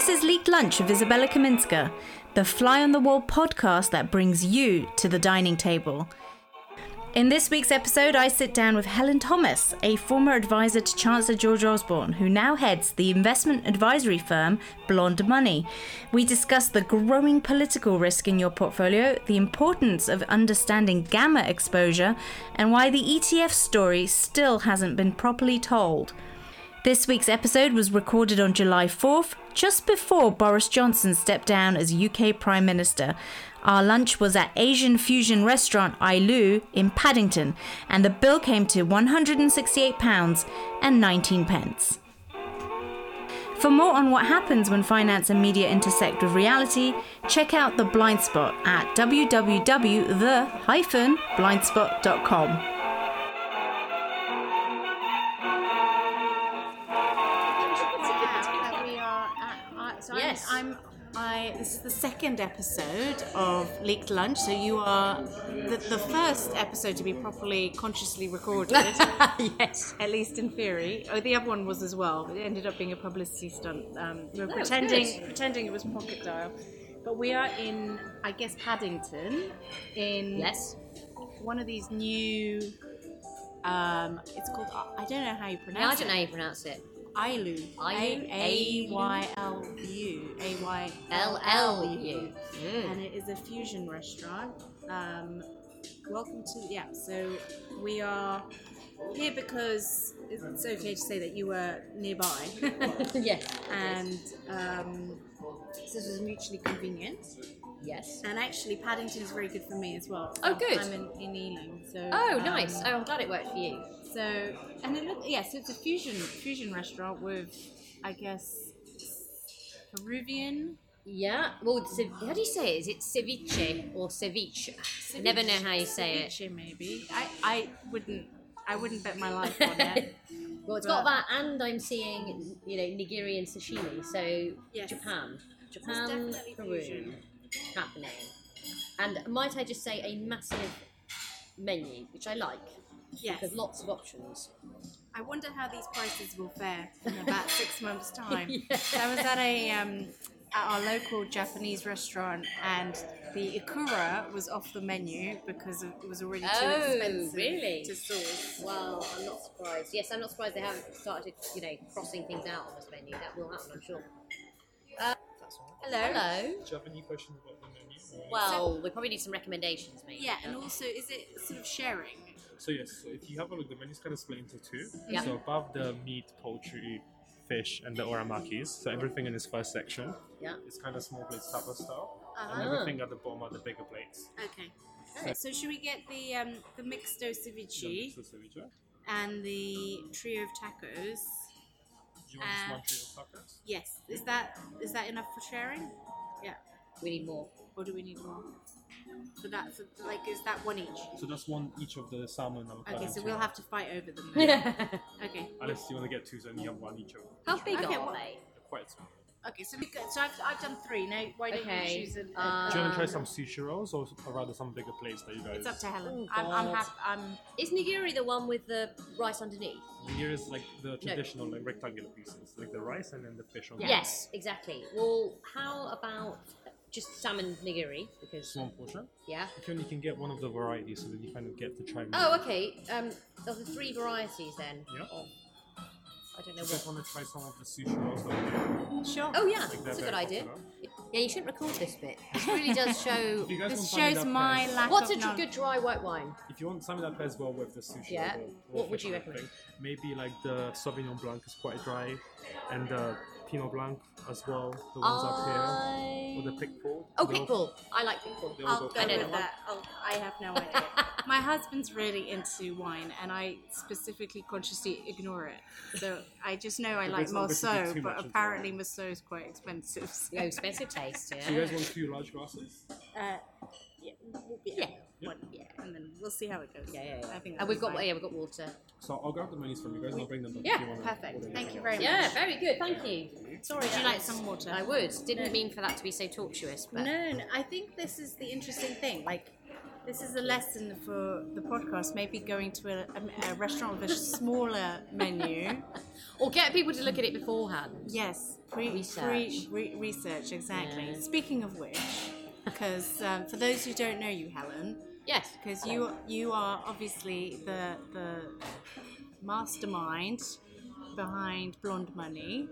This is Leaked Lunch with Izabella Kaminska, the fly on the wall podcast that brings you to the dining table. In this week's episode, I sit down with Helen Thomas, a former advisor to Chancellor George Osborne, who now heads the investment advisory firm Blonde Money. We discuss the growing political risk in your portfolio, the importance of understanding gamma exposure, and why the ETF story still hasn't been properly told. This week's episode was recorded on July 4th, just before Boris Johnson stepped down as UK Prime Minister. Our lunch was at Asian fusion restaurant Ayllu in Paddington, and the bill came to £168 and 19 pence. For more on what happens when finance and media intersect with reality, check out The Blind Spot at www.the-blindspot.com. so Yes. I'm, I'm I this is the second episode of Leaked Lunch so you are the, the first episode to be properly consciously recorded yes. at least in theory oh the other one was as well it ended up being a publicity stunt um, we were was pretending pretending it was pocket dial but we are in I guess Paddington in Yes. one of these new um, it's called I don't know how you pronounce. No, I don't it know how you pronounce it. Ayllu. A Y L U. A Y L L U. And it is a fusion restaurant. Um, welcome to yeah. So we are here because it's okay to say that you were nearby, yes. and um, so this was mutually convenient. Yes. And actually, Paddington is very good for me as well. Oh, good. I'm in, in Ealing, so Oh, um, nice. Oh, I'm glad it worked for you. So, and it look, yeah, so it's a fusion fusion restaurant with, I guess, Peruvian. Yeah. Well, how do you say it? Is it ceviche or ceviche? I never know how you say it. Ceviche, maybe. I, I wouldn't I wouldn't bet my life on it. Well, it's But- got that, and I'm seeing, you know, Nigerian sashimi. So Yes. Japan, Japan, Peru, fusion. happening. And might I just say a massive menu, which I like. Yes. There's lots of options. I wonder how these prices will fare in about six months' time. Yeah. So I was at a um, at our local Japanese restaurant, and the ikura was off the menu because it was already too Oh, expensive really? to source. Well, I'm not surprised. Yes, I'm not surprised they haven't started, you know, crossing things out on this menu. That will happen, I'm sure. Uh, Hello. hello. Do you have any questions about the menu? or- Well, we probably need some recommendations, maybe. Yeah, and also, is it sort of sharing? So yes, so if you have a look, the menu's kind of split into two. Yeah. So above the meat, poultry, fish, and the uramakis, so everything in this first section Yeah. it's kind of small plates tapa style, Uh-huh. and everything at the bottom are the bigger plates. Okay. Alright, so should we get the um, the mixed do ceviche So ceviche. and the trio of tacos? Do you want Uh, just one trio of tacos? Yes. Is that is that enough for sharing? Yeah. We need more. Or do we need more? So that's like is that one each? So that's one each of the salmon. avocado, Okay, so we'll have to fight over them. Then. Okay. Unless you want to get two, then you have one each of. How big Okay, are well- they? They're quite small. Okay, so we go, so I've, I've done three. Now why don't Okay, you choose a, a- uh, uh, Do you want to try some sushi rolls or, or rather some bigger plates that you guys? It's up to Helen. Oh, I'm I'm, God. hap- I'm Is nigiri the one with the rice underneath? Here is like the traditional like rectangular pieces, like the rice and then the fish on top. Yes, exactly. Well, how about just salmon nigiri? Because Just one portion. yeah. If you can get one of the varieties, so that you kind of get the try. Oh, okay. Um, of the three varieties then. Yeah. Of, I don't know You guys what. want to try some of the sushi rolls that we sure. Oh yeah, Like that's a good idea. popular. Yeah, you shouldn't record this bit. This really does show. You guys This shows my pairs- lack What's a of dr- knowledge. good dry white wine? If you want something that pairs well with the sushi, Yeah. or the raw What would you or anything, recommend? Maybe like the Sauvignon Blanc is quite dry, and the Pinot Blanc as well. The ones up here, or the Picpoul. Oh, They all- I like Picpoul. they I'll go go quite know with the well. one. that. Oh, I have no idea. My husband's really into wine, and I specifically, consciously ignore it. So I just know I like it's not going to be Marceau, but apparently Marceau is quite expensive. so- expensive taste. Yeah. So you guys want two large glasses? Uh, yeah, yeah, Yeah. One, yeah, and then we'll see how it goes. Yeah, yeah, yeah. I think and we've got be yeah, we've got water. So I'll grab the menus from you guys and I'll bring them back Yeah, you perfect. Thank you very much. Yeah, very good. Thank you. Sorry. Would you like some water? I would. Didn't mean for that to be so tortuous, but No, no, I think this is the interesting thing. Like, This is a lesson for the podcast. Maybe going to a, a, a restaurant with a smaller menu. Or get people to look at it beforehand. Yes, pre Research. Pre, re, research exactly. Yeah. Speaking of which, because um, for those who don't know you, Helen, Yes. because you you are obviously the the mastermind behind Blonde Money.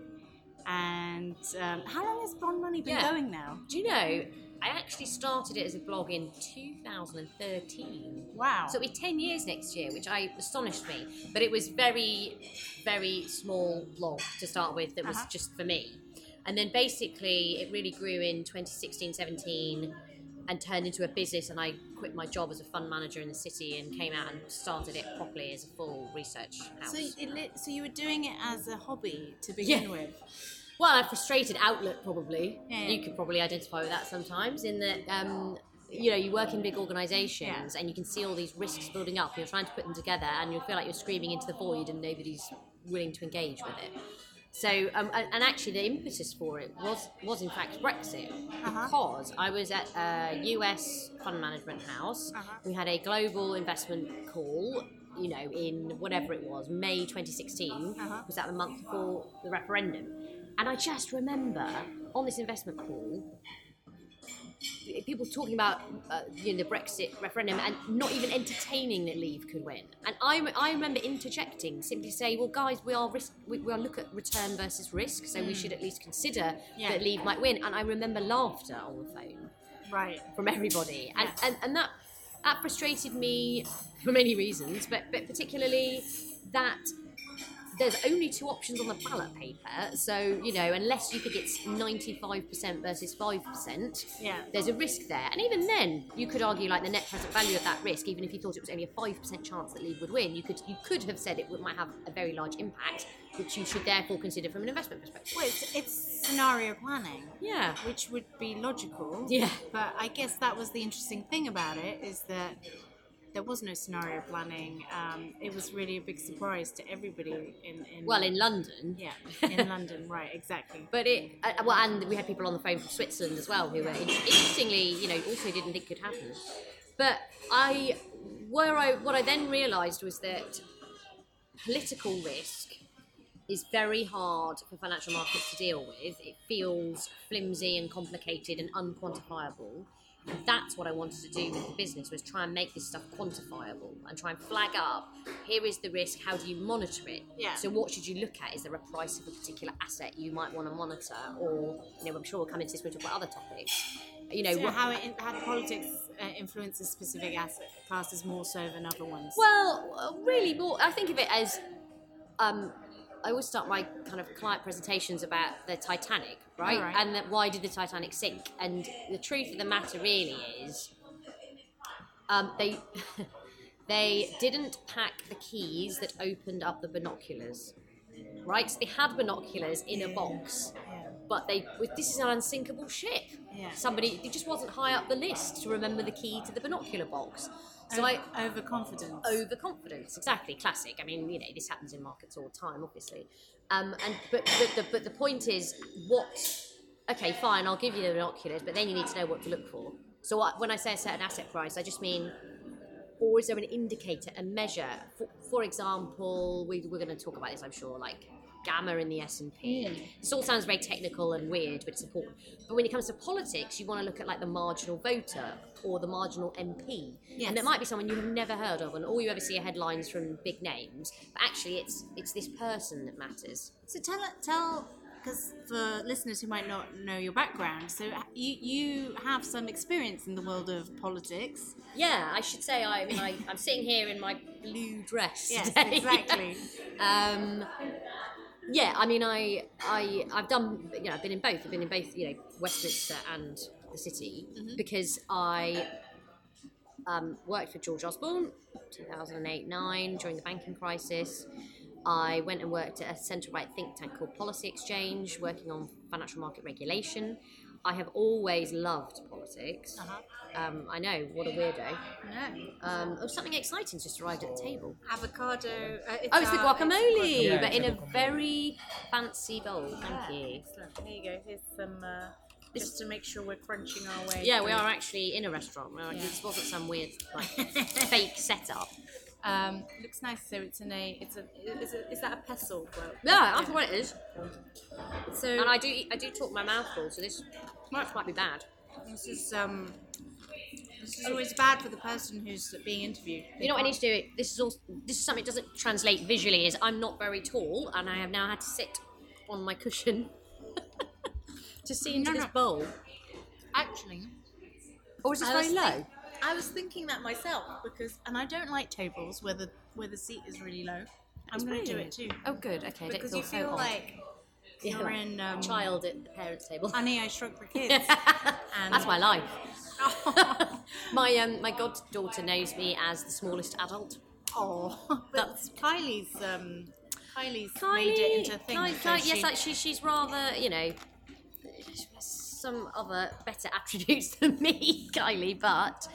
And um, how long has Blonde Money been Yeah. going now? Do you know? I actually started it as a blog in 2013. Wow. So it'll be 10 years next year, which I astonished me. But it was very, very small blog to start with that was Uh-huh. just for me. And then basically it really grew in 2016, 17 and turned into a business. And I quit my job as a fund manager in the city and came out and started it properly as a full research house. so, it, so you were doing it as a hobby to begin Yeah. with. Well, a frustrated outlet, probably. Yeah. You could probably identify with that sometimes. In that, um, you know, you work in big organisations and you can see all these risks building up. You're trying to put them together, and you feel like you're screaming into the void, and nobody's willing to engage with it. So, um, and, and actually, the impetus for it was was in fact Brexit, Uh-huh. because I was at a US fund management house. Uh-huh. We had a global investment call. You know, in whatever it was, May 2016 Uh-huh. was that the month before the referendum, and I just remember on this investment call, people talking about uh, you know the Brexit referendum and not even entertaining that Leave could win. And I, I remember interjecting simply say, well, guys, we are risk, we, we are look at return versus risk, so we should at least consider Yeah. that Leave might win. And I remember laughter on the phone Right. from everybody, and Yeah. and, and that that frustrated me for many reasons, but but particularly that there's only two options on the ballot paper. So you know, unless you think it's 95% versus five percent, Yeah. there's a risk there. And even then, you could argue like the net present value of that risk, even if you thought it was only a five percent chance that Leave would win, you could you could have said it would, might have a very large impact, which you should therefore consider from an investment perspective. Well, it's, it's scenario planning. Yeah. which would be logical. Yeah. But I guess that was the interesting thing about it is that there was no scenario planning. Um, it was really a big surprise to everybody in, in Well, in London. yeah in London, right? Exactly. But it, uh, well, and we had people on the phone from Switzerland as well who were interestingly, you know, also didn't think could happen. But I, where I, what I then realised was that political risk is very hard for financial markets to deal with. It feels flimsy and complicated and unquantifiable. And that's what I wanted to do with the business was try and make this stuff quantifiable and try and flag up here is the risk, how do you monitor it? Yeah. So what should you look at? Is there a price of a particular asset you might want to monitor? Or, you know, I'm sure we'll come into this when we talk about other topics. You know, So what- how it, how politics uh, influences specific asset classes more so than other ones. Well, uh, really, more. I think of it as. Um, I always start my kind of client presentations about the Titanic, right? Right. And that why did the Titanic sink? And the truth of the matter really is, um, they they didn't pack the keys that opened up the binoculars, right? So they had binoculars in a box, but they this is an unsinkable ship. Yeah. Somebody it just wasn't high up the list to remember the key to the binocular box. So I overconfidence. overconfidence exactly classic. I mean you know this happens in markets all the time obviously. Um, and but but the, but the point is what okay fine i'll give you the binoculars but then you need to know what to look for. So I, when i say a certain asset price i just mean or is there an indicator a measure? For, for example we, we're going to talk about this i'm sure like gamma in the s&p this all sounds very technical and weird but it's important but when it comes to politics you want to look at like the marginal voter or the marginal mp Yes. and it might be someone you have never heard of and all you ever see are headlines from big names but actually it's it's this person that matters So tell tell because for listeners who might not know your background, so you you have some experience in the world of politics. yeah i should say i, I I, i'm sitting here in my blue dress Yes, today. exactly. um yeah i mean i i i've done you know i've been in both. I've been in both you know westminster and the city Mm-hmm. because i um, worked for george osborne 2008-9 during the banking crisis. I went and worked at a centre right think tank called policy exchange working on financial market regulation i have always loved politics Uh-huh. um, i know what a weirdo No. um, oh, something exciting just arrived at the table Avocado. Uh, Oh, it's the our- guacamole, Yeah, but it's in a guacamole. very fancy bowl. Thank you. Excellent. Here you go. Here's some uh, just to make sure we're crunching our way. Yeah, we through. are actually in a restaurant. We're, Yeah. This wasn't some weird like fake setup. Um, looks nice. So it's in a. It's a. Is, it, is that a pestle? Well, Yeah, that's what it is. So And I do I do talk my mouth full, so this might, might be bad. this is um. This is always bad for the person who's being interviewed. You know what I need to do? This is all. This is something that doesn't translate visually. Is I'm not very tall, and I have now had to sit on my cushion to see into No, this no. bowl. Actually, Or is this I very low? I was thinking that myself because, and I don't like tables where the where the seat is really low. I'm going to do it too Oh, good. Okay, because you feel odd. like Yeah, you're like in um, a child at the parents' table. Honey, I Shrunk the Kids. and That's my life. my um, my goddaughter knows me as the smallest adult. Oh, but Kylie's um, Kylie's Kylie, made it into a thing. Kylie, so Kylie- yes, she- like she, she's rather, you know, some other better attributes than me, Kylie. But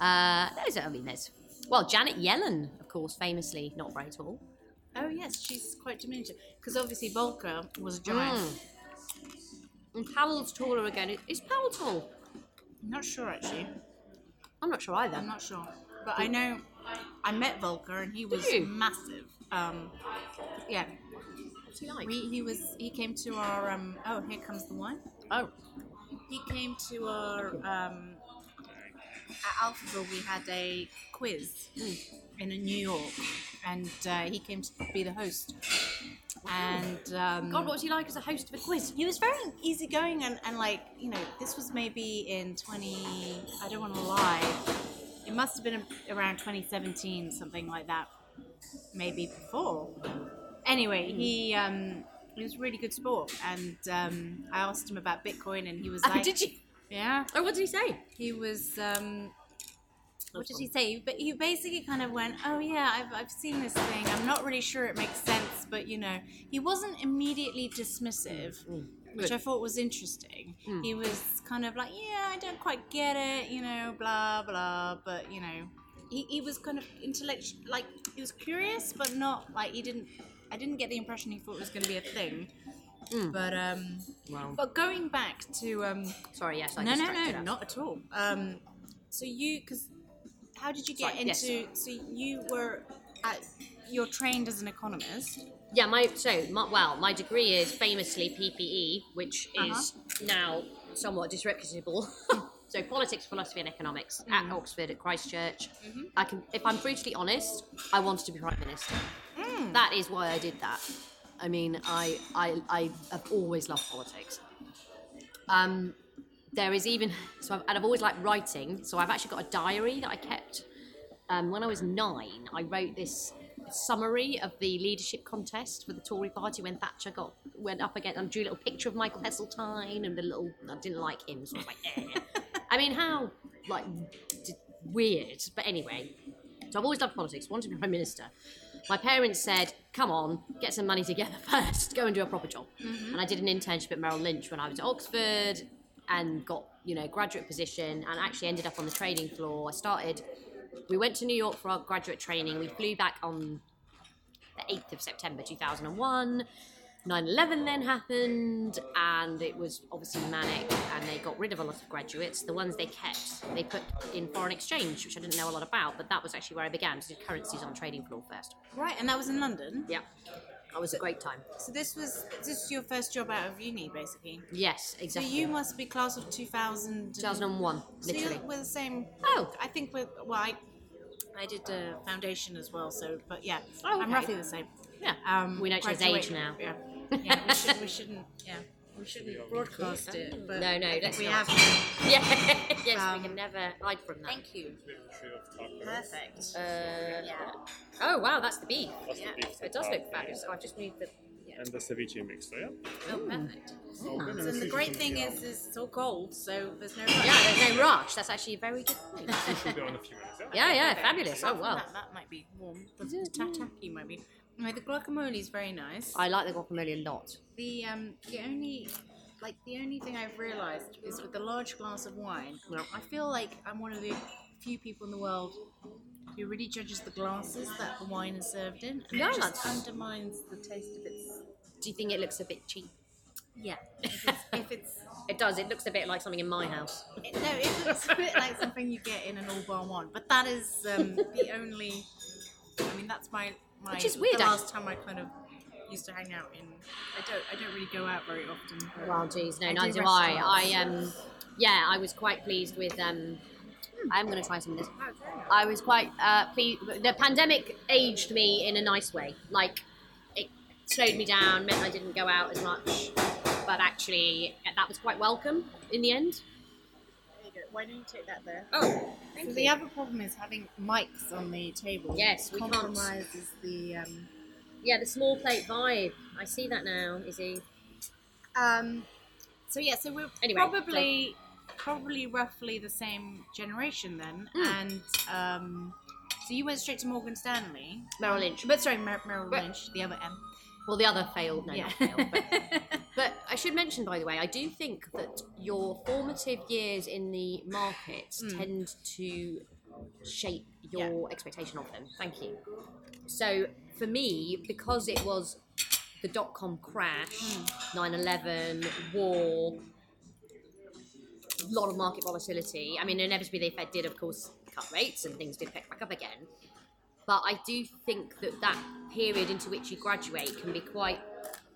uh, those are, I mean, there's well, Janet Yellen, of course, famously not very tall. Oh yes, she's quite diminutive because obviously Volcker was a giant. Mm. And Powell's taller again. Is Powell tall? I'm not sure actually. I'm not sure either. I'm not sure, but I know I met Volcker and he was you? massive. Um, yeah, What's he like? he, he was. He came to our. Um, oh, here comes the wine. Oh, He came to our. Um, at Alphaville, we had a quiz in New York, and uh, he came to be the host. And um, God, what was he like as a host of a quiz? he was very easygoing and, and like you know this was maybe in 20 i don't want to lie it must have been around 2017 something like that maybe before anyway he um he was really good sport and um i asked him about bitcoin and he was Oh, like did you? yeah Oh, what did he say? he was um what did he say? But he basically kind of went, "Oh yeah, I've, I've seen this thing. I'm not really sure it makes sense, but you know." He wasn't immediately dismissive, which I thought was interesting. He was kind of like, "Yeah, I don't quite get it," you know, blah blah. But you know, he, he was kind of intellectual, like he was curious, but not like he didn't. I didn't get the impression he thought it was going to be a thing. But um, Wow. but going back to um, Sorry, yes, I no, no, no, us. not at all. Um, so you, because how did you get Sorry, yes. into? So you were, at, you're trained as an economist. Yeah, my so my, well, my degree is famously PPE, which Uh-huh. is now somewhat disreputable. so politics, philosophy, and economics Mm. at Oxford at Christ Church. Mm-hmm. I can, if I'm brutally honest, I wanted to be prime minister. Mm. That is why I did that. I mean, I I, I have always loved politics. Um, there is even so, I've, and I've always liked writing. So I've actually got a diary that I kept. Um, when I was nine, I wrote this summary of the leadership contest for the Tory party when Thatcher got went up against. I drew a little picture of Michael Heseltine and the little. I didn't like him, so I was like, eh. I mean, how like d- weird. But anyway, so I've always loved politics. Wanted to be prime minister. My parents said, "Come on, get some money together first. Go and do a proper job." Mm-hmm. And I did an internship at Merrill Lynch when I was at Oxford, and got you know graduate position, and actually ended up on the trading floor. I started. We went to New York for our graduate training. We flew back on the 8th of September 2001. 9 11 then happened, and it was obviously manic, and they got rid of a lot of graduates. The ones they kept, they put in foreign exchange, which I didn't know a lot about, but that was actually where I began to do currencies on trading floor first. Right, and that was in London. Yeah, that was a great time. So this was this is your first job out of uni, basically. Yes, exactly. So you must be class of 2000. 2001, literally. you're, we're the same. Oh. I think we're. Well, I, I did a foundation as well. So, but yeah, Oh, I'm roughly the same. Yeah, Um, we know each other's age now. Yeah, yeah. We, should, we shouldn't. Yeah, we shouldn't broadcast it. But No, no, let's we not. have. Yeah, yes, Um, we can never hide from that. Thank you. Perfect. Uh, Yeah. Oh wow, that's the beef. That's the beef It does look fabulous. I just need the. And the ceviche mixture, yeah? Oh, perfect. Oh, So the great thing is, is it's all cold, so there's no rush. Yeah, there's no rush. That's actually a very good point. sushi will be on a few minutes, yeah? Yeah, yeah, fabulous. Oh Apart from wow. That, that might be warm. The, the tataki might be. Anyway, the guacamole is very nice. I like the guacamole a lot. The um, the only, like the only thing I've realised is with the large glass of wine. I feel like I'm one of the few people in the world who really judges the glasses that the wine is served in, and Yeah, it just undermines the taste of its. Do you think it looks a bit cheap? Yeah. If it's, if it's It does. It looks a bit like something in my house. it, no, it looks a bit like something you get in an all bar one, but that is um, the only. I mean, that's my my. Which is weird, The last time I kind of used to hang out in. I don't. I don't really go out very often. Well, geez, no, I do neither do I. restaurants. I um, yeah, I was quite pleased with um. I'm going to try some of this. I was quite uh, pleased. The pandemic aged me in a nice way. Like, it slowed me down, meant I didn't go out as much, but actually, that was quite welcome in the end. There you go. Why don't you take that there? Oh, thank So the other problem is having mics on the table. Yes, we can't- compromises the. Um, yeah, the small plate vibe. I see that now, Izzy. um, so yeah, so we're Anyway, probably probably roughly the same generation then, Hmm. and um, so you went straight to Morgan Stanley, Merrill Lynch. but sorry, Mer- Merrill But- Lynch, the other M. Well, the other failed. No, Yeah. not failed. But, but I should mention, by the way, I do think that your formative years in the markets Mm. tend to shape your expectation of them. Thank you. So for me, because it was the dot com crash, 9 11, war, a lot of market volatility. I mean, inevitably, the Fed did, of course, cut rates and things did pick back up again. But I do think that that period into which you graduate can be quite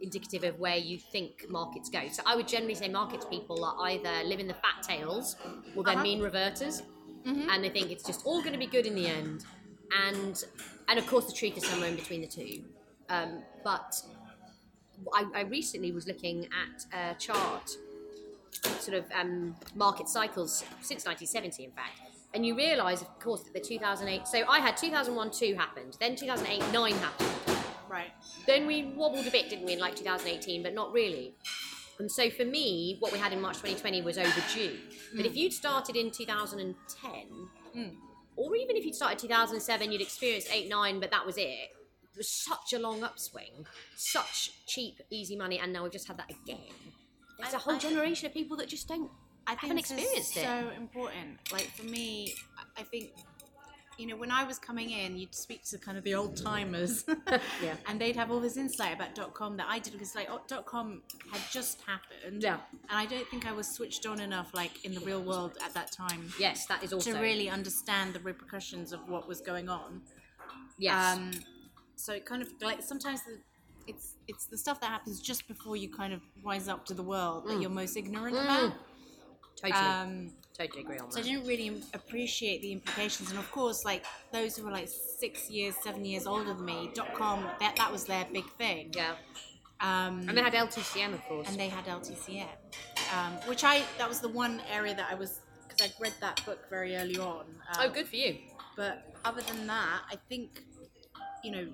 indicative of where you think markets go. So I would generally say markets people are either living the fat tails or they're Uh-huh. mean reverters, and they think it's just all going to be good in the end. And and of course the truth is somewhere in between the two. Um, but I, I recently was looking at a chart, sort of um, market cycles since 1970, in fact. And you realise, of course, that the 2008. So I had 2001 2 happened, then 2008 9 happened. Right. Then we wobbled a bit, didn't we, in like 2018, but not really. And so for me, what we had in March 2020 was overdue. But if hmm. you'd started in 2010, hmm. or even if you'd started 2007, you'd experienced 8 9, but that was it. It was such a long upswing, such cheap, easy money, and now we've just had that again. There's a I- whole I- generation of people that just don't I haven't think this is experienced it. so important. Like for me, I- think you know when I was coming in, you'd speak to kind of the old timers, Yeah. and they'd have all this insight about dot com that I didn't because like oh, dot com had just happened, Yeah. and I don't think I was switched on enough like in the real world at that time Yes, that is also. to really understand the repercussions of what was going on. Yes. Um, so it kind of like sometimes the, it's it's the stuff that happens just before you kind of wise up to the world that you're most ignorant about. Totally. Um, totally agree on that. so I didn't really appreciate the implications, and of course, like those who were like six years, seven years older than me, dot com that that was their big thing. Yeah. Um, And they had LTCM, of course. and they had LTCM, um, which I that was the one area that I was because I'd read that book very early on. Um, oh, good for you. But other than that, I think, you know,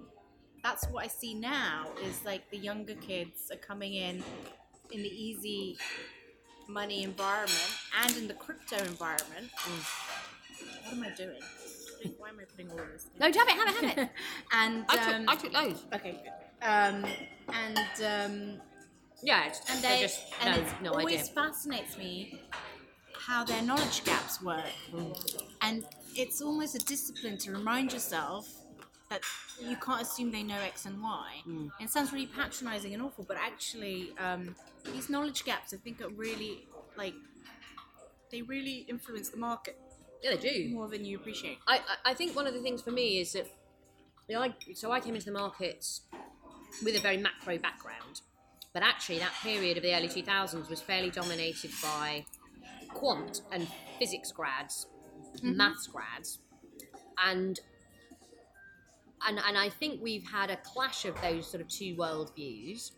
that's what I see now is like the younger kids are coming in in the easy money environment and in the crypto environment. What am I doing? Why am I putting all this? in? No, have it, have it, have it. And I took, um, I took loads. okay, good. Um, and um, Yeah, it's, and they just and no, it no always idea. fascinates me how their knowledge gaps work and it's almost a discipline to remind yourself that you can't assume they know x and y Mm. it sounds really patronizing and awful but actually um, these knowledge gaps i think are really like they really influence the market Yeah, they do. more than you appreciate I, I- think one of the things for me is that you know, I, so I came into the markets with a very macro background, but actually that period of the early 2000s was fairly dominated by quant and physics grads, maths grads, and and and I think we've had a clash of those sort of two world views.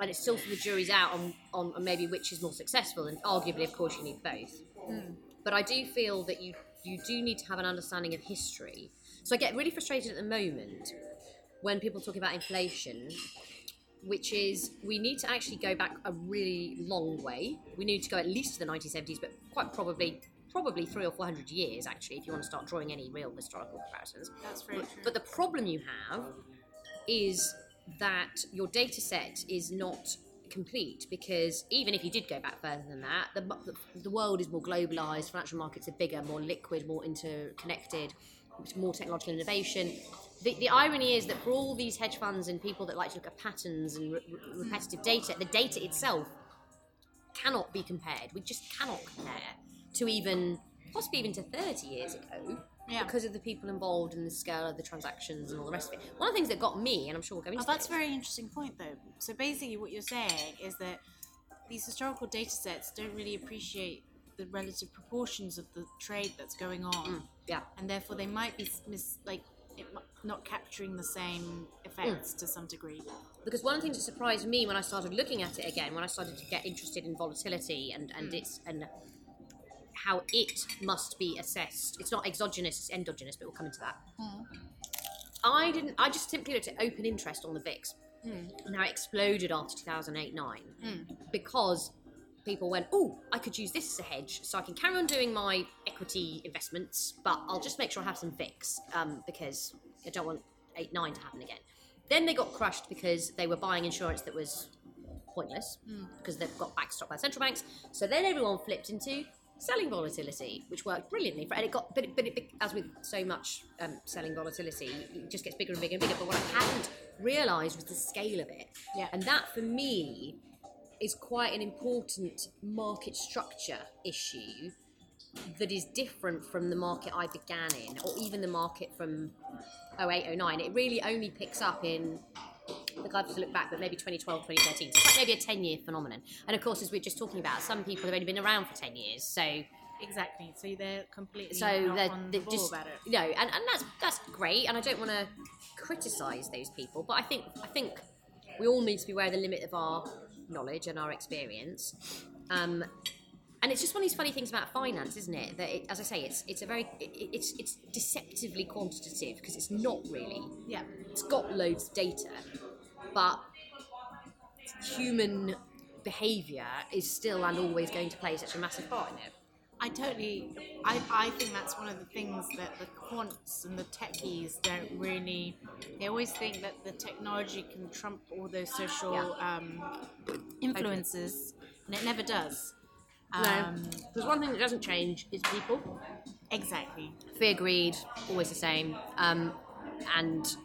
And it's still for the jury's out on, on, on maybe which is more successful, and arguably, of course, you need both hmm. but I do feel that you you do need to have an understanding of history. So I get really frustrated at the moment when people talk about inflation, which is we need to actually go back a really long way. We need to go at least to the 1970s, but quite probably probably three or four hundred years actually, if you want to start drawing any real historical comparisons. that's very true But the problem you have is that your data set is not complete because even if you did go back further than that, the, the, world is more globalized, financial markets are bigger, more liquid, more interconnected, more technological innovation. the, the irony is that for all these hedge funds and people that like to look at patterns and re- repetitive data, the data itself cannot be compared. We just cannot compare to even possibly even to 30 years ago. Yeah. Because of the people involved and the scale of the transactions and all the rest of it. One of the things that got me, and I'm sure we'll go oh, into Oh, that's a very interesting point, though. So basically, what you're saying is that these historical data sets don't really appreciate the relative proportions of the trade that's going on, mm, yeah. and therefore they might be mis- like it, not capturing the same effects mm. to some degree. because one of the things that surprised me when I started looking at it again, when I started to get interested in volatility and and mm. its and how it must be assessed. It's not exogenous; it's endogenous, but we'll come into that. Hmm. I didn't. I just simply looked at open interest on the VIX hmm. and how it exploded after 2008-9 hmm. because people went, "Oh, I could use this as a hedge, so I can carry on doing my equity investments, but I'll just make sure I have some VIX um, because I don't want eight nine to happen again." Then they got crushed because they were buying insurance that was pointless because they've got backstop by central banks. So then everyone flipped into selling volatility, which worked brilliantly. For, and it got, but, it, but it, as with so much um, selling volatility, it just gets bigger and bigger and bigger. But what I hadn't realised was the scale of it. Yeah. And that for me is quite an important market structure issue that is different from the market I began in, or even the market from 08, 09. It really only picks up in I have to look back, but maybe 2012, 2013. It's like maybe a 10 year phenomenon. And of course, as we are just talking about, some people have only been around for 10 years. So, Exactly. So they're completely so they're, they're ball just, about it. you know, and, and that's, that's great. And I don't want to criticize those people, but I think, I think we all need to be aware of the limit of our knowledge and our experience. Um, and it's just one of these funny things about finance, isn't it? That, it, as I say, it's it's a very it, it's it's deceptively quantitative because it's not really Yeah. it's got loads of data, but human behaviour is still and always going to play such a massive part in it. I totally, I, I think that's one of the things that the quants and the techies don't really, they always think that the technology can trump all those social um, influences, and it never does. Um, There's one thing that doesn't change is people. Exactly. Fear, greed, always the same. Um, and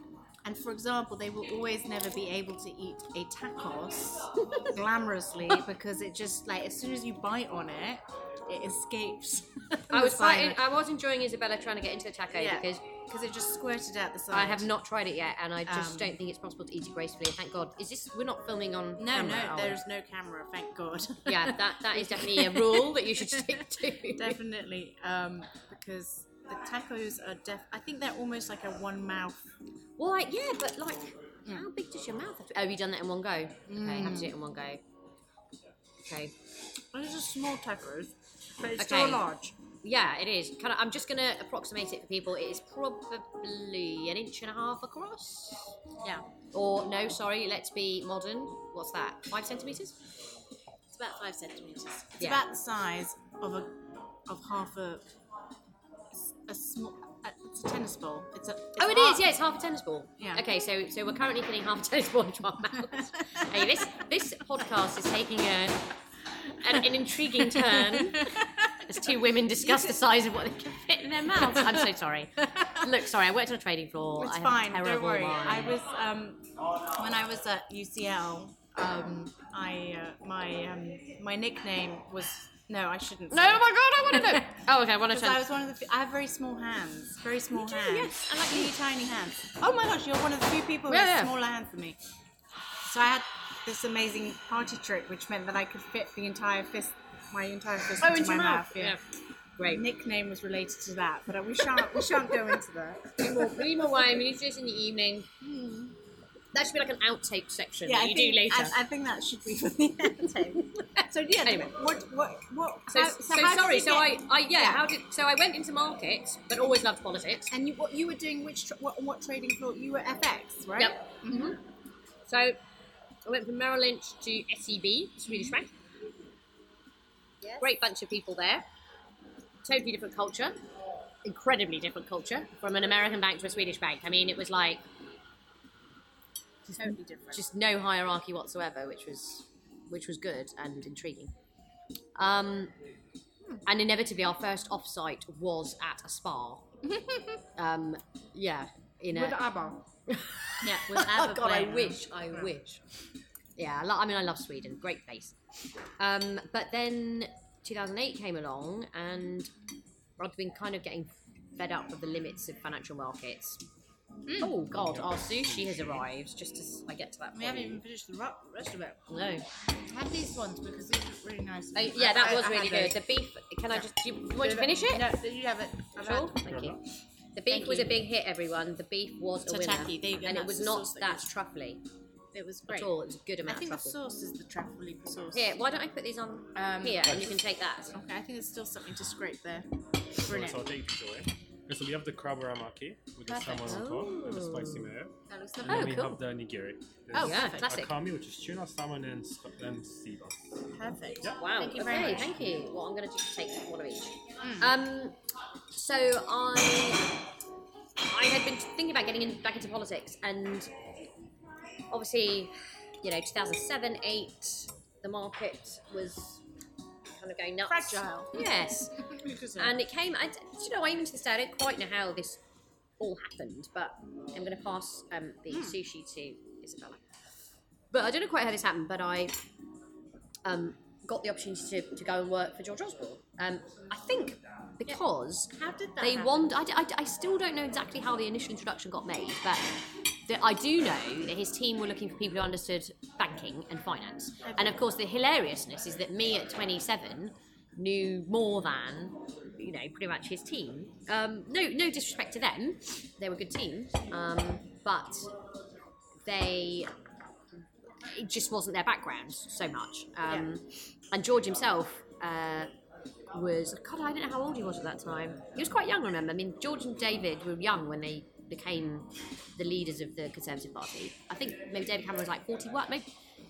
And for example, they will always never be able to eat a tacos glamorously because it just, like, as soon as you bite on it, it escapes. I was quite. I was enjoying Izabella trying to get into the taco Yeah. because because it just squirted out the side. I have not tried it yet, and I just Um, don't think it's possible to eat it gracefully. Thank God. Is this? We're not filming on. No, camera, no, there's no camera, thank God. Yeah, that that is definitely a rule that you should stick to. Definitely, um, because the tacos are def. I think they're almost like a one mouth. Well, like, yeah, but like, how big does your mouth have to? Oh, have you done that in one go? Okay, Mm. have to do it in one go. Okay. Those are small tacos, but it's Okay. still large. Yeah, it is. Kind of. I'm just gonna approximate it for people. It is probably an inch and a half across. Yeah, Or no, sorry. Let's be modern. What's that? Five centimeters? it's about five centimeters. It's Yeah. about the size of a of half a a small. It's a tennis ball. It's a. It's Oh, it half- is. Yeah, it's half a tennis ball. Yeah. Okay, so so we're currently putting half a tennis ball into our mouths. hey, this this podcast is taking a an, an intriguing turn as two women discuss the size of what they can fit in their mouths. I'm so sorry. Look, sorry, I worked on a trading floor. It's I fine. Don't worry. mind. I was um, when I was at UCL. Um, I uh, my um, my nickname was no, I shouldn't. No, oh my god, I want to know. Oh, okay, I want to Because turn. I was one of the. I have very small hands, very small do, hands. yes. I like really tiny hands. Oh my gosh, you're one of the few people Yeah, with yeah. smaller hands than me. So I had this amazing party trick, which meant that I could fit the entire fist, my entire fist Oh, into, into my mouth. mouth. Yeah. Great. Nickname was related to that, but we shan't. We shan't go into that. We will will wine. We need to do this in the evening. Hmm. That should be like an outtake section that I you think, do later. I, I think that should be for the end. so yeah. Anyway. what what what? so, how- so, how sorry. So I, get- I yeah, Yeah. How did so I went into markets, but always loved politics. And you, what you were doing? Which tra- what, what trading floor? You were FX, right? Yep. hmm So I went from Merrill Lynch to SEB, Swedish Bank. Yes. Great bunch of people there. Totally different culture. Incredibly different culture from an American bank to a Swedish bank. I mean, it was like Totally different. just no hierarchy whatsoever, which was which was good and intriguing. Um, and inevitably, our first offsite was at a spa. um, yeah, in a With ABBA. Yeah, with oh ABBA God, I wish, I wish. Yeah, I, lo- I mean, I love Sweden, great place. Um, but then 2008 came along, and I'd been kind of getting fed up with the limits of financial markets. Oh God, our sushi has arrived. Just as I get to that point. We haven't even finished the ru- rest of it. No. Have these ones because these are really nice. Oh, yeah, that I- was I really had good. The beef. Can I just? Do you want to finish it? No, you have it. I've Sure. had- Thank you. The beef Thank was you. a big hit, everyone. The beef was a winner, there you go, and it was not that that truffly It was great. at all. It was a good I amount think of the truffle. sauce is the truffle sauce. Here, why don't I put these on Um, here, and you can take that. Okay, I think there's still something to scrape there. So, Brilliant. so I'll take these away. And so we have the crab ramaki with the Perfect. salmon on top and the spicy mayo. That looks And lovely. then Oh, we cool. have the nigiri. Oh, yeah, classic. Akami, which is tuna, salmon, and, sc- and sea bass. Perfect. Yeah. Wow. Thank you okay, very much. thank you. Well, I'm going to just take one of each. Mm. Um, so I I had been thinking about getting in, back into politics, and obviously, you know, 2007, 8, the market was kind of going nuts. Fragile. Yes. And it came, I, do you know, I even to this day, I don't quite know how this all happened, but I'm going to pass um, the sushi to Izabella. But I don't know quite how this happened, but I um, got the opportunity to, to go and work for George Osborne. Um, I think because How did that they happen? want, I, I, I still don't know exactly how the initial introduction got made, but that I do know that his team were looking for people who understood banking and finance. And of course, the hilariousness is that me at 27 knew more than you know pretty much his team. Um, no, no disrespect to them, they were a good teams, um, but they it just wasn't their background so much. Um, And George himself. Uh, was God, I don't know how old he was at that time. He was quite young, remember? I mean, George and David were young when they became the leaders of the Conservative Party. I think maybe David Cameron was like 41, maybe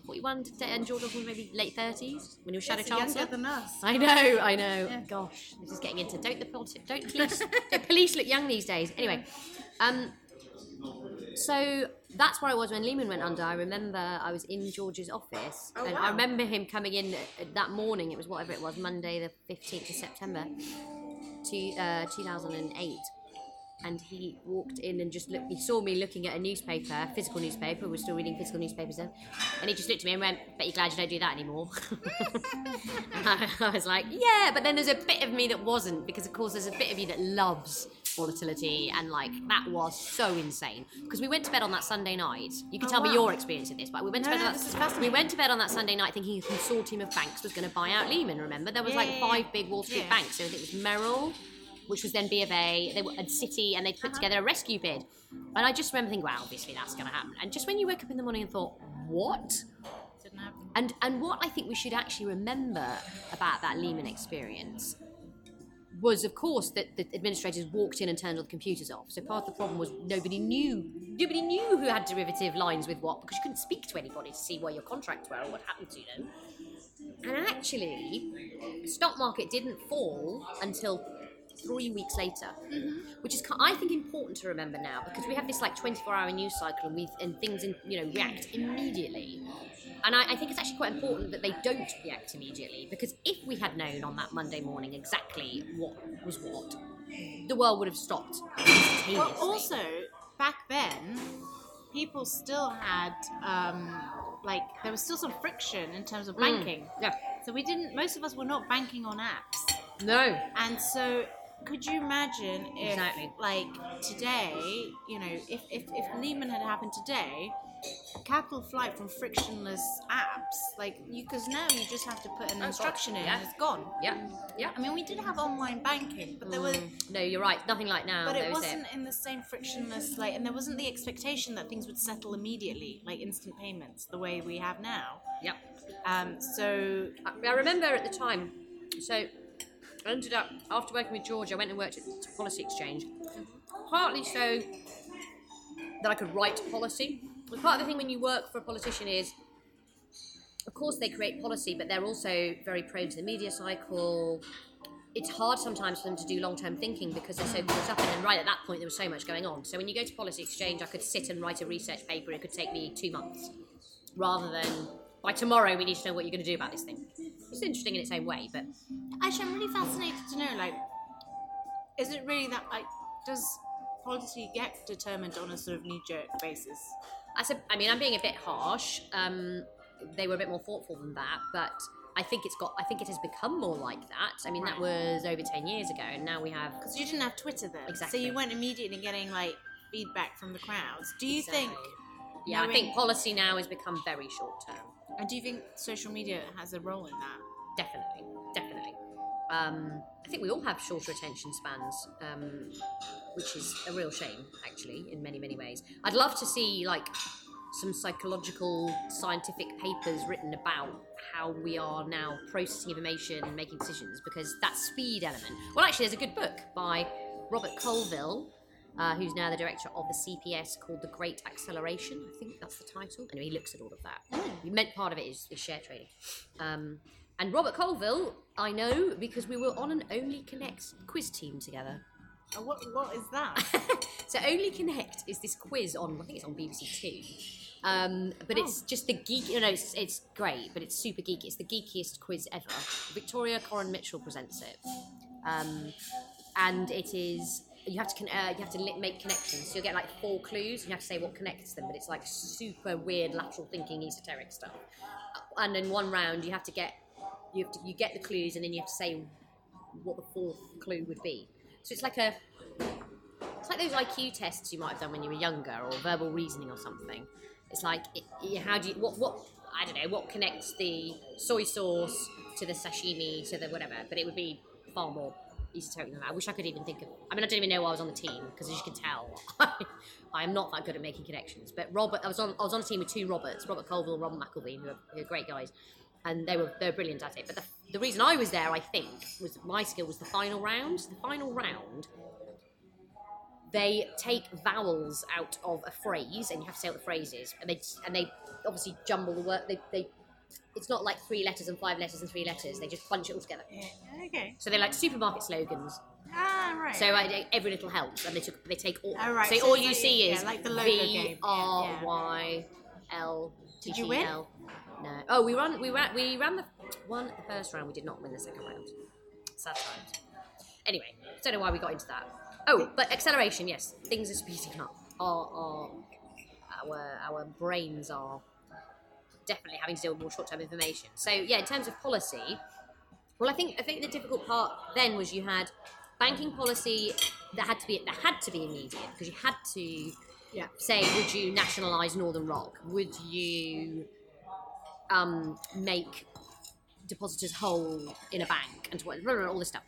41, and George was maybe late 30s when he was Shadow Yes, younger Chancellor. than us. I know, I know. Gosh, this is getting into don't the politi- don't police don't police look young these days. Anyway, um, so that's where I was when Lehman went under. I remember I was in George's office, Oh, and wow. I remember him coming in uh, that morning. It was whatever it was, Monday the fifteenth of September, to uh, two thousand and eight. And he walked in and just looked. He saw me looking at a newspaper, physical newspaper. We're still reading physical newspapers then. And he just looked at me and went, "Bet you're glad you don't do that anymore." And I, I was like, "Yeah," but then there's a bit of me that wasn't because, of course, there's a bit of you that loves volatility and like that was so insane because we went to bed on that Sunday night. You can Oh, tell me your experience of this, but we went to No, bed. no, on that, we went to bed on that Sunday night thinking a consortium of banks was going to buy out Lehman. Remember, there was Yeah, like yeah, five big Wall Street Yeah. banks. So I think it was Merrill, which was then B of A, they were and Citi, and they put uh-huh. together a rescue bid. And I just remember thinking, well, obviously that's going to happen. And just when you wake up in the morning and thought, what? Didn't happen. And and what I think we should actually remember about that Lehman experience was, of course, that the administrators walked in and turned all the computers off. So part of the problem was nobody knew nobody knew who had derivative lines with what because you couldn't speak to anybody to see where your contracts were or what happened to them. And actually, stock market didn't fall until three weeks later, which is I think important to remember now because we have this like 24-hour news cycle and we and things in, you know react immediately. And I, I think it's actually quite important that they don't react immediately because if we had known on that Monday morning exactly what was what, the world would have stopped. Well, also back then, people still had um, like there was still some friction in terms of Mm. banking. yeah, So we didn't. Most of us were not banking on apps, no, and so could you imagine if, Exactly. like today, you know, if if, if Lehman had happened today. Capital flight from frictionless apps, like you, because now you just have to put an God, instruction in yeah. and it's gone. yeah, yeah. I mean, we did have online banking, but there was Mm, no, you're right. Nothing like now. But it was wasn't in the same frictionless, like, and there wasn't the expectation that things would settle immediately, like instant payments, the way we have now. Yep. Um, so I I remember at the time, so I ended up, after working with George, I went and worked at the Policy Exchange. Partly so that I could write policy. But part of the thing when you work for a politician is, of course, they create policy, but they're also very prone to the media cycle. It's hard sometimes for them to do long term thinking because they're so caught up in. And right at that point, there was so much going on. So when you go to Policy Exchange, I could sit and write a research paper, it could take me two months rather than by tomorrow we need to know what you're going to do about this thing. It's interesting in its own way, but actually, I'm really fascinated to know, like, is it really that, like, does quality get determined on a sort of knee jerk basis? I said, I mean, I'm being a bit harsh. Um, they were a bit more thoughtful than that, but I think it's got. I think it has become more like that. I mean, that was over ten years ago, and now we have. Because you didn't have Twitter then, Exactly. So you weren't immediately getting like feedback from the crowds. Do you think? Yeah, I think policy now has become very short term. And do you think social media has a role in that? Definitely, definitely. Um, I think we all have shorter attention spans, um, which is a real shame, actually, in many, many ways. I'd love to see like some psychological, scientific papers written about how we are now processing information and making decisions, because that speed element. Well, actually, there's a good book by Robert Colville. Uh, who's now the director of the CPS called The Great Acceleration? I think that's the title. Anyway, he looks at all of that. He meant part of it is, is share trading. Um, and Robert Colville, I know because we were on an Only Connect quiz team together. Uh, what What is that? So Only Connect is this quiz on, I think it's on BBC Two. Um, but it's just the geek. You know, it's, it's great, but it's super geeky. It's the geekiest quiz ever. Victoria Coren Mitchell presents it, um, and it is you have to uh, you have to make connections. So you'll get like four clues, and you have to say what connects them. But it's like super weird lateral thinking, esoteric stuff. And in one round, you have to get you have to you get the clues, and then you have to say what the fourth clue would be. So it's like a it's like those IQ tests you might have done when you were younger, or verbal reasoning or something. It's like, it- how do you, what, what, I don't know, what connects the soy sauce to the sashimi to the whatever, but it would be far more that. I wish I could even think of, I mean, I don't even know I was on the team, because as you can tell, I am not that good at making connections. But Robert, I was on, I was on a team with two Roberts, Robert Colville and Robert McElveen, who are, who are great guys. And they were they were brilliant at it. But the, the reason I was there, I think, was my skill was the final round. The final round, they take vowels out of a phrase and you have to say what the phrase is and they and they obviously jumble the word they, they it's not like three letters and five letters and three letters they just bunch it all together yeah. Okay. so they're like supermarket slogans Ah, right. so I, every little helps and they took they take all Oh, right. so, So all you see yeah, is like the logo V R. Y L Did you win? No oh we ran we ran we ran the one the first round we did not win the second round sad times anyway don't know why we got into that oh but acceleration yes things are speeding up our our our, our brains are definitely having to deal with more short-term information so yeah in terms of policy well i think i think the difficult part then was you had banking policy that had to be that had to be immediate because you had to Yeah. say would you nationalize northern rock would you um, make depositors whole in a bank and blah, blah, blah, all this stuff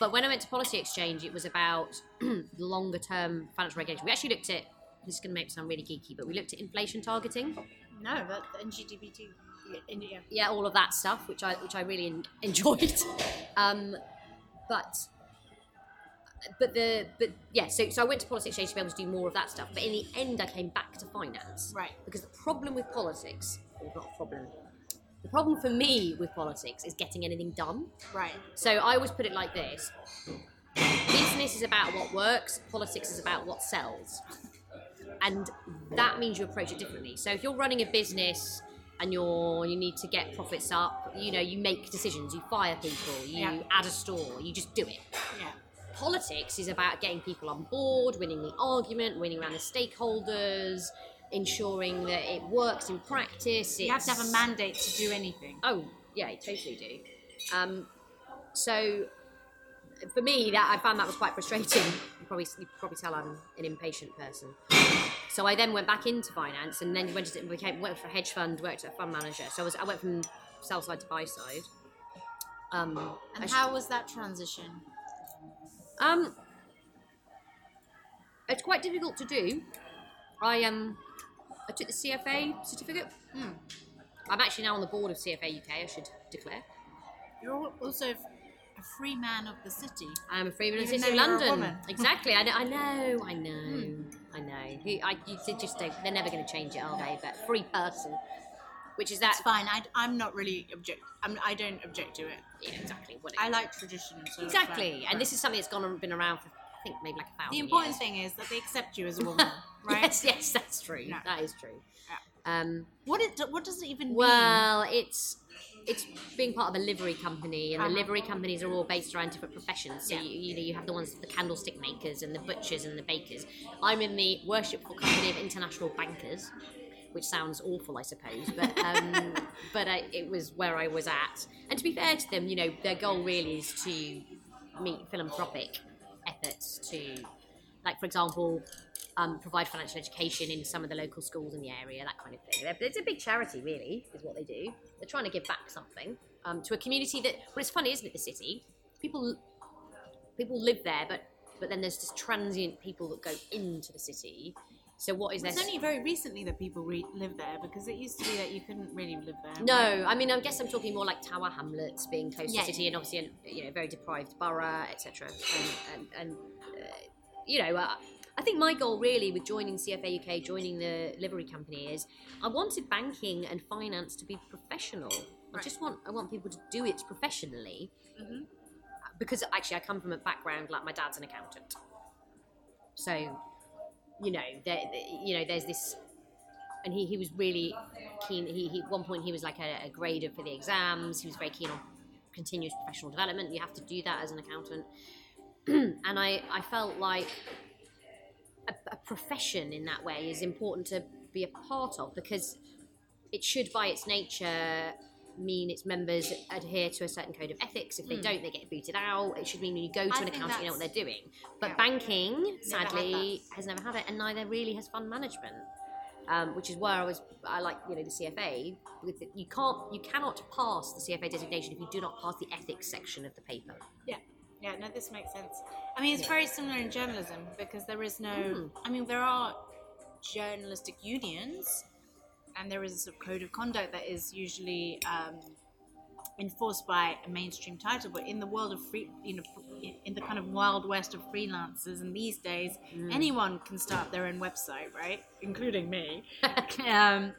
but when I went to Policy Exchange, it was about longer term financial regulation. We actually looked at this is going to make it sound really geeky, but we looked at inflation targeting. No, that NGDBT. India. Yeah, all of that stuff, which I which I really en- enjoyed. Um, but but the but yeah, so so I went to Policy Exchange to be able to do more of that stuff. But in the end, I came back to finance. Right. Because the problem with politics, or not a problem, the problem for me with politics is getting anything done. Right. So I always put it like this business is about what works, politics is about what sells. And that means you approach it differently. So if you're running a business and you're you need to get profits up, you know, you make decisions, you fire people, you Yeah. add a store, you just do it. Yeah. Politics is about getting people on board, winning the argument, winning around the stakeholders, ensuring that it works in practice. You have to have a mandate to do anything. Oh, yeah, I totally do. Um, so for me, that I found that was quite frustrating. You probably you probably tell I'm an impatient person. So I then went back into finance, and then went to became worked for a hedge fund, worked at a fund manager. So I was I went from sell side to buy side. Um, And how was that transition? um, it's quite difficult to do. I um, I took the CFA certificate. Hmm. I'm actually now on the board of CFA UK. I should declare. You're also a free man of the city. I'm a free man of the city of though you're a London. Exactly. I know. I know. I know. I know. Who, I, you just don't, they're never going to change it, are they? But free person, which is that. That's fine. I, I'm not really object. I'm, I don't object to it. Yeah, exactly. Whatever. I like tradition. So it's exactly. fine. And this is something that's gone on, been around for I think maybe like a thousand. the important years. thing is that they accept you as a woman, right? Yes, yes, that's true. Yeah. That is true. Um, What it, what does it even mean? well, it's it's being part of a livery company, and the Uh-huh. livery companies are all based around different professions. So Yeah. you, you know you have the ones, the candlestick makers, and the butchers, and the bakers. I'm in the worshipful company of international bankers, which sounds awful, I suppose, but um, but I, it was where I was at. And to be fair to them, you know, their goal really is to meet philanthropic efforts to, like for example. Um, provide financial education in some of the local schools in the area, that kind of thing. They're- It's a big charity, really, is what they do. They're trying to give back something um, to a community that. Well, it's funny, isn't it? The city, people, people live there, but but then there's just transient people that go into the city. So what is It's only very recently that people re- live there because it used to be that you couldn't really live there. No, I mean, I guess I'm talking more like Tower Hamlets being close Yeah. to the city and obviously, a, you know, very deprived borough, etc. And, and, and uh, you know, uh, I think my goal really with joining CFA UK, joining the livery company, is I wanted banking and finance to be professional. I just want I want people to do it professionally Mhm. because actually I come from a background like my dad's an accountant, so you know, there, you know, there's this and he, he was really keen. He, he at one point he was like a, a grader for the exams. He was very keen on continuous professional development. You have to do that as an accountant. and I, I felt like a, a profession in that way is important to be a part of because it should, by its nature, mean its members adhere to a certain code of ethics. If they don't, they get booted out. It should mean when you go to. I an accountant, you know what they're doing. But yeah. banking, sadly, has never had it, and neither really has fund management um, which is where I was. I like you know the CFA. You can't, you cannot pass the CFA designation if you do not pass the ethics section of the paper. Yeah, yeah, no, this makes sense. I mean, it's very similar in journalism because there is no. Hmm. I mean, there are journalistic unions, and there is a sort of code of conduct that is usually um, enforced by a mainstream title. But in the world of free, you know, in the kind of wild west of freelancers, and these days, Hmm. anyone can start their own website, right? Including me. um,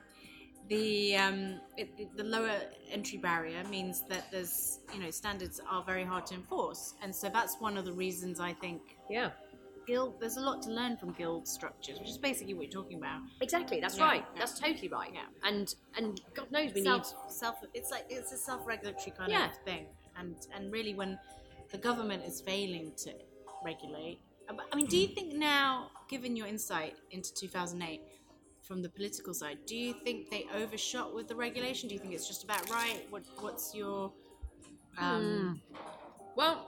the, um, it, the- lower entry barrier means that there's you know standards are very hard to enforce, and so that's one of the reasons I think Yeah, guild there's a lot to learn from guild structures, which is basically what you're talking about. exactly. That's Yeah, right. yeah. That's totally right. Yeah. And and God knows we self, self it's like it's a self-regulatory kind Yeah. of thing, and and really when the government is failing to regulate. I mean, do you think now, given your insight into 2008 from the political side, do you think they overshot with the regulation? Do you think it's just about right? What What's your um, need. Well,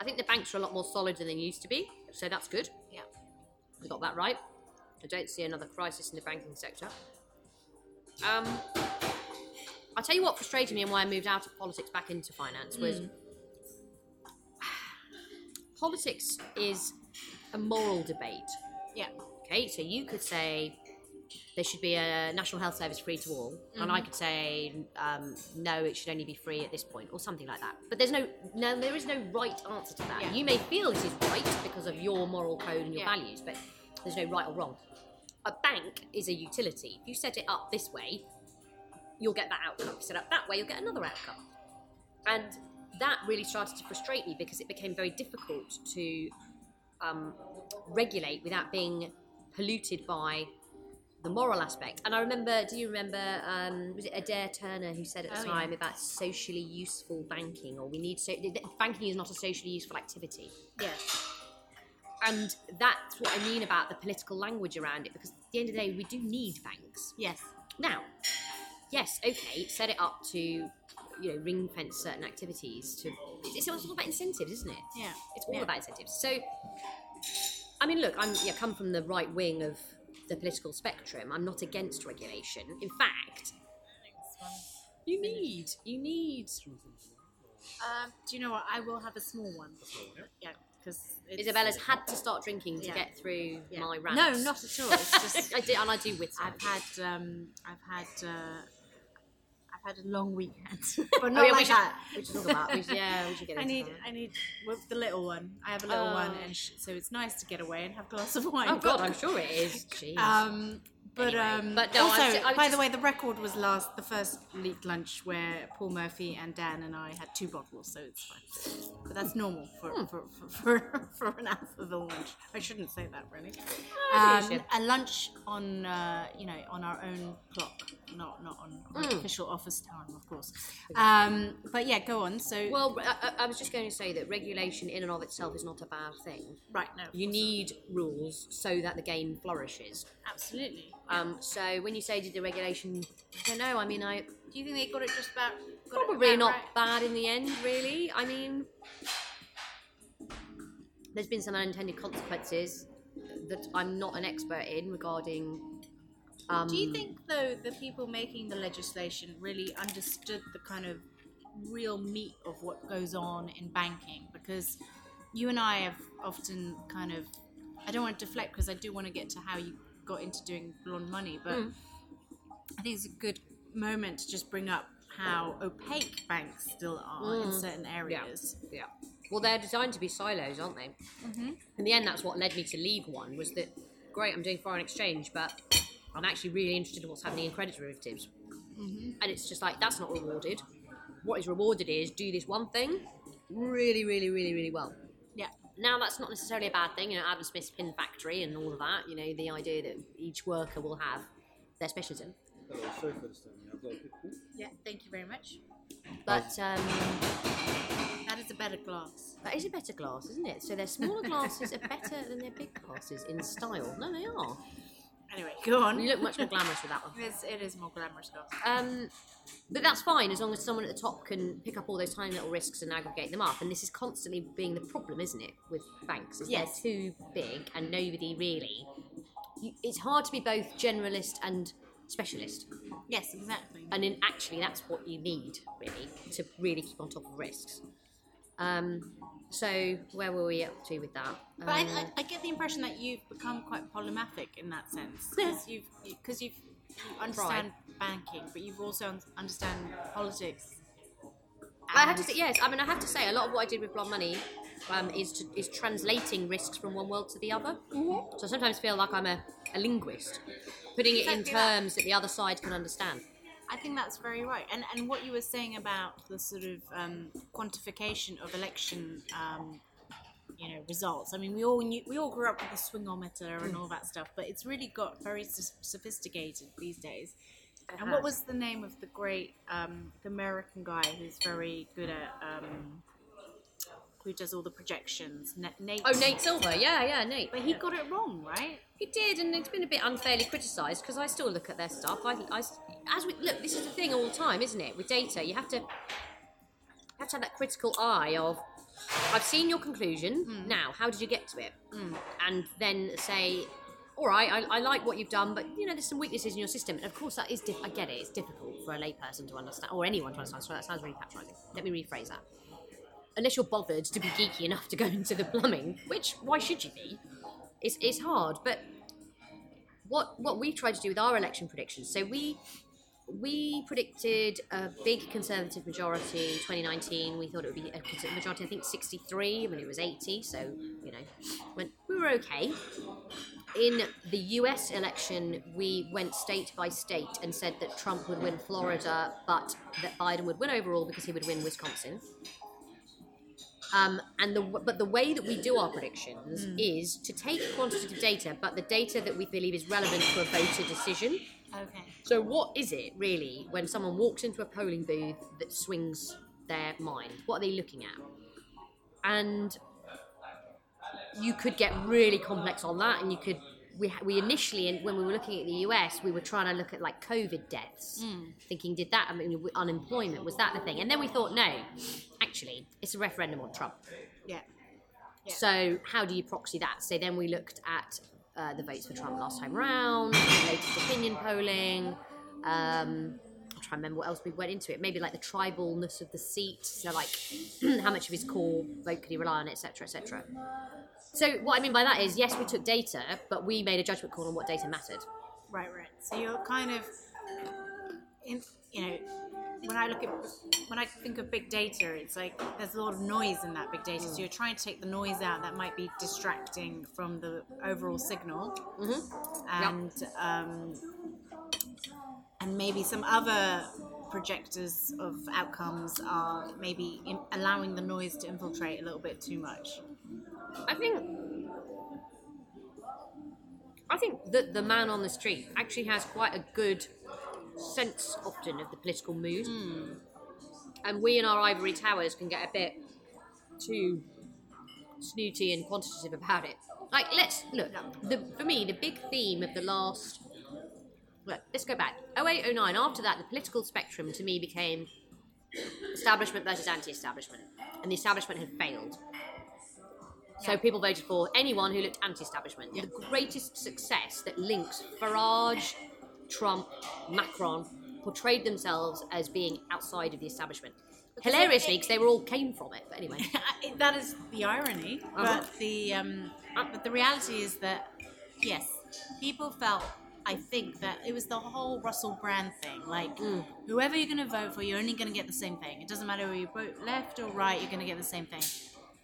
I think the banks are a lot more solid than they used to be, so that's good. Yeah. We got that right. I don't see another crisis in the banking sector. Um, I'll tell you what frustrated me and why I moved out of politics back into finance was politics is a moral debate. yeah, Okay, so you could say there should be a national health service free to all, and I could say um, no, it should only be free at this point, or something like that. But there's no, no, there is no right answer to that. Yeah. You may feel this is right because of your moral code and your Yeah. values, but there's no right or wrong. A bank is a utility. If you set it up this way, you'll get that outcome. If you set it up that way, you'll get another outcome. And that really started to frustrate me because it became very difficult to um, regulate without being polluted by the moral aspect. And I remember, do you remember, um, was it Adair Turner who said at the Oh, yeah. time about socially useful banking, or we need so banking is not a socially useful activity. yes, And that's what I mean about the political language around it, because at the end of the day, we do need banks. yes, Now, yes, okay, set it up to, you know, ring fence certain activities. To it's, it's all about incentives, isn't it? yeah, It's all Yeah. about incentives. So, I mean, look, I'm yeah, come from the right wing of the political spectrum. I'm not against regulation. In fact, you need you need. Um, do you know what? I will have a small one. Yeah, because Izabella's had to start drinking to Yeah. get through Yeah. my rant. No, not at all. It's just I did, and I do with. I've had um, I've had uh, I've had a long weekend, but Oh, not yeah, we like should, that. we should talk about. We should, yeah, we should get I need that. I need with the little one. I have a little one, Oh. and sh- so it's nice to get away and have a glass of wine. Oh but- God, I'm sure it is. Jeez. Um, But Anyway, um, but no, I also, was I was by just- the way, the record was last the first leaked lunch where Paul Murphy and Dan and I had two bottles, so it's fine. But that's normal for Hmm. for, for, for, for an Alphaville lunch. I shouldn't say that really. I Um, a lunch on uh, you know on our own clock, not not on, Hmm. official office time, of course. Um, but yeah, go on. So Well, I, I- was just going to say that regulation in and of itself is not a bad thing. right no, You need rules so that the game flourishes. absolutely. Um, so when you say did the regulation, I don't know. I mean, I Do you think they got it just about? Got probably about not right? bad in the end, really. I mean, there's been some unintended consequences that I'm not an expert in regarding. Um, Do you think, though, the people making the legislation really understood the kind of real meat of what goes on in banking? Because you and I have often kind of, I don't want to deflect because I do want to get to how you got into doing blonde money, but I think it's a good moment to just bring up how opaque banks still are in certain areas. Yeah. Well, they're designed to be silos, aren't they? Mm-hmm. In the end, that's what led me to leave one. Was that great? I'm doing foreign exchange, but I'm actually really interested in what's happening in credit derivatives. And it's just like that's not rewarded. What is rewarded is do this one thing really, really, really, really well. Yeah. Now that's not necessarily a bad thing. You know, Adam Smith's pin factory and all of that. You know, the idea that each worker will have their specialism. Hello, sorry for you. I've got a quick. Yeah, thank you very much. But um, That is a better glass. That is a better glass, isn't it? So their smaller glasses are better than their big glasses in style. No, they are. Anyway, go on. You look much more glamorous with that one. It's, it is more glamorous glass. Um, but that's fine as long as someone at the top can pick up all those tiny little risks and aggregate them up. And this is constantly being the problem, isn't it, with banks? Is Yes. they're too big and nobody really. You, it's hard to be both generalist and specialist. Yes, exactly. And in actually, that's what you need really to really keep on top of risks. Um, so where were we up to with that? But I, Um, I, I get the impression that you've become quite polymathic in that sense because you've because you've you understand banking, but you've also un- understand politics. I have to say, yes. I mean, I have to say, a lot of what I did with Blonde Money um, is to, is translating risks from one world to the other. So I sometimes feel like I'm a, a linguist, putting it in Exactly that. terms that the other side can understand. I think that's very right. And and what you were saying about the sort of um, quantification of election, um, you know, results. I mean, we all knew, we all grew up with the swingometer and all that stuff, but it's really got very s- sophisticated these days. And what was the name of the great um, the American guy who's very good at um, who does all the projections? Na- Nate. Oh, Nate Silver, yeah, yeah, Nate. But he got it wrong, right? He did, and it's been a bit unfairly criticised because I still look at their stuff. I, I, as we look, this is the thing all the time, isn't it? With data, you have to, you have to have that critical eye of, I've seen your conclusion. Hmm. Now, how did you get to it? Hmm. And then say, all right, I, I like what you've done, but you know, there's some weaknesses in your system. And of course, that is, diff- I get it. It's difficult for a layperson to understand, or anyone to understand. So that sounds really patronising. Let me rephrase that. Unless you're bothered to be geeky enough to go into the plumbing, which why should you be? It's, it's hard, but what what we tried to do with our election predictions. So we we predicted a big conservative majority 2019. We thought it would be a majority. I think 63 when it was 80. So you know, we were okay. In the U.S. election, we went state by state and said that Trump would win Florida, but that Biden would win overall because he would win Wisconsin. Um, and the but the way that we do our predictions is to take quantitative data, but the data that we believe is relevant to a voter decision. Okay. So, what is it really when someone walks into a polling booth that swings their mind? What are they looking at? And you could get really complex on that, and you could. We, we initially, when we were looking at the US, we were trying to look at like COVID deaths, thinking, did that, I mean, unemployment, was that the thing? And then we thought, no, actually, it's a referendum on Trump. Yeah. Yeah. So how do you proxy that? So then we looked at uh, the votes for Trump last time round, latest opinion polling. Um, I'm trying to remember what else we went into it. Maybe like the tribalness of the seat. So like how much of his core vote could he rely on, etc., etc. So what I mean by that is, yes, we took data, but we made a judgment call on what data mattered. Right, right. So you're kind of, in, you know, when I look at when I think of big data, it's like there's a lot of noise in that big data. So you're trying to take the noise out that might be distracting from the overall signal, and um, and maybe some other projectors of outcomes are maybe in, allowing the noise to infiltrate a little bit too much. I think I think that the man on the street actually has quite a good sense often of the political mood. Hmm. And we in our ivory towers can get a bit too snooty and quantitative about it. Like let's look, the, for me the big theme of the last look, let's go back. 08, 09, after that the political spectrum to me became establishment versus anti-establishment. And the establishment had failed. So people voted for anyone who looked anti-establishment. The greatest success that links Farage, Trump, Macron portrayed themselves as being outside of the establishment. Hilariously, because they were all came from it. But anyway, that is the irony, Uh-huh. but the um, but the reality is that yes, people felt. I think that it was the whole Russell Brand thing. Like, Mm. whoever you're going to vote for, you're only going to get the same thing. It doesn't matter whether you vote left or right, you're going to get the same thing.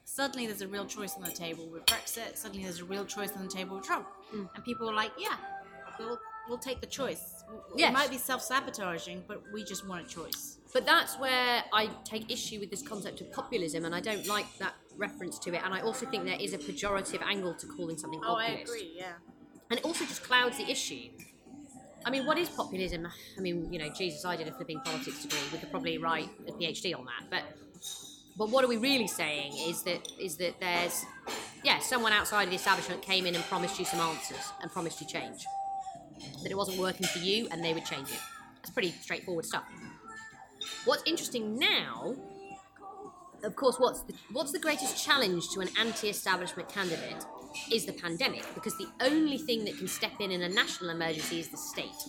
Suddenly, there's a real choice on the table with Brexit. Suddenly, there's a real choice on the table with Trump, Mm. and people are like, "Yeah, we'll we'll take the choice. Yes. It might be self-sabotaging, but we just want a choice." But that's where I take issue with this concept of populism, and I don't like that reference to it. And I also think there is a pejorative angle to calling something populist. I agree, yeah. And it also just clouds the issue. I mean, what is populism? I mean, you know, Jesus, I did a flipping politics degree. We could probably write a PhD on that. But but what are we really saying is that is that there's yeah, someone outside of the establishment came in and promised you some answers and promised you change. That it wasn't working for you and they would change it. It's pretty straightforward stuff. What's interesting now, of course, what's the, what's the greatest challenge to an anti-establishment candidate is the pandemic, because the only thing that can step in in a national emergency is the state.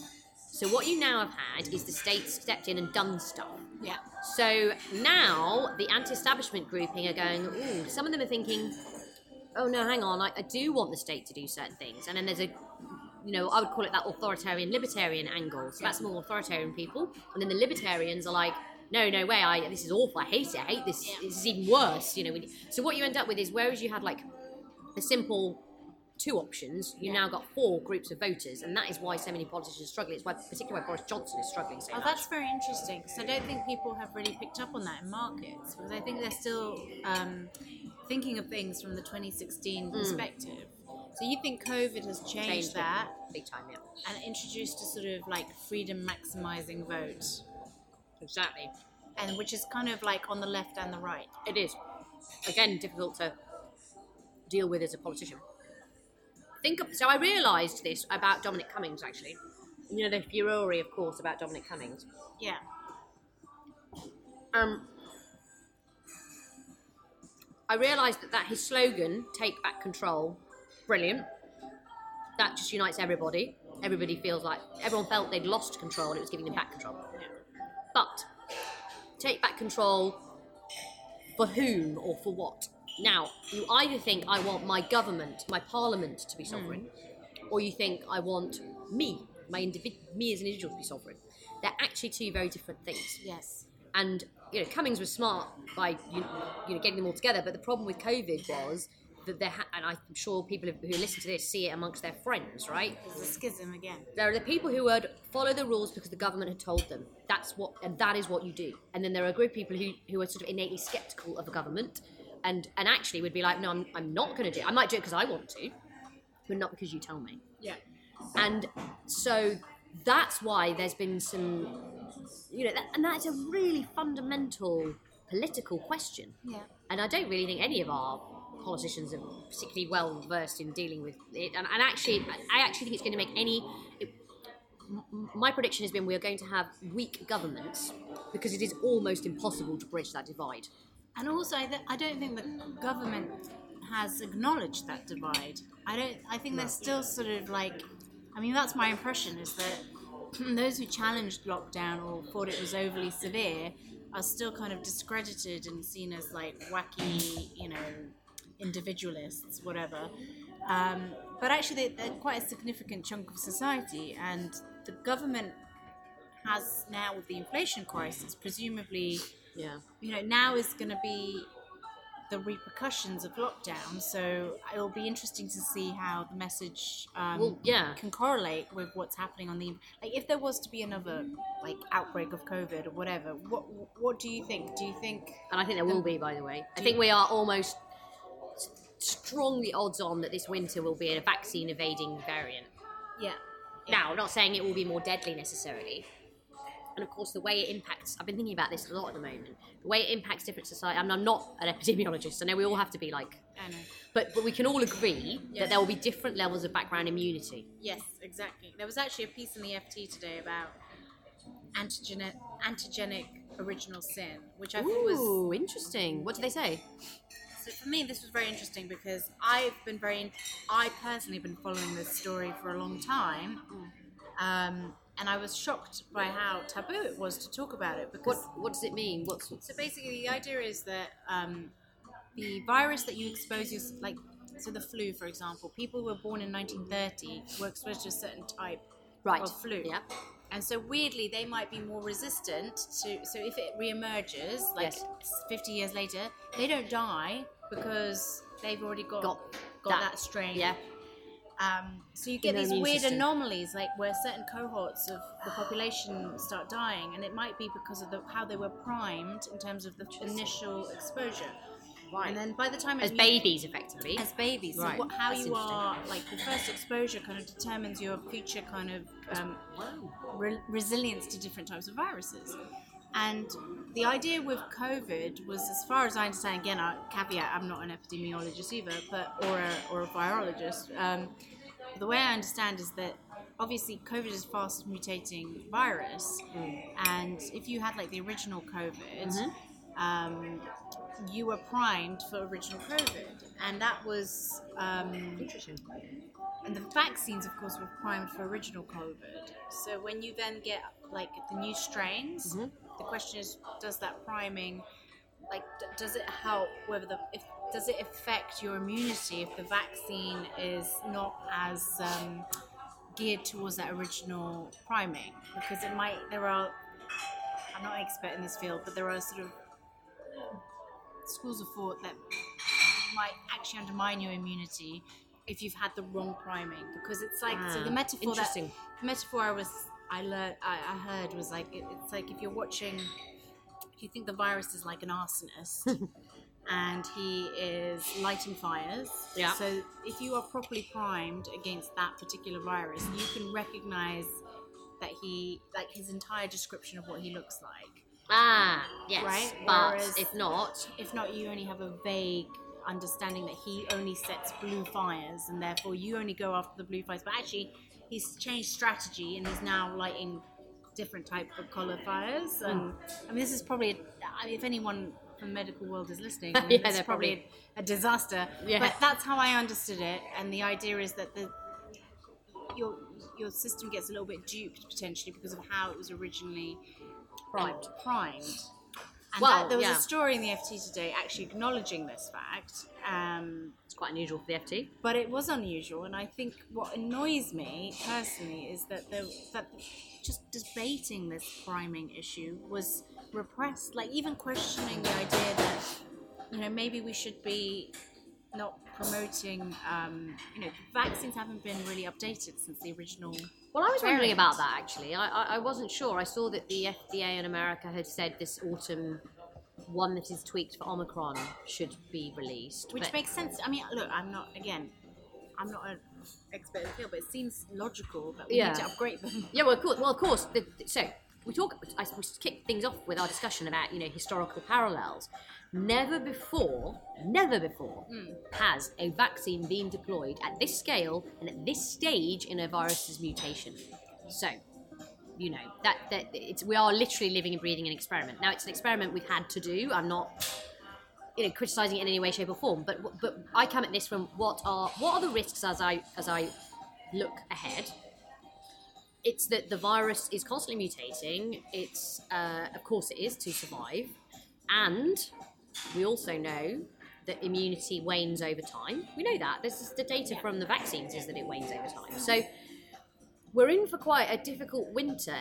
So what you now have had is the state stepped in and done stuff. Yeah. So now the anti-establishment grouping are going. Ooh, some of them are thinking, "Oh no, hang on, I, I do want the state to do certain things." And then there's a, you know, I would call it that authoritarian libertarian angle. So that's more authoritarian people, and then the libertarians are like, "No, no way, I this is awful. I hate it. I hate this. This is even worse." You know. So what you end up with is, whereas you had like a simple two options, you now got four groups of voters, and that is why so many politicians are struggling. It's why, particularly why Boris Johnson is struggling so Oh, much. that's very interesting because I don't think people have really picked up on that in markets because I think they're still um, thinking of things from the 2016 perspective. So you think COVID has changed. Changed that big time, yeah. and introduced a sort of like freedom maximizing vote, Exactly. and which is kind of like on the left and the right. It is. Again, difficult to deal with as a politician. Think of, so I realised this about Dominic Cummings actually. You know the furore, of course, about Dominic Cummings. Yeah. Um, I realised that, that his slogan, "Take back control," brilliant. That just unites everybody. Everybody feels like everyone felt they'd lost control, and it was giving them back control. But take back control for whom or for what? Now, you either think I want my government, my parliament to be hmm. sovereign, or you think I want me, my individ- me as an individual to be sovereign. They're actually two very different things. Yes. And you know, Cummings was smart by you you know getting them all together. But the problem with COVID was that there, ha- and I'm sure people who who listen to this see it amongst their friends, right? There's a schism again. There are the people who would follow the rules because the government had told them. That's what, and that is what you do. And then there are a group of people who, who are sort of innately skeptical of the government, and and actually would be like, no, I'm, I'm not going to do. it. I might do it because I want to, but not because you tell me. Yeah. And so that's why there's been some, you know, that, and that's a really fundamental political question. Yeah. And I don't really think any of our politicians are particularly well versed in dealing with it. And, and actually, I actually think it's going to make any. It, my prediction has been we are going to have weak governments because it is almost impossible to bridge that divide. And also, I, th- I don't think the government has acknowledged that divide. I don't. I think they're still sort of like. I mean, that's my impression is that those who challenged lockdown or thought it was overly severe are still kind of discredited and seen as like wacky, you know, individualists, whatever. Um, but actually, they're quite a significant chunk of society, and the government has now with the inflation crisis, presumably, Yeah. you know, now is going to be the repercussions of lockdown. So it'll be interesting to see how the message um, Well, yeah. can correlate with what's happening on the like. If there was to be another like outbreak of COVID or whatever, what what do you think? Do you think? And I think there will be, by the way. I think we are almost strongly odds on that this winter will be a vaccine evading variant. Yeah. Now, I'm not saying it will be more deadly necessarily. And of course, the way it impacts, I've been thinking about this a lot at the moment. The way it impacts different. I mean, I'm not an epidemiologist. I know we all have to be like, I know. but but we can all agree Yes. that there will be different levels of background immunity. Yes, exactly. There was actually a piece in the FT today about antigenic antigenic original sin, which I thought was Ooh, interesting. What do they say? So for me, this was very interesting because I've been very, I personally been following this story for a long time, um, and I was shocked by how taboo it was to talk about it because. What what does it mean? What's So basically, the idea is that um, the virus that you expose your like, so the flu, for example, people who were born in 1930 were exposed to a certain type right? of flu. Yeah. And so weirdly, they might be more resistant to. So if it reemerges, like Yes. 50 years later, they don't die because they've already got Got got, that- that, strain. Yeah. Um, so you get these weird system. anomalies, like where certain cohorts of the population start dying, and it might be because of the, how they were primed in terms of the initial exposure. Right. And then by the time as babies, effectively. as babies. Right, So what, how that's you are, like the first exposure, kind of determines your future kind of um, re- resilience to different types of viruses. And the idea with COVID was, as far as I understand, again, I caveat, I'm not an epidemiologist either, but or a, or a virologist. Um, the way I understand is that obviously COVID is fast mutating virus, and if you had like the original COVID, um, you were primed for original COVID, and that was um, Interesting. and the vaccines, of course, were primed for original COVID. So when you then get like the new strains, Mhm. The question is, does that priming, like, d- does it help? Whether the if does it affect your immunity if the vaccine is not as um, geared towards that original priming? Because it might. There are. I'm not an expert in this field, but there are sort of schools of thought that might actually undermine your immunity if you've had the wrong priming because it's like so the Ah, metaphor that Interesting. the metaphor I was I learned I, I heard was like it, it's like if you're watching if you think the virus is like an arsonist and he is lighting fires Yeah. so if you are properly primed against that particular virus you can recognize that he like his entire description of what he looks like Ah, yes. Right, But whereas- if not, if not, you only have a vague understanding that he only sets blue fires, and therefore you only go after the blue fires. But actually, he's changed strategy and he's now lighting different type of color fires. And I mean, this is probably, I mean, if anyone from the medical world is listening, I mean, Yeah, this is they're probably a, a disaster. Yeah. But that's how I understood it, and the idea is that the your your system gets a little bit duped potentially because of how it was originally Primed. primed. And Well, that, there was yeah. a story in the FT today actually acknowledging this fact, um, it's quite unusual for the FT. but it was unusual. And I think what annoys me personally is that the, that just debating this priming issue was repressed. Like even questioning the idea that you know maybe we should be not promoting. Um, you know, vaccines haven't been really updated since the original. Well, I was wondering about that actually. I, I, I wasn't sure. I saw that the FDA in America had said this autumn one that is tweaked for Omicron should be released. Which makes sense. I mean, look, I'm not again. I'm not an expert in the field, but it seems logical that we Yeah. need to upgrade them. Yeah, well, of course. Well, of course. The, so we talk. I we kick things off with our discussion about you know historical parallels. Never before, never before hmm. has a vaccine been deployed at this scale and at this stage in a virus's mutation. So, you know that that it's we are literally living and breathing an experiment. Now, it's an experiment we've had to do. I'm not you know criticizing it in any way shape or form but but i come at this from what are what are the risks as i as i look ahead it's that the virus is constantly mutating. It's uh, of course it is to survive. And we also know that immunity wanes over time. We know that. This is the data from the vaccines is that it wanes over time. So we're in for quite a difficult winter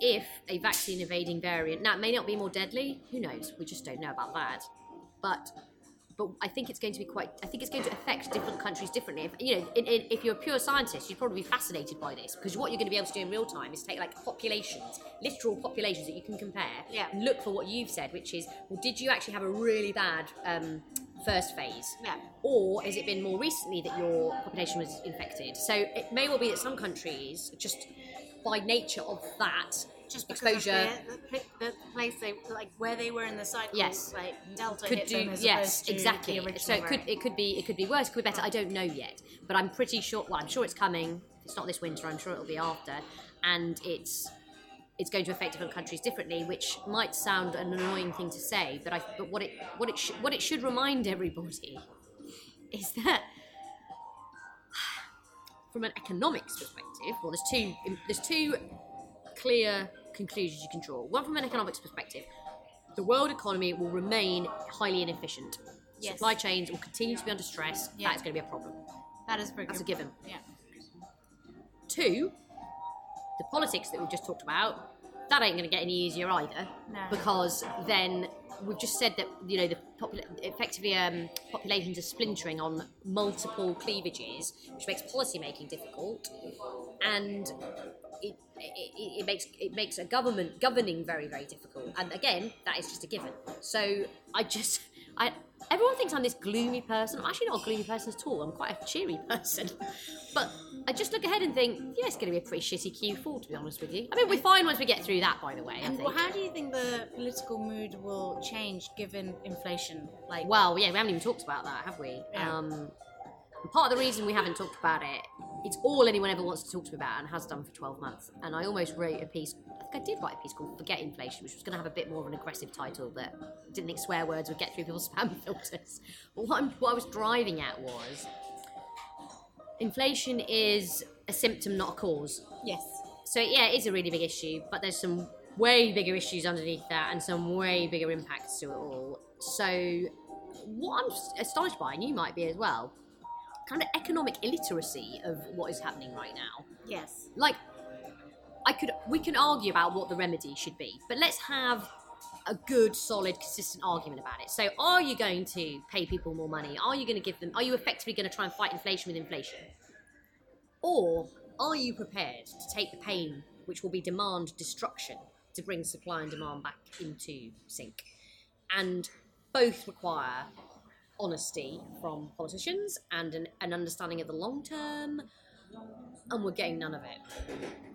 if a vaccine evading variant, now it may not be more deadly, who knows? We just don't know about that. But but I think it's going to be quite. I think it's going to affect different countries differently. If you know, in, in, if you're a pure scientist, you'd probably be fascinated by this because what you're going to be able to do in real time is take like populations, literal populations that you can compare, Yeah. and look for what you've said, which is, well, did you actually have a really bad um, first phase? Yeah. Or has it been more recently that your population was infected? So it may well be that some countries, just by nature of that, Just because exposure. the, the, the place they like where they were in the cycle. Yes. like Delta could do yes exactly. so it could it could be it could be worse could be better i don't know yet. But i'm pretty sure well i'm sure it's coming. If it's not this winter i'm sure it'll be after. And it's it's going to affect different countries differently which might sound an annoying thing to say but i but what it what it sh- what it should remind everybody is that from an economics perspective well there's two there's two clear conclusions you can draw one from an economics perspective the world economy will remain highly inefficient. Yes. Supply chains will continue to be under stress. Yeah. That is going to be a problem. that is That's a given. Yeah. Two, the politics that we've just talked about, that ain't going to get any easier either. No. Because then we've just said that you know the popula- effectively um, populations are splintering on multiple cleavages, which makes policy making difficult, and it, it, it makes it makes a government governing very very difficult. And again, that is just a given. So I just I. Everyone thinks I'm this gloomy person. I'm actually not a gloomy person at all. I'm quite a cheery person. But I just look ahead and think, yeah, it's going to be a pretty shitty Q4, to be honest with you. I mean, we're fine once we get through that, by the way. I And think. well, how do you think the political mood will change given inflation? Like, Well, yeah, we haven't even talked about that, have we? Yeah. Um, part of the reason we haven't talked about it, it's all anyone ever wants to talk to me about and has done for 12 months. And I almost wrote a piece, I think I did write a piece called Forget Inflation, which was going to have a bit more of an aggressive title that didn't think swear words would get through people's spam filters. But what, what I was driving at was inflation is a symptom, not a cause. yes. So yeah, it is a really big issue, but there's some way bigger issues underneath that and some way bigger impacts to it all. So what I'm astonished by, and you might be as well, kind of economic illiteracy of what is happening right now. Yes. Like, I could we can argue about what the remedy should be, but let's have a good, solid, consistent argument about it. So, are you going to pay people more money? Are you going to give them? Are you effectively going to try and fight inflation with inflation? Or are you prepared to take the pain, which will be demand destruction, to bring supply and demand back into sync? And both require honesty from politicians and an, an understanding of the long term, and we're getting none of it.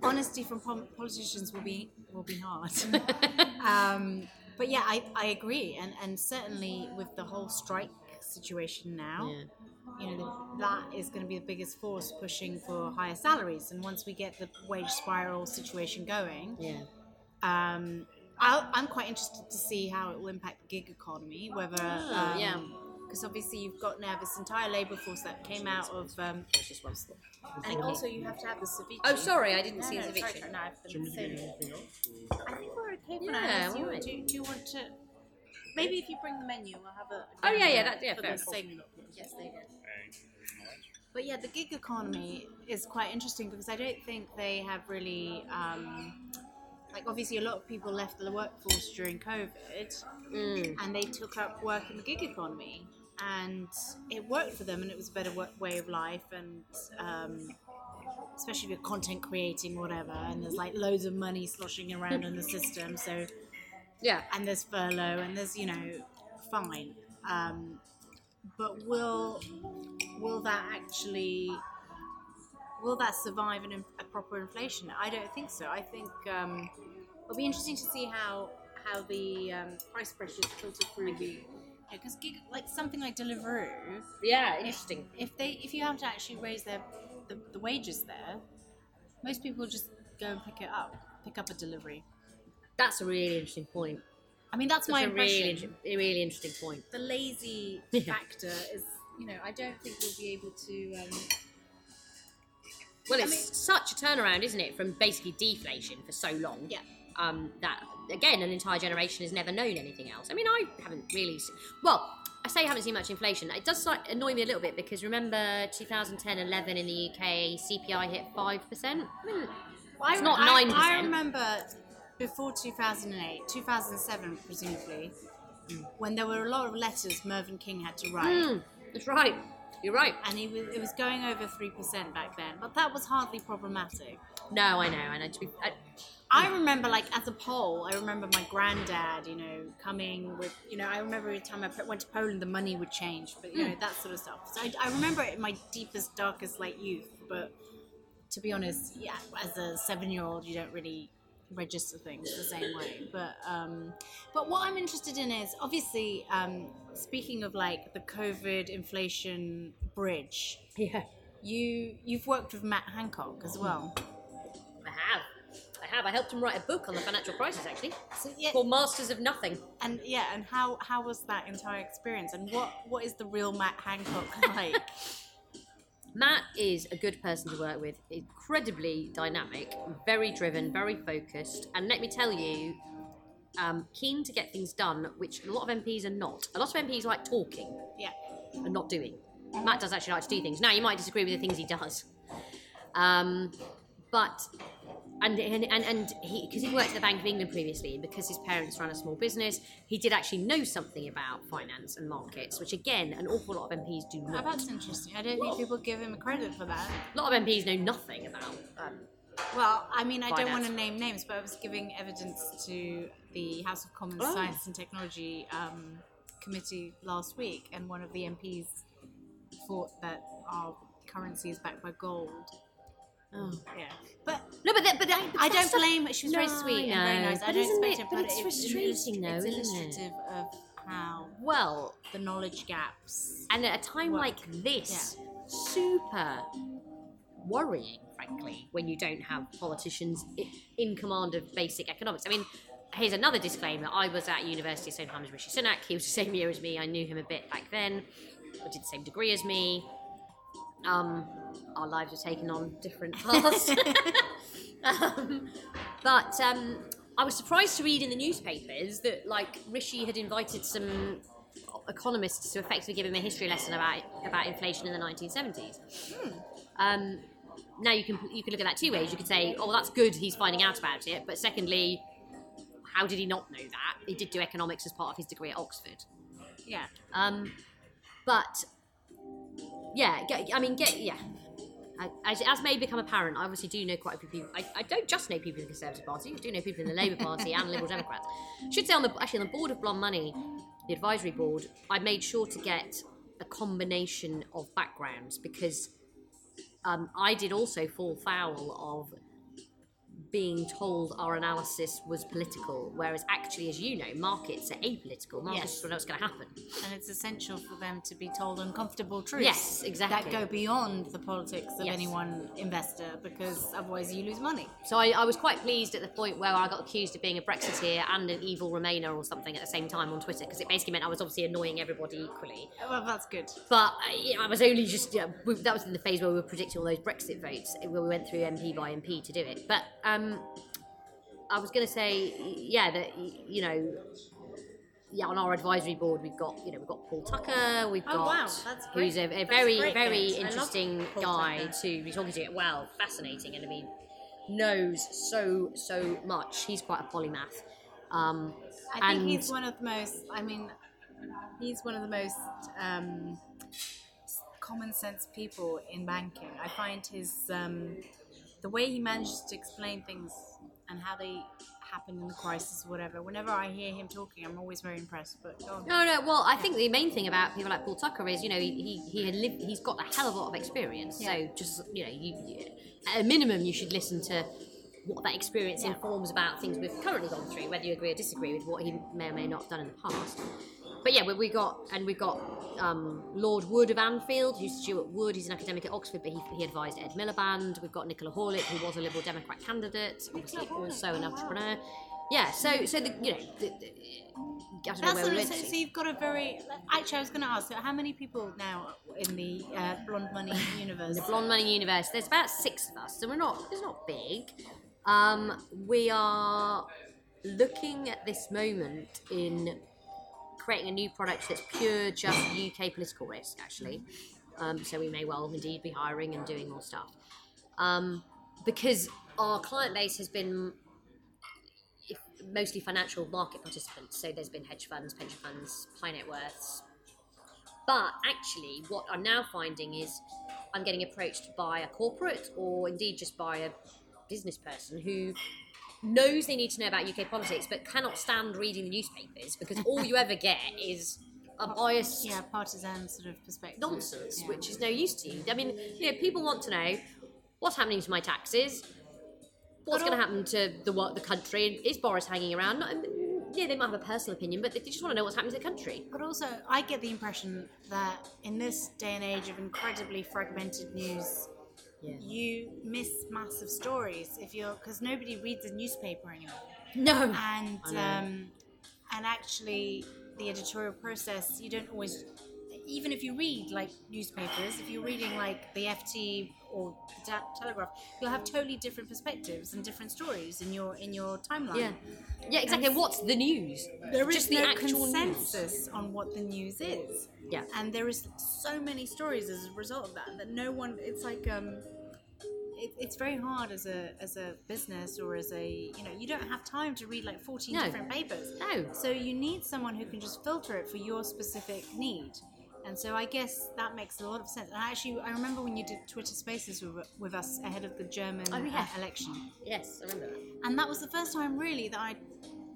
Honesty from pol- politicians will be will be hard. um, but yeah, I, I agree, and and certainly with the whole strike situation now, Yeah. you know, that is going to be the biggest force pushing for higher salaries. And once we get the wage spiral situation going, Yeah. um, I'll, I'm quite interested to see how it will impact the gig economy. Whether, Ah, um, yeah. Because obviously you've got now this entire labour force that came out of, um, It's just one. and also you have to have the ceviche. Oh, sorry, I didn't No, see no, the sorry, ceviche. sorry, no, I've been do you saying- need anything else? I think we're okay for Yeah, now. unless do, do you want to? Maybe if you bring the menu, we'll have a. Oh, yeah, yeah, that- yeah, for fair. the sake- Yes, they did. But yeah, the gig economy is quite interesting because I don't think they have really, um, like, obviously a lot of people left the workforce during COVID Mm. and they took up work in the gig economy and it worked for them and it was a better way of life and um, especially with content creating whatever and there's like loads of money sloshing around in the system so Yeah. and there's furlough and there's you know fine. Um, but will will that actually will that survive an, a proper inflation? I don't think so. I think um, it'll be interesting to see how how the um, price pressures filter through. the because like something like Deliveroo, Yeah, interesting. if they if you have to actually raise their the, the wages there, most people just go and pick it up, pick up a delivery. That's a really interesting point. I mean, that's, That's my impression. really, really interesting point. the lazy Yeah. factor is, you know, I don't think we'll be able to. Um, Well, I it's mean- such a turnaround, isn't it, from basically deflation for so long? Yeah. Um, that again, an entire generation has never known anything else. I mean, I haven't really. Se- well, I say I haven't seen much inflation. It does like, annoy me a little bit because remember 2010-11 in the UK, CPI hit five percent. I mean, I, It's not I- 9%. I remember before 2008, 2007 presumably, when there were a lot of letters Mervyn King had to write. Mm, that's right. You're right. And he was, it was going over 3% back then, but that was hardly problematic. No, I know. I know. To be, I, I remember, like, as a Pole, I remember my granddad, you know, coming with, you know, I remember every time I went to Poland, the money would change, but, you know, that sort of stuff. So I, I remember it in my deepest, darkest, like, youth, but to be honest, yeah, as a seven year old, you don't really register things the same way. But, um, but what I'm interested in is obviously, um, speaking of like the COVID inflation bridge, yeah. you, you've worked with Matt Hancock as well. I have. I helped him write a book on the financial crisis, actually, So, yeah, called Masters of Nothing. And yeah, and how how was that entire experience? And what what is the real Matt Hancock like? Matt is a good person to work with, incredibly dynamic, very driven, very focused, and let me tell you, um, keen to get things done, which a lot of MPs are not. A lot of MPs like talking yeah, and not doing. Matt does actually like to do things. Now, you might disagree with the things he does, um, but and and and, and he because he worked at the Bank of England previously, and because his parents ran a small business, he did actually know something about finance and markets, which again, an awful lot of MPs do oh, not. that's interesting. I don't think people give him credit for that. A lot of MPs know nothing about. Um, Well, I mean, I don't want to name names, but I was giving evidence to the House of Commons Oh. Science and Technology um, Committee last week, and one of the MPs thought that our currency is backed by gold. Oh. Mm. Yeah, but No, but that, but, I, I don't the- blame. She was very sweet I and very nice. I But don't isn't expect it- it, but but it's it- frustrating though, It's isn't it? of how Well, the knowledge gaps. and at a time Work. like this, super worrying, frankly, when you don't have politicians in command of basic economics. I mean, here's another disclaimer. I was at university same time as Rishi Sunak. He was the same year as me. I knew him a bit back then. I did the same degree as me. Um, our lives were taken on different paths. um, but um, I was surprised to read in the newspapers that, like, Rishi had invited some economists to effectively give him a history lesson about about inflation in the 1970s. Um, now you can you can look at that two ways. You could say, oh, that's good. He's finding out about it. But secondly, how did he not know that? He did do economics as part of his degree at Oxford. Yeah. Um, but yeah, get, I mean, get yeah. As, as may become apparent, I obviously do know quite a few people. I, I don't just know people in the Conservative Party. I do know people in the Labour Party and Liberal Democrats. Should say on the actually on the board of Blonde Money, the advisory board, I made sure to get a combination of backgrounds because um, I did also fall foul of being told our analysis was political, whereas actually, as you know, markets are apolitical. Markets Yes. don't know what's going to happen. And it's essential for them to be told uncomfortable truths. Yes, exactly. That go beyond the politics of Yes. any one investor because otherwise you lose money. So I, I was quite pleased at the point where I got accused of being a Brexiteer and an evil Remainer or something at the same time on Twitter because it basically meant I was obviously annoying everybody equally. Well, that's good. But you know, I was only just that was in the phase where we were predicting all those Brexit votes where we went through MP by MP to do it. But um, I was going to say yeah that you know. Yeah, on our advisory board, we've got you know we've got Paul Tucker, we've Oh, got wow, that's who's a, a very great, very love interesting guy Tucker. to be talking to. Well, fascinating, and I mean knows so so much. He's quite a polymath. Um, I think and he's one of the most. I mean, he's one of the most um, common sense people in banking. I find his um, the way he manages to explain things and how they happen in the crisis or whatever. Whenever I hear him talking, I'm always very impressed. But. No, no. Well, I think the main thing about people like Paul Tucker is, you know, he he, he lived, he's got a hell of a lot of experience. Yeah. So just you know, you, you at a minimum you should listen to what that experience Yeah. informs about things we've currently gone through, whether you agree or disagree with what he may or may not have done in the past. But yeah, we, we got and we've got um, Lord Wood of Anfield, who's Stewart Wood. He's an academic at Oxford, but he, he advised Ed Miliband. We've got Nicola Horlick, who was a Liberal Democrat candidate, obviously also an oh, entrepreneur. Yeah, so so the you know the, the, I don't know That's where sort we of, went so, so you've got a very. Actually, I was going to ask. So how many people now in the uh, blonde money universe? the Blonde Money Universe. There's about six of us, so we're not it's not big. Um, we are looking at this moment in creating a new product that's pure just UK political risk, actually. Um, so we may well indeed be hiring and doing more stuff. Um, because our client base has been mostly financial market participants. So there's been hedge funds, pension funds, high net worths. But actually, what I'm now finding is I'm getting approached by a corporate or indeed just by a business person who knows they need to know about UK politics but cannot stand reading the newspapers because all you ever get is a biased Yeah, partisan sort of perspective. nonsense, Yeah. which is no use to you. I mean, you know, people want to know what's happening to my taxes, what's going to happen to the what the country, is Boris hanging around? Not, yeah, they might have a personal opinion, but they just want to know what's happening to the country. But also, I get the impression that in this day and age of incredibly fragmented news, Yeah. you miss massive stories if you're because nobody reads a newspaper anymore. No, and um, and actually the editorial process you don't always even if you read like newspapers if you're reading like the ft or the Ta- telegraph you'll have totally different perspectives and different stories in your in your timeline yeah, yeah, exactly. And what's the news? there is just the no actual news. consensus on what the news is Yeah. and there is so many stories as a result of that that no one it's like um it, it's very hard as a as a business or as a you know you don't have time to read like 14 No. different papers No. so you need someone who can just filter it for your specific need and so i guess that makes a lot of sense and actually i remember when you did twitter spaces with, with us ahead of the german Oh, yeah. uh, election Yes, I remember that. and that was the first time really that I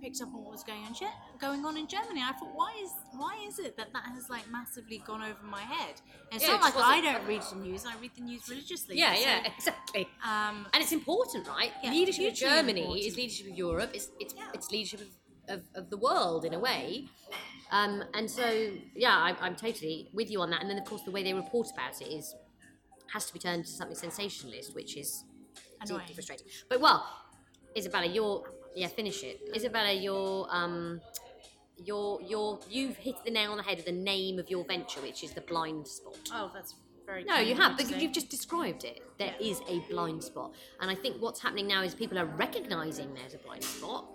picked up on what was going on going on in Germany. I thought, why is why is it that that has like massively gone over my head? And it's Yeah, not like I don't read the news; I read the news religiously. Yeah, So, yeah, exactly. Um, And it's important, right? Yeah, leadership of Germany important. is leadership of Europe. It's it's, Yeah. it's leadership of, of, of the world in a way. Um, and so, yeah, I, I'm totally with you on that. And then, of course, the way they report about it is has to be turned to something sensationalist, which is Annoying. deeply frustrating. But well, Izabella, you're yeah, finish it. Izabella, you're um, you're you're you've hit the nail on the head of the name of your venture, which is the blind spot. oh, that's very. No, you have, but you've just described it. There is a blind spot. And I think what's happening now is people are recognizing there's a blind spot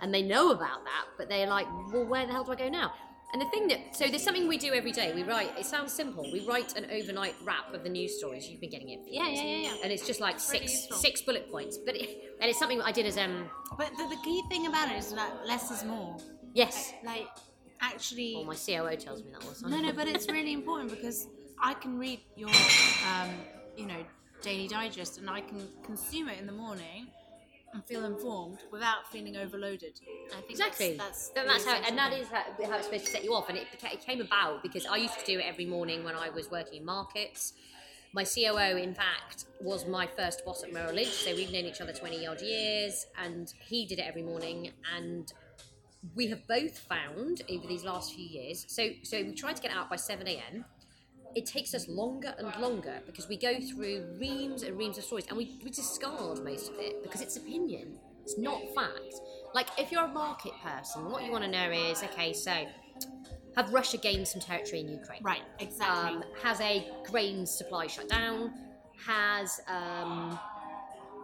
and they know about that, but they're like, well, where the hell do I go now? And the thing that, so there's something we do every day. We write, it sounds simple. We write an overnight wrap of the news stories. You've been getting it. Yeah, yeah, yeah, yeah. And it's just like really six useful. six bullet points. But it, and it's something I did as, um, But the, the key thing about it is that less is more. yes. Like actually. Well, my COO tells me that was. No, no, but it's really important because I can read your, um, you know, daily digest and I can consume it in the morning and feel informed without feeling overloaded. I think Exactly. That's, that's, that's how, and that is how, how it's supposed to set you off. And it, it came about because I used to do it every morning when I was working in markets. My COO, in fact, was my first boss at Merrill Lynch, so we've known each other 20 odd years, and he did it every morning. And we have both found over these last few years, so so we try to get out by 7 a.m. It takes us longer and longer because we go through reams and reams of stories and we, we discard most of it because it's opinion. It's not fact. Like if you're a market person, what you want to know is okay, so have Russia gained some territory in Ukraine? Right, exactly. Um, has a grain supply shut down? Has um,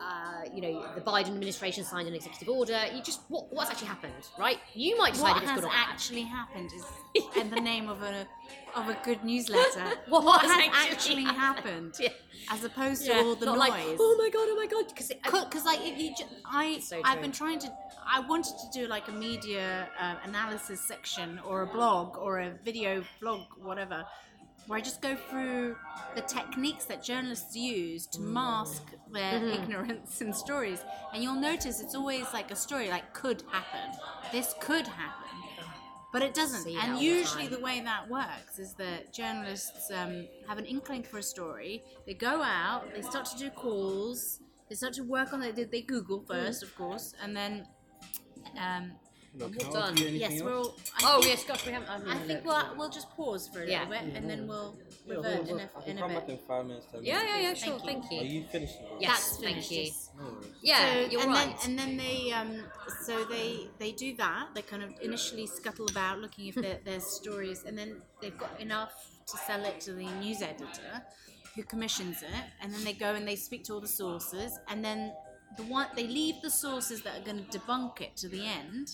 uh, you know the Biden administration signed an executive order? You just what what's actually happened, right? You might decide what if it's good or bad. actually happened is in the name of a of a good newsletter. What what, has actually actually happened? happened, Yeah. as opposed to Yeah, all the noise. like oh my god, oh my god, because because like if you, ju- I, So I've been trying to. I wanted to do like a media uh, analysis section or a blog or a video blog, whatever, where I just go through the techniques that journalists use to mask their Mm-hmm. ignorance in stories. And you'll notice it's always like a story like could happen. This could happen. But it doesn't. See and all the usually the way that works is that journalists um, have an inkling for a story. They go out, they start to do calls, they start to work on it. They, they Google first, of course, and then. Um, Look, Well can done. ask you anything yes, else? we're all. I oh think, yes, gosh, we haven't. I, I haven't think we'll, we'll just pause for a Yeah. little bit and then we'll Yeah, revert hold in on. a, I in can a come back bit. in five minutes. ten yeah, minutes. yeah, yeah, Thank you. thank Are you. you finished? now? Yes, That's thank finished, you. yes. No. Yeah, so, you're and right. Then, and then they, um, so they they do that. They kind of initially scuttle about looking if there, there's stories, and then they've got enough to sell it to the news editor, who commissions it, and then they go and they speak to all the sources, and then the one they leave the sources that are going to debunk it to the end.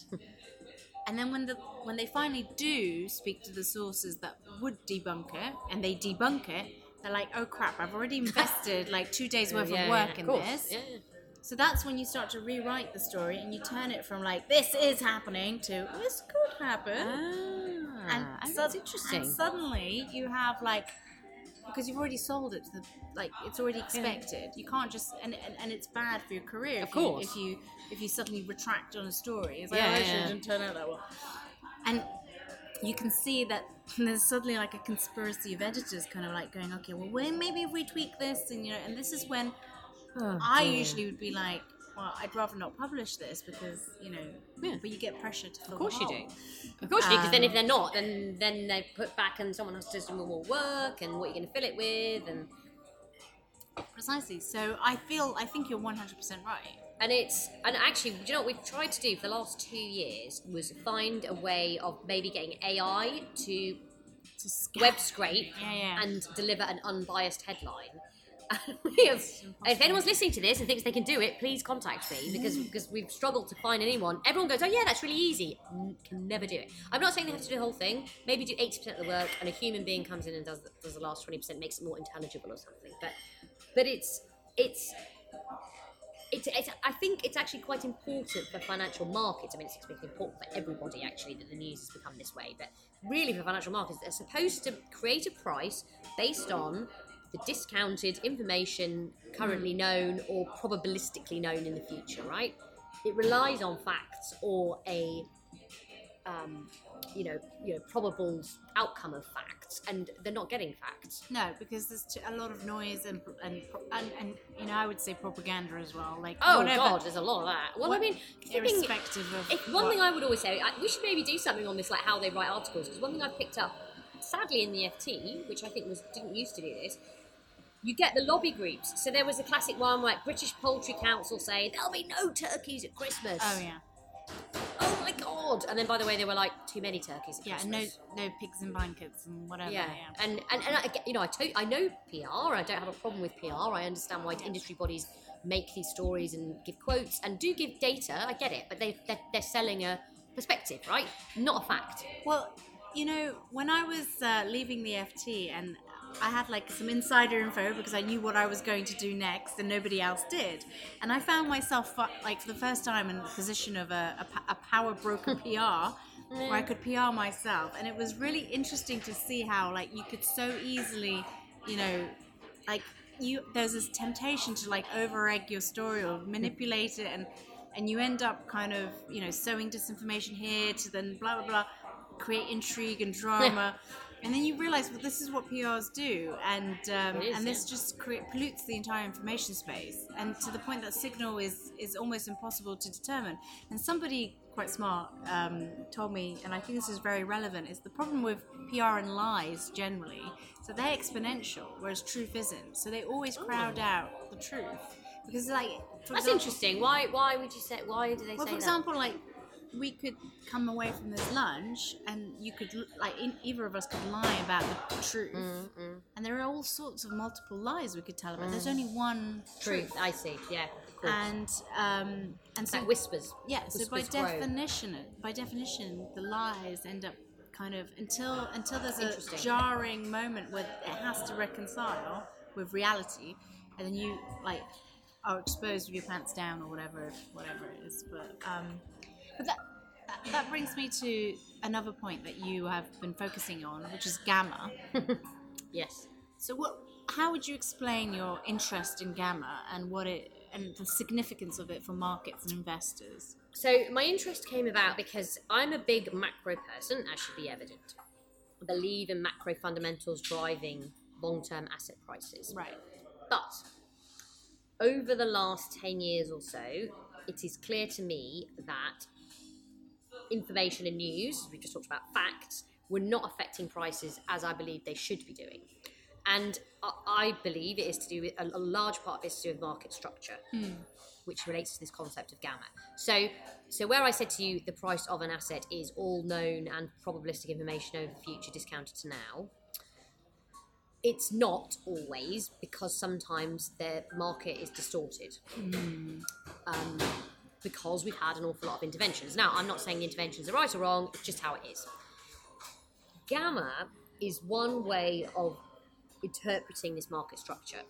And then when the when they finally do speak to the sources that would debunk it, and they debunk it, they're like, "Oh crap! I've already invested like two days worth Yeah, of yeah, work in course. this." Yeah. So that's when you start to rewrite the story and you turn it from like this is happening to this could happen. Ah, and interesting. And suddenly you have like because you've already sold it to the like it's already expected. You can't just and, and, and it's bad for your career Of if course. you if you if you suddenly retract on a story. It's like Yeah, oh, yeah, it yeah. didn't turn out that well. And you can see that there's suddenly like a conspiracy of editors kind of like going, okay, well, maybe if we tweak this, and you know, and this is when Oh, I dear. usually would be like, well, I'd rather not publish this because you know, Yeah. but you get pressure to. Fill Of course you do. Of course you do, because then Um, if they're not, then then they put back and someone has to do more work and what you're going to fill it with, and Precisely. So I feel, I think you're 100 percent right. and it's and actually, you know what we've tried to do for the last two years was find a way of maybe getting AI to To web scrape Yeah, yeah. and deliver an unbiased headline. If anyone's listening to this and thinks they can do it, please contact me because because we've struggled to find anyone. Everyone goes, "Oh yeah, that's really easy." N- Can never do it. I'm not saying they have to do the whole thing. Maybe do eighty percent of the work, and a human being comes in and does the, does the last twenty percent, makes it more intelligible or something. But but it's it's it's, it's, I think it's actually quite important for financial markets. I mean, it's important for everybody actually that the news has become this way. But really, for financial markets, they're supposed to create a price based on the discounted information currently known or probabilistically known in the future. Right? It relies on facts or a um, you know, you know, probable outcome of facts, and they're not getting facts. No, because there's a lot of noise and, and and and you know I would say propaganda as well. Like Oh whatever, God, there's a lot of that. Well, I what- mean, thinking, irrespective of one what- thing I would always say, I, we should maybe do something on this, like how they write articles. Because one thing I picked up, sadly, in the FT, which I think was didn't used to do this, you get the lobby groups. So there was a classic one like British Poultry Council saying there'll be no turkeys at Christmas. Oh yeah, Oh my god! And then by the way, there were like too many turkeys. At yeah, and no no pigs and blankets and whatever. Yeah, Yeah, and and, and I, you know, I, to, I know PR. I don't have a problem with PR. I understand why industry bodies make these stories and give quotes and do give data. I get it, but they they're, they're selling a perspective, right? Not a fact. Well, you know, when I was uh, leaving the FT and I had like some insider info because I knew what I was going to do next and nobody else did. And I found myself, uh, like, for the first time in the position of a, a, a power broker PR. Where I could PR myself, and it was really interesting to see how, like, you could so easily, you know, like you there's this temptation to like over egg your story or manipulate it and and you end up kind of you know sowing disinformation here to then blah blah blah create intrigue and drama and then you realize well this is what prs do and um, is, and this yeah. just cre- pollutes the entire information space and to the point that signal is is almost impossible to determine and somebody quite smart um, told me and i think this is very relevant is the problem with pr and lies generally so they're exponential whereas truth isn't so they always crowd out the truth because like That's example- interesting. Why why would you say? Why do they well, say for example, like we could come away from this lunch, and you could like in, either of us could lie about the truth, that? Mm, and there are all sorts of multiple lies we could tell about. There's only one truth. I see. Yeah, of course. and um, and so that whispers. yeah, so by whispers grow. definition, by definition, the lies end up kind of until until there's a jarring moment where it has to reconcile with reality, and then you like are exposed with your pants down or whatever, whatever it is. But um, but that, that brings me to another point that you have been focusing on, which is gamma. Yes. So what? How would you explain your interest in gamma and what it and the significance of it for markets and investors? So my interest came about because I'm a big macro person, as should be evident. I believe in macro fundamentals driving long-term asset prices. Right. But over the last 10 years or so, it is clear to me that information and news, as we just talked about facts, were not affecting prices as I believe they should be doing. And I- believe it is to do with a, large part of it is to do with market structure, which relates to this concept of gamma. So, so where I said to you the price of an asset is all known and probabilistic information over the future discounted to now, it's not always because sometimes the market is distorted um, because we've had an awful lot of interventions. Now, I'm not saying the interventions are right or wrong, it's just how it is. Gamma is one way of interpreting this market structure.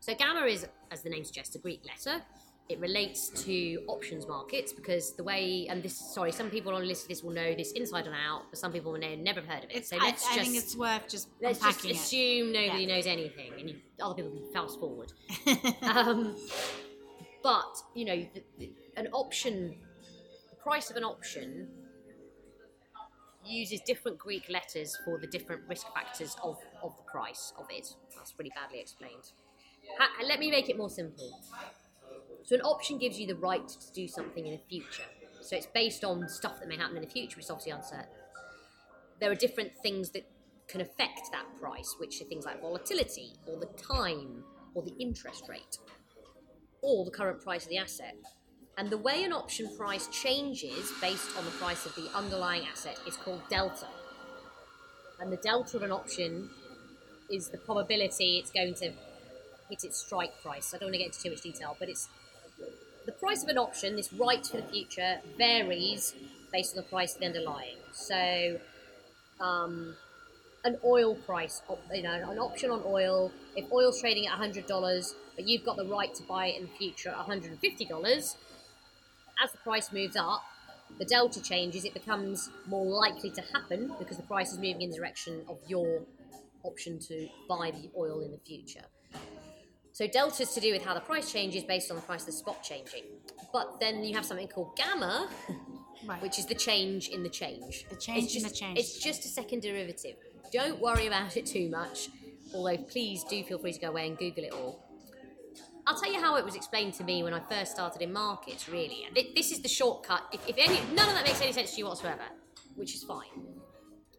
So, gamma is, as the name suggests, a Greek letter it relates to options markets because the way and this sorry some people on the list of this will know this inside and out but some people will know never have heard of it so let's I just think it's worth just let's just unpacking assume nobody Yeah. knows anything and you, other people can fast forward um, but you know the, the, an option the price of an option uses different greek letters for the different risk factors of, of the price of it. That's really badly explained. Ha- let me make it more simple. So an option gives you the right to do something in the future. So it's based on stuff that may happen in the future which is obviously uncertain. There are different things that can affect that price, which are things like volatility, or the time, or the interest rate, or the current price of the asset. And the way an option price changes based on the price of the underlying asset is called delta. And the delta of an option is the probability it's going to hit its strike price. I don't want to get into too much detail, but it's the price of an option, this right for the future, varies based on the price of the underlying. So, um, an oil price, you know, an option on oil. If oil's trading at $100, but you've got the right to buy it in the future at $150, as the price moves up, the delta changes. It becomes more likely to happen because the price is moving in the direction of your option to buy the oil in the future. So delta is to do with how the price changes based on the price of the spot changing. But then you have something called gamma, Right. which is the change in the change. The change It's in the change. It's just a second derivative. Don't worry about it too much, although please do feel free to go away and Google it all. I'll tell you how it was explained to me when I first started in markets, really. And this is the shortcut. If, if any, none of that makes any sense to you whatsoever, which is fine.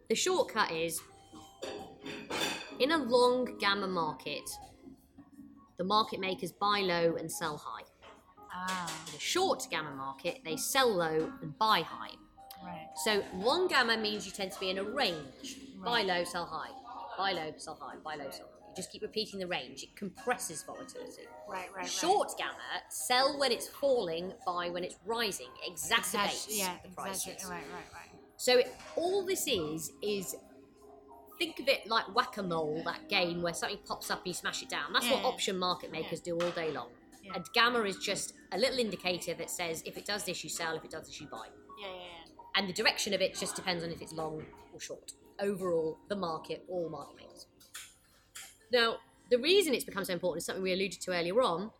The shortcut is in a long gamma market, the market makers buy low and sell high. ah, In a short gamma market, they sell low and buy high. right. So long gamma means you tend to be in a range. Buy low, sell high. Buy low, sell high. Buy low, sell high. Just keep repeating the range. It compresses volatility. Right, right, right. Short gamma, sell when it's falling, buy when it's rising. Exacerbates yeah, the prices. right, right, right. So it, all this is is think of it like whack-a-mole, that game where something pops up and you smash it down. That's what option market makers do all day long. Yeah. And gamma is just a little indicator that says if it does this, you sell. If it does this, you buy Yeah, yeah, yeah. and the direction of it just depends on if it's long or short. Overall, the market, all market makers. Now, the reason it's become so important is something we alluded to earlier on.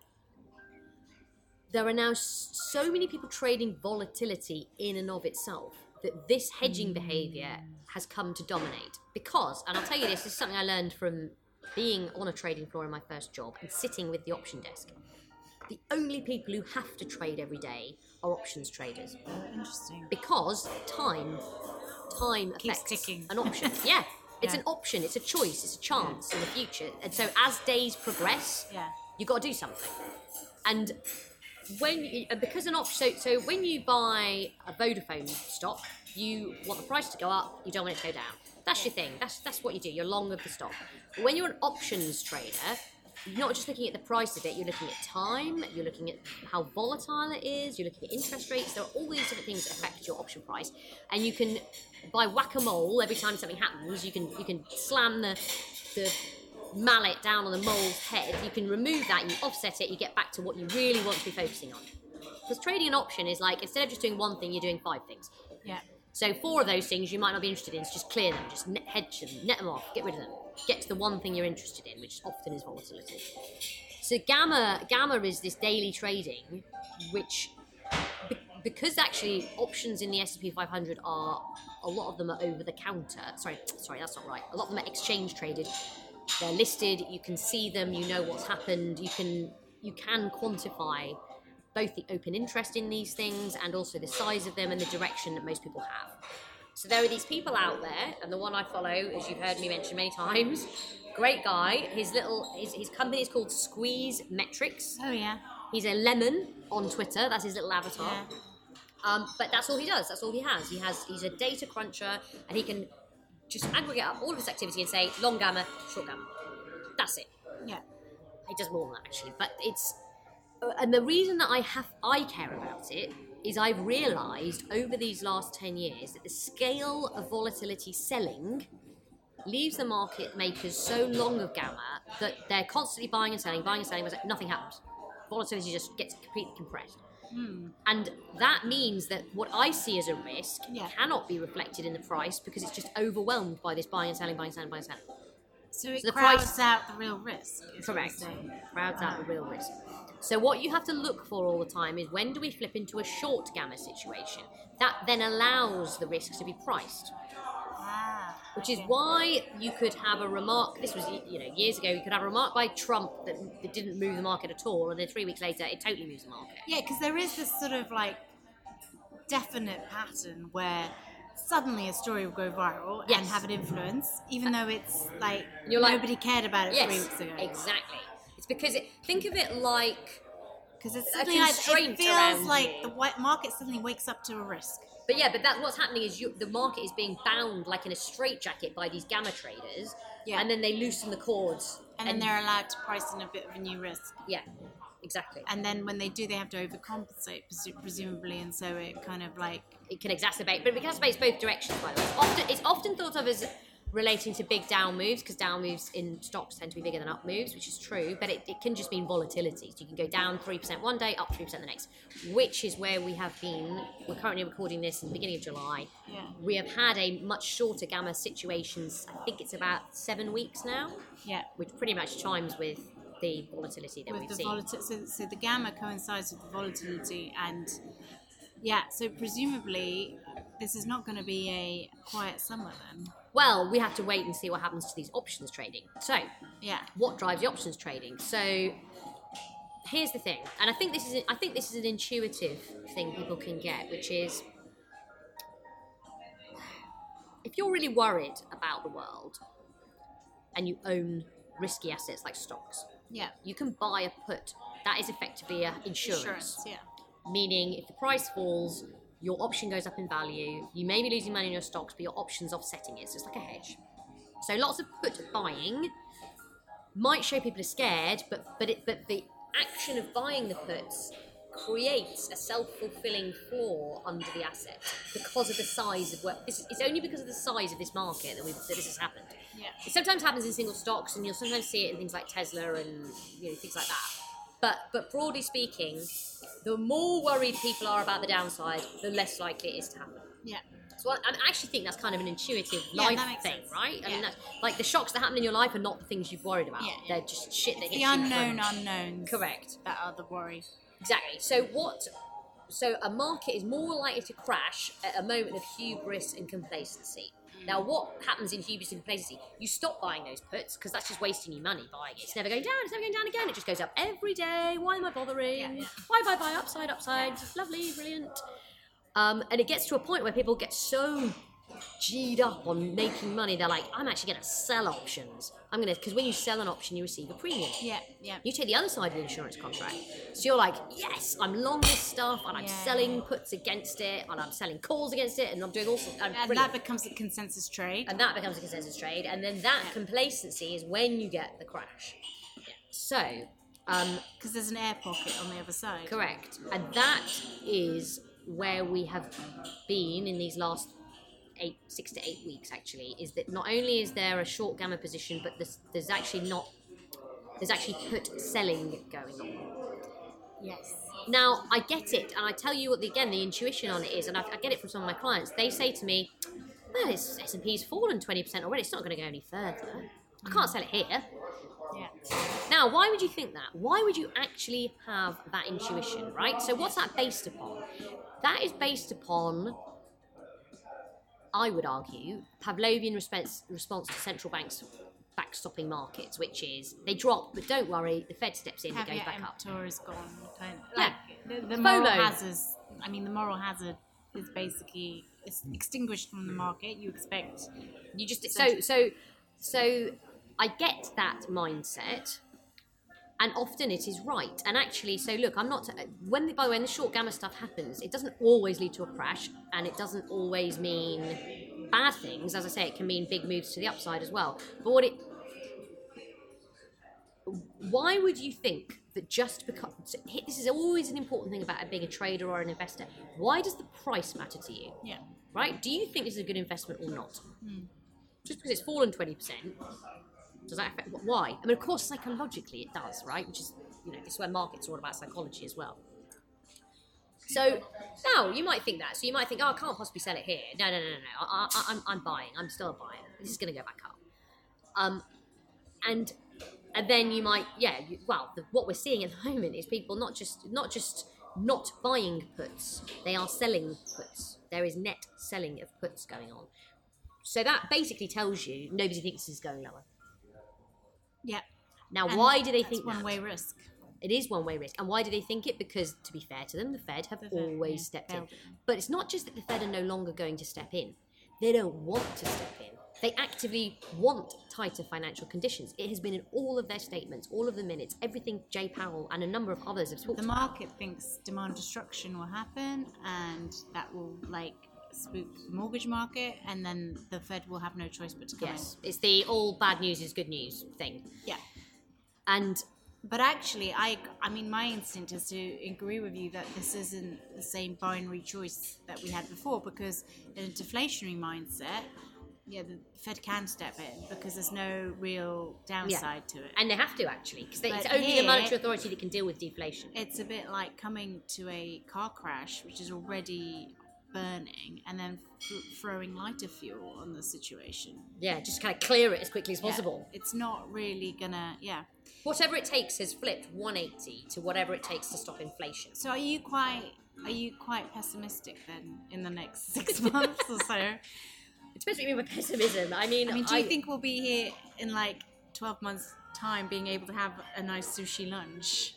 There are now so many people trading volatility in and of itself that this hedging behavior has come to dominate. Because, and I'll tell you this, this is something I learned from being on a trading floor in my first job and sitting with the option desk. The only people who have to trade every day are options traders Interesting. because time time Keeps affects ticking. an option yeah it's Yeah. an option it's a choice it's a chance in the future. And so as days progress Yeah. you've got to do something. And when you, because an option so, so when you buy a vodafone stock you want the price to go up you don't want it to go down. That's your thing that's that's what you do you're long of the stock. When you're an options trader you're not just looking at the price of it, you're looking at time, you're looking at how volatile it is, you're looking at interest rates. There are all these different things that affect your option price. And you can, by whack a mole, every time something happens, you can you can slam the, the mallet down on the mole's head, you can remove that, you offset it, you get back to what you really want to be focusing on. Because trading an option is like, instead of just doing one thing, you're doing five things. Yeah. So four of those things you might not be interested in, so just clear them, just net, hedge them, net them off, get rid of them. Get to the one thing you're interested in, which often is volatility. So gamma gamma is this daily trading, which because actually options in the S&P 500 are a lot of them are over the counter. Sorry, sorry, that's not right. A lot of them are exchange traded. They're listed. You can see them. You know what's happened. You can you can quantify both the open interest in these things and also the size of them and the direction that most people have. So there are these people out there, and the one I follow, as you've heard me mention many times, great guy. His little his, his company is called Squeeze Metrics. Oh yeah. He's a lemon on Twitter. That's his little avatar. Yeah. Um, but that's all he does. That's all he has. He has he's a data cruncher, and he can just aggregate up all of his activity and say long gamma, short gamma. That's it. Yeah. He does more than that actually, but it's and the reason that I have I care about it is I've realised over these last ten years that the scale of volatility selling leaves the market makers so long of gamma that they're constantly buying and selling, buying and selling, nothing happens. volatility just gets completely compressed. Hmm. And that means that what I see as a risk Yeah. cannot be reflected in the price because it's just overwhelmed by this buying and selling, buying and selling, buying and selling. So it So the crowds price- out the real risk. Correct. Crowds out the real risk. So what you have to look for all the time is when do we flip into a short gamma situation? That then allows the risks to be priced. Ah, Which is okay. why you could have a remark. This was you know years ago. You could have a remark by Trump that, that didn't move the market at all, and then three weeks later, it totally moves the market. Yeah, because there is this sort of like definite pattern where suddenly a story will go viral and have an influence, even though it's like You're like- nobody cared about it three weeks ago. exactly. Because it, think of it like, Because it's A suddenly like, it feels like you. the white market suddenly wakes up to a risk. but yeah, but that what's happening is you, the market is being bound like in a straitjacket by these gamma traders, Yeah. and then they loosen the cords, And, then they're allowed to price in a bit of a new risk. yeah, exactly. And then when they do, they have to overcompensate, presumably, and so it kind of like it can exacerbate, but it exacerbates both directions. By the way, often it's often thought of as relating to big down moves because down moves in stocks tend to be bigger than up moves, which is true. But it, it can just mean volatility. So you can go down three percent one day, up three percent the next, which is where we have been. We're currently recording this in the beginning of July. Yeah. We have had a much shorter gamma situations. I think it's about seven weeks now, yeah. which pretty much chimes with the volatility that with we've the seen. So, so the gamma coincides with the volatility, and yeah. So presumably, this is not going to be a quiet summer then. Well, we have to wait and see what happens to these options trading. So. Yeah. what drives the options trading. So here's the thing, and I think this is I think this is an intuitive thing people can get, which is if you're really worried about the world and you own risky assets like stocks, Yeah. you can buy a put. That is effectively a insurance. Insurance. Yeah. Meaning, if the price falls, your option goes up in value. You may be losing money in your stocks, but your option's offsetting it. So it's like a hedge. So lots of put buying might show people are scared, but but it, but the action of buying the puts creates a self-fulfilling flaw under the asset because of the size of what this is, it's only because of the size of this market that, that this has happened. Yeah. It sometimes happens in single stocks, and you'll sometimes see it in things like Tesla and you know things like that. But but broadly speaking, the more worried people are about the downside, the less likely it is to happen. Yeah. So I, I actually think that's kind of an intuitive Yeah, life thing, sense. right? I mean, Yeah. that's, like the shocks that happen in your life are not the things you've worried about. Yeah, yeah. They're just shit that It's hits the unknown from- unknowns. Correct. That are the worry. Exactly. So what? So a market is more likely to crash at a moment of hubris and complacency. Now, what happens in hubris and complacency? You stop buying those puts because that's just wasting your money buying it. It's never going down. It's never going down again. It just goes up every day. Why am I bothering? Yeah, yeah. Why buy buy upside upside? Lovely, brilliant. Um, and it gets to a point where people get so G'd up on making money, they're like, I'm actually going to sell options. I'm going to, because when you sell an option, you receive a premium. Yeah. Yeah. You take the other side of the insurance contract. So you're like, yes, I'm long this stuff and I'm Yeah. selling puts against it and I'm selling calls against it and I'm doing all sorts And brilliant. that becomes a consensus trade. and that becomes a consensus trade. And then that Yeah. complacency is when you get the crash. Yeah. So, um, Because there's an air pocket on the other side. correct. And that is where we have been in these last eight, six to eight weeks. Actually, is that not only is there a short gamma position, but there's, there's actually not. There's actually put selling going on. Yes. Now, I get it, and I tell you what, the, again, the intuition on it is, and I, I get it from some of my clients. They say to me, well, it's, S&P's fallen 20% already. It's not going to go any further. I can't sell it here. Yeah. Now, why would you think that? Why would you actually have that intuition, right? So, what's that based upon? That is based upon, I would argue, Pavlovian response, response to central banks backstopping markets, which is they drop, but don't worry, the Fed steps in, it goes back up. emptor is gone. Kind of, Yeah. like, the, the moral FOMO. hazards. I mean, the moral hazard is basically it's extinguished from the market. You expect. You just so so so I get that mindset, and often it is right. And actually, so look, I'm not when by the way when the short gamma stuff happens, it doesn't always lead to a crash, and it doesn't always mean bad things. As I say, it can mean big moves to the upside as well. But what it why would you think that just because this is always an important thing about being a trader or an investor? Why does the price matter to you? Yeah. right? Do you think this is a good investment or not? Hmm. Just because it's fallen 20%, does that affect why? I mean, of course, psychologically it does, right? Which is you know, is where markets are all about psychology as well. So now you might think that. So you might think, oh, I can't possibly sell it here. No, no, no, no, no. I, I, I'm, I'm buying. I'm still buyer. This is going to go back up. Um, and and then you might, yeah. You, well, the, what we're seeing at the moment is people not just not just not buying puts. They are selling puts. There is net selling of puts going on. So that basically tells you nobody thinks this is going lower. Yeah. Now, And why do they think one that? way risk? It is one way risk. And why do they think it? Because, to be fair to them, the Fed have The Fed, always yeah, stepped in. failed it. But it's not just that the Fed are no longer going to step in, they don't want to step in. They actively want tighter financial conditions. It has been in all of their statements, all of the minutes, everything Jay Powell and a number of others have talked The about. market thinks demand destruction will happen, and that will like spook the mortgage market, and then the Fed will have no choice but to come Yes, it's the all bad news is good news thing. Yeah. And But actually, I, I mean, my instinct is to agree with you that this isn't the same binary choice that we had before because in a deflationary mindset, yeah, the Fed can step in because there's no real downside to it. and they have to actually, because it's only the monetary authority that can deal with deflation. It's a bit like coming to a car crash, which is already burning, and then th- throwing lighter fuel on the situation. Yeah, just kind of clear it as quickly as Yeah, possible. it's not really gonna, yeah. Whatever it takes has flipped 180 to whatever it takes to stop inflation. So are you quite are you quite pessimistic then in the next six months or so? It depends what you mean by pessimism. I mean, I mean, do you think we'll be here in like twelve months' time, being able to have a nice sushi lunch,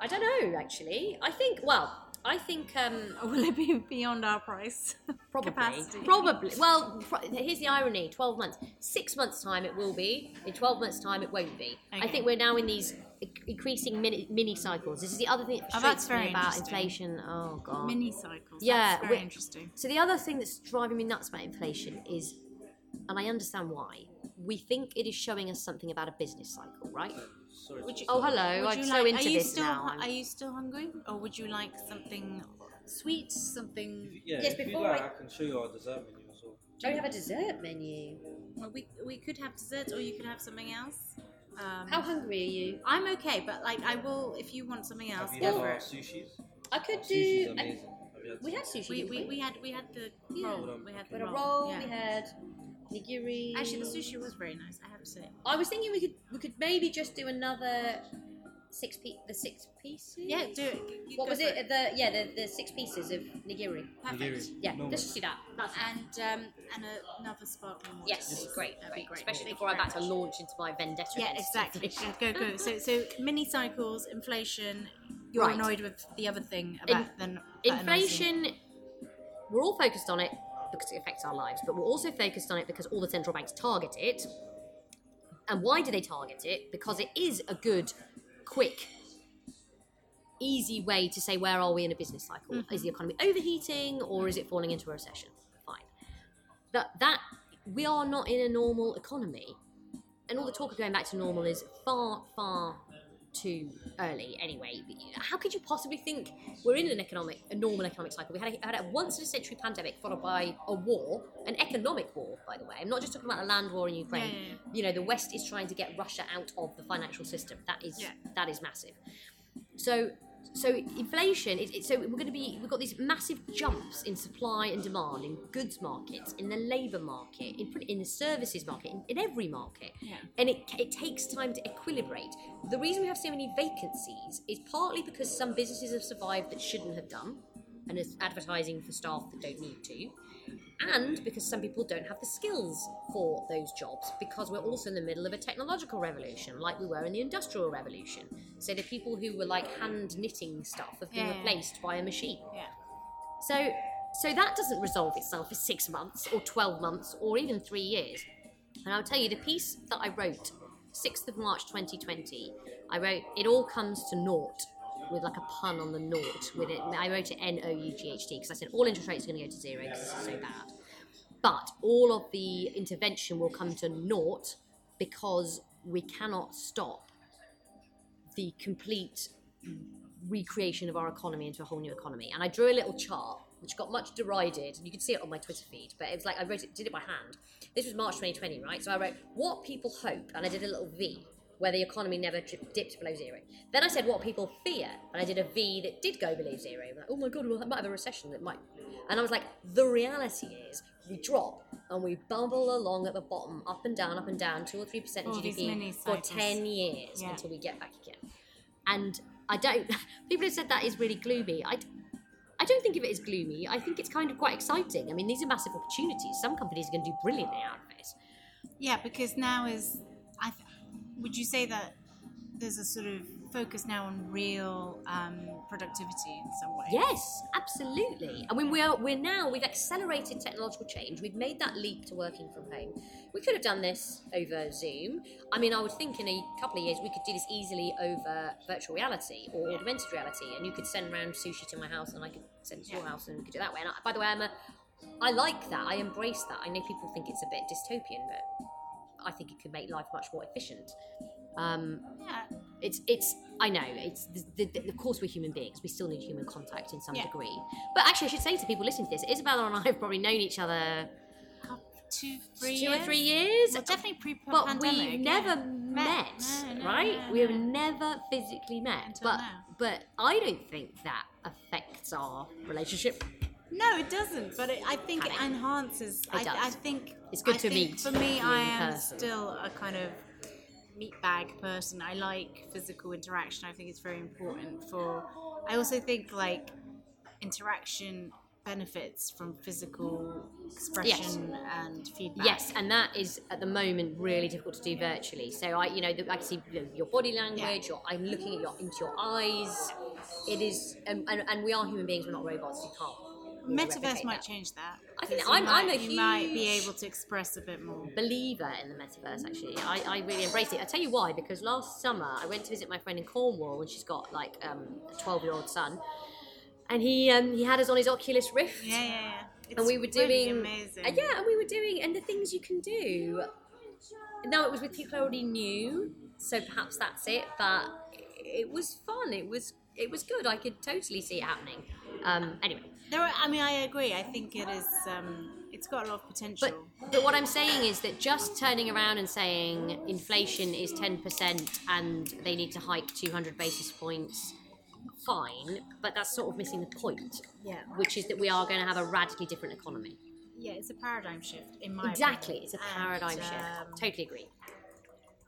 I don't know. Actually, I think. Well, I think um, will it be beyond our price? probably, Capacity. probably. Well, pro- here's the irony: 12 months, six months time, it will be. In 12 months' time, it won't be. I think we're now in these increasing mini, mini cycles. This is the other thing that Oh, frustrates that's very me about inflation. Oh god. Mini cycles. Yeah, that's very interesting. So the other thing that's driving me nuts about inflation is, and I understand why, we think it is showing us something about a business cycle, right? Sorry. Would you, Oh, hello. would I'm you so like, into are you this still, now. Are you still hungry, or would you like something sweet, something? Yeah, Yes, if you before like, I- I can show you our dessert menu as well. Do you have a dessert menu? Well, we we could have desserts, or you could have something else. Um, How hungry are you? I'm okay, but like I will if you want something else. Have you Go had for our sushis? I could Sushi's do. amazing. Have you had we had sushi. We, we, we had we had the Yeah. roll. We had We the had a roll. yeah. We had nigiri. Actually, the sushi was very nice. I have to say. I was thinking we could we could maybe just do another six piece the six pieces. Yeah, do it. You What was for it? The yeah the, the six pieces of nigiri. Perfect. Nigiri. Yeah, Normal. let's just do that. That's And um, and a, another sparkling water. Yes, please. great, That'd be great. great. Especially before I'm about to launch into my vendetta. Yeah, exactly. inflation. go go. So so mini cycles, inflation. You're Right. annoyed with the other thing about the Inflation, we're all focused on it because it affects our lives, but we're also focused on it because all the central banks target it. And why do they target it? Because it is a good, quick, easy way to say where are we in a business cycle? Is the mm-hmm. economy overheating or is it falling into a recession? Fine. That that we are not in a normal economy, and all the talk of going back to normal is far, far too early anyway. How could you possibly think we're in an economic, a normal economic cycle? We had a, had a once in a century pandemic followed by a war, an economic war, by the way. I'm not just talking about the land war in Ukraine. Yeah, yeah, yeah. You know, the West is trying to get Russia out of the financial system. That is that is massive. So so inflation it, it, so we're going to be we've got these massive jumps in supply and demand in goods markets in the labor market in in the services market in, in every market. Yeah. and it, it takes time to equilibrate. The reason we have so many vacancies is partly because some businesses have survived that shouldn't have done and is advertising for staff that don't need to. And because some people don't have the skills for those jobs because we're also in the middle of a technological revolution like we were in the industrial revolution. So the people who were like hand knitting stuff have been Yeah, replaced by a machine. Yeah. so so that doesn't resolve itself in 6 months or 12 months or even 3 years. And I'll tell you the piece that I wrote 6th of March 2020 I wrote it all comes to naught with like a pun on the naught with it I wrote it N O U G H T because I said all interest rates are going to go to zero because is so bad but all of the intervention will come to naught because we cannot stop the complete recreation of our economy into a whole new economy. And I drew a little chart which got much derided, and you can see it on my Twitter feed. But it was like I wrote it, did it by hand. This was March 2020, right? So I wrote what people hope, and I did a little V. where the economy never dipped below zero. Then I said what people fear, and I did a V that did go below zero. Like, oh my god, well, that might have a recession. That might, and I was like, the reality is we drop and we bumble along at the bottom, up and down, up and down, two or three percent GDP for ten years Yeah. until we get back again. And I don't. People have said that is really gloomy. I. I don't think of it as gloomy. I think it's kind of quite exciting. I mean, these are massive opportunities. Some companies are going to do brilliantly out of it. Yeah, because now is, I would you say that there's a sort of focus now on real um, productivity in some way? Yes, absolutely. I mean, we are we're now we've accelerated technological change. We've made that leap to working from home. We could have done this over Zoom. I mean, I would think in a couple of years we could do this easily over virtual reality or augmented reality, and you could send round sushi to my house, and I could send it to your house, and we could do it that way. And I, by the way, I'm a I like that. I embrace that. I know people think it's a bit dystopian, but I think it could make life much more efficient. Um, Yeah. it's it's I know it's the, the, of course we're human beings. We still need human contact in some Yeah. degree. But actually, I should say to people listening to this, Izabella and I have probably known each other Two, three two years? or three years. Well, definitely pre but we've never met, No, no, right? no, we have no. never physically met. Until but now. but I don't think that affects our relationship. No, it doesn't. But it, I think it it? enhances. It I, does. I think It's good I to meet For me, I am person. still a kind of meat bag person. I like physical interaction. I think it's very important for. I also think like interaction benefits from physical expression and feedback. Yes, and that is at the moment really difficult to do virtually. So I, you know, the, I can see your body language. Your, I'm looking at your into your eyes. It is, um, and, and we are human beings. We're not robots. You can't. Really Metaverse might that. change that. I think I'm- you I'm might, a you might be able to express a bit more. believer in the metaverse actually I, I really embrace it i tell you why because last summer i went to visit my friend in cornwall and she's got like um, a 12 year old son and he um, he had us on his oculus rift Yeah, yeah, yeah. It's and we were really doing amazing. Uh, yeah and we were doing and the things you can do now it was with people I already knew so perhaps that's it but it was fun it was it was good i could totally see it happening um, anyway There are, I mean, I agree. I think it is. Um, it's got a lot of potential. But but what I'm saying is that just turning around and saying inflation is 10% and they need to hike 200 basis points, fine, but that's sort of missing the point, yeah, which is that we are going to have a radically different economy. yeah, it's a paradigm shift in my Exactly, opinion. it's a And, paradigm shift. um, Totally agree.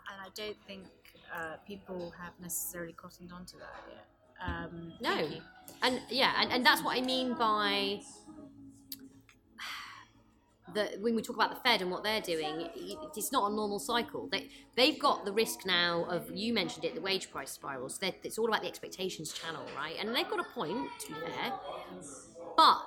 and I don't think uh, people have necessarily cottoned onto that yet. Um, No. And yeah, and, and that's what I mean by that when we talk about the Fed and what they're doing, it's not a normal cycle. They they've got the risk now of you mentioned it, the wage price spiral. So they're- it's all about the expectations channel, right? And they've got a point to be fair, but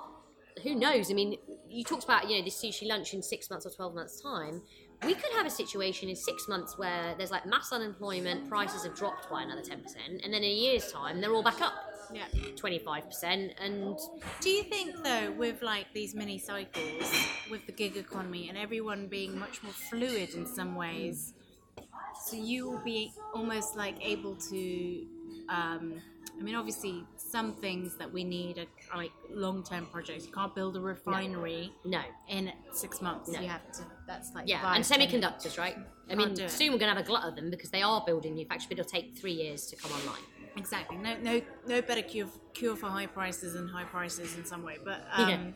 who knows? I mean, you talked about you know this sushi lunch in six months or twelve months time. We could have a situation in six months where there's like mass unemployment, prices have dropped by another ten percent, and then in a year's time they're all back up Yeah. twenty five percent, and Do you think though, with like these mini cycles, with the gig economy and everyone being much more fluid in some ways, so you will be almost like able to. Um, I mean, obviously, some things that we need are, like long-term projects. You can't build a refinery no, in six months. No. You have to. That's like yeah, and semiconductors, right? I mean, soon we're going to have a glut of them because they are building new factories, but it'll take three years to come online. Exactly. No, no, no better cure cure for high prices than high prices in some way. But um, Yeah.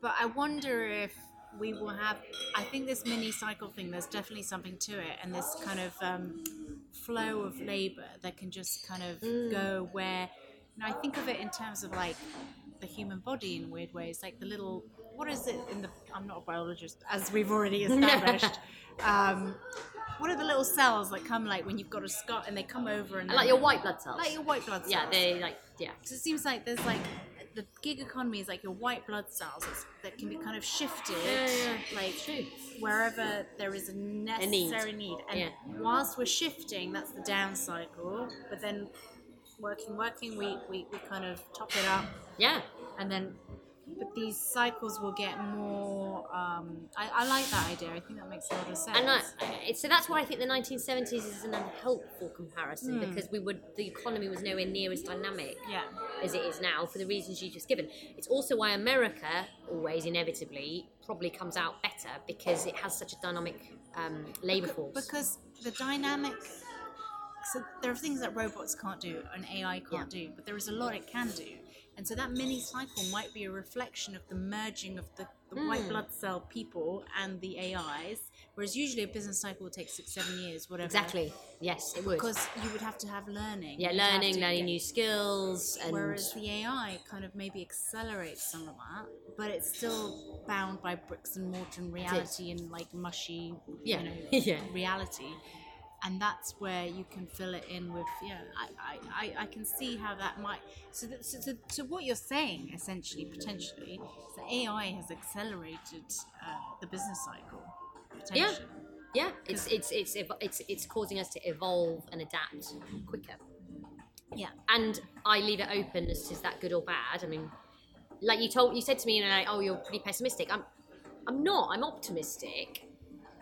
but I wonder if we will have. I think this mini cycle thing. There's definitely something to it, and this kind of um, flow of labor that can just kind of Mm. go where. You know, I think of it in terms of like the human body in weird ways, like the little. What is it in the? I'm not a biologist, as we've already established. um, what are the little cells that come like when you've got a scar and they come over and And like your white blood cells. like your white blood cells. yeah, they like yeah. So it seems like there's like the gig economy is like your white blood cells that can be kind of shifted, Yeah, like True. wherever there is a necessary need. And Yeah. whilst we're shifting, that's the down cycle. But then working, working, we, we, we kind of top it up, Yeah. and then but these cycles will get more. Um, I, I like that idea. I think that makes a lot of sense. And I, so that's why I think the 1970s is an unhelpful comparison Hmm. because we would the economy was nowhere near as dynamic yeah. as it is now for the reasons you just given. It's also why America always inevitably probably comes out better because it has such a dynamic um, labour force. Because the dynamic. So there are things that robots can't do and AI can't do, but there is a lot it can do. And so that mini cycle might be a reflection of the merging of the, the Hmm. white blood cell people and the AIs, whereas usually a business cycle would take six, seven years, whatever. exactly. Yes, it would. Because you would have to have learning. Yeah, learning, to learning get- new skills, and Whereas the AI kind of maybe accelerates some of that, but it's still bound by bricks and mortar and reality and like mushy, Yeah. you know, Yeah. reality. And that's where you can fill it in with, yeah, I, I, I, can see how that might. So, that, so, so, so, what you're saying, essentially, potentially, is that AI has accelerated uh, the business cycle. Yeah. Potentially. yeah, it's it's it's it's it's causing us to evolve and adapt quicker. Yeah. and I leave it open as is that good or bad. I mean, like you told, you said to me, you know, like, oh, you're pretty pessimistic. I'm, I'm not. I'm optimistic,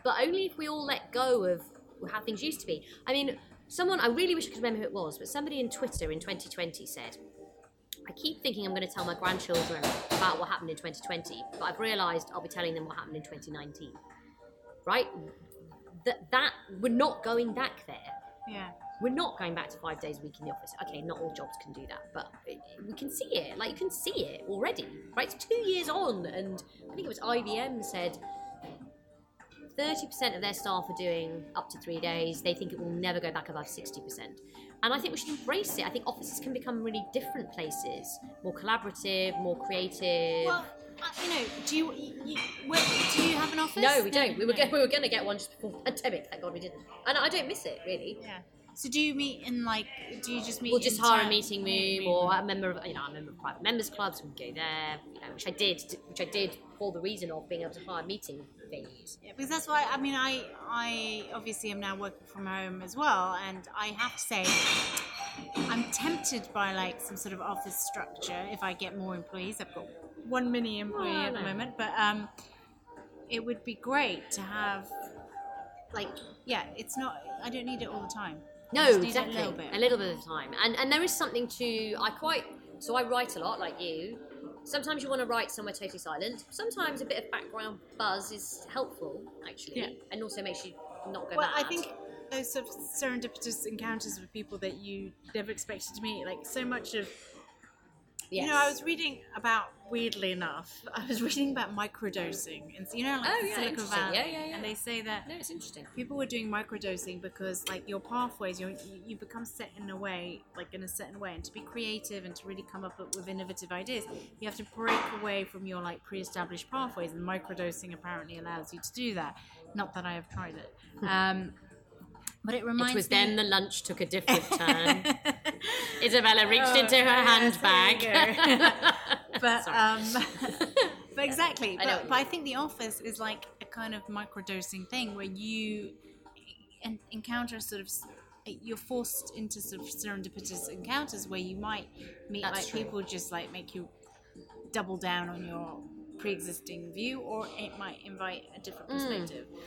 but only if we all let go of how things used to be. I mean, someone I really wish I could remember who it was, but somebody in Twitter in 2020 said, I keep thinking I'm going to tell my grandchildren about what happened in 2020, but I've realised I'll be telling them what happened in 2019. Right? That that we're not going back there Yeah. we're not going back to five days a week in the office. Okay, not all jobs can do that, but eh, we can see it. Like you can see it already, right? It's two years on, and I think it was IBM said thirty percent of their staff are doing up to three days. They think it will never go back above sixty percent. And I think we should embrace it. I think offices can become really different places, more collaborative, more creative. Well, uh, you know, do you, you, where, do you have an office? no, we don't. We were No. we were going to get one just before the pandemic. Thank God we didn't. And I don't miss it really. Yeah. So do you meet in like? Do you just meet? We'll just hire a meeting room or a member of you know a member of private members clubs. We go there, you know, which I did, which I did for the reason of being able to hire a meeting Yeah, because that's why I mean I I obviously am now working from home as well, and I have to say I'm tempted by like some sort of office structure if I get more employees. I've got one mini employee Oh, at the moment, but um, it would be great to have like yeah, it's not. I don't need it all the time. No, exactly. A little bit. A little bit of time, and and there is something to. I quite so I write a lot, like you. Sometimes you want to write somewhere totally silent. Sometimes a bit of background buzz is helpful, actually, Yeah. and also makes you not go Well, I think those sort of serendipitous encounters with people that you never expected to meet, like so much of yes. You know, I was reading about weirdly enough, I was reading about microdosing, and you know, like Oh, yeah, Silicon. Valley, Yeah, yeah, yeah. and they say that no, it's interesting. people were doing microdosing because, like, your pathways, you you become set in a way, like in a certain way, and to be creative and to really come up with innovative ideas, you have to break away from your like pre-established pathways, and microdosing apparently allows you to do that. Not that I have tried it, um, but it reminds me. It was me. then the lunch took a different turn. Izabella reached Oh, into her yes, handbag. but um, but exactly. I But, but I think the office is like a kind of microdosing thing where you en- encounter sort of you're forced into sort of serendipitous encounters where you might meet That's like true. people just like make you double down on your pre-existing view or it might invite a different perspective and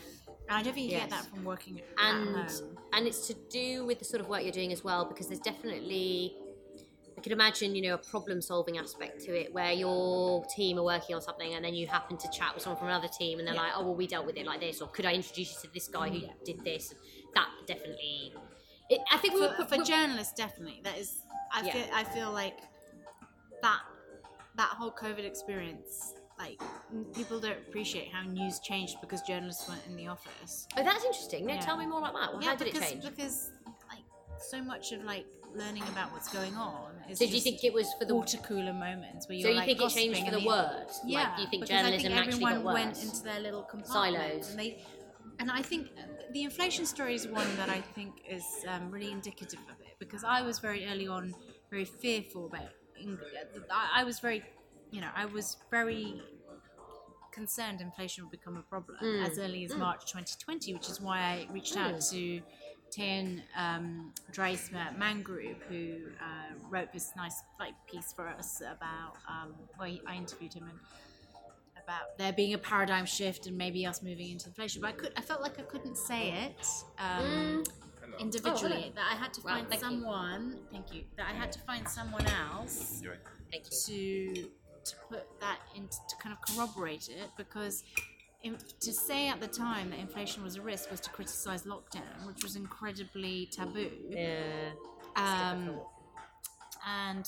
i don't think you get Mm. That from working at and home and it's to do with the sort of work you're doing as well because there's definitely I could imagine, you know, a problem solving aspect to it where your team are working on something and then you happen to chat with someone from another team and they're Yeah. like, oh, well, we dealt with it like this, or could I introduce you to this guy who Yeah. did this? That definitely. It, I think we for, were for we- journalists definitely that is i Yeah. feel i feel like that that whole covid experience like people don't appreciate how news changed because journalists weren't in the office Oh, that's interesting. No, Yeah. tell me more about that. Well, how did because it change? because like so much of like learning about what's going on is So do you think it was for the water cooler moments where you're So you like think it changed for the worse? yeah Like, do you think because I journalism think actually everyone got went into their little Silos. and they and I think the inflation story is one that I think is um, really indicative of it because I was very early on very fearful about I was very you know I was very concerned inflation would become a problem Mm. as early as March 2020 which is why I reached out Mm. to Teun um, Draaisma at Man Group, who uh, wrote this nice like piece for us about. Um, well, he- I interviewed him and about there being a paradigm shift and maybe us moving into inflation. But I could, I felt like I couldn't say it um, individually. Oh, that I had to Wow, find thank you. someone. Thank you. That I had to find someone else Thank you. to to put that in to kind of corroborate it because in, to say at the time that inflation was a risk was to criticize lockdown, which was incredibly taboo. Yeah. Um, and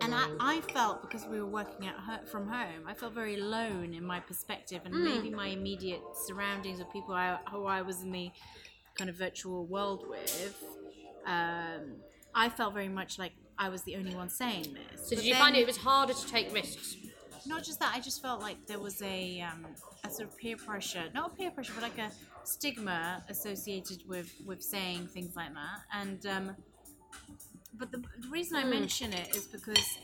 and I, I felt because we were working at ho- from home, I felt very alone in my perspective and maybe my immediate surroundings of people I, who I was in the kind of virtual world with. Um, I felt very much like I was the only one saying this. So But did you then- find it was harder to take risks? not just that, I just felt like there was a um, a sort of peer pressure, not a peer pressure, but like a stigma associated with with saying things like that. And um, but the, the reason I mention it is because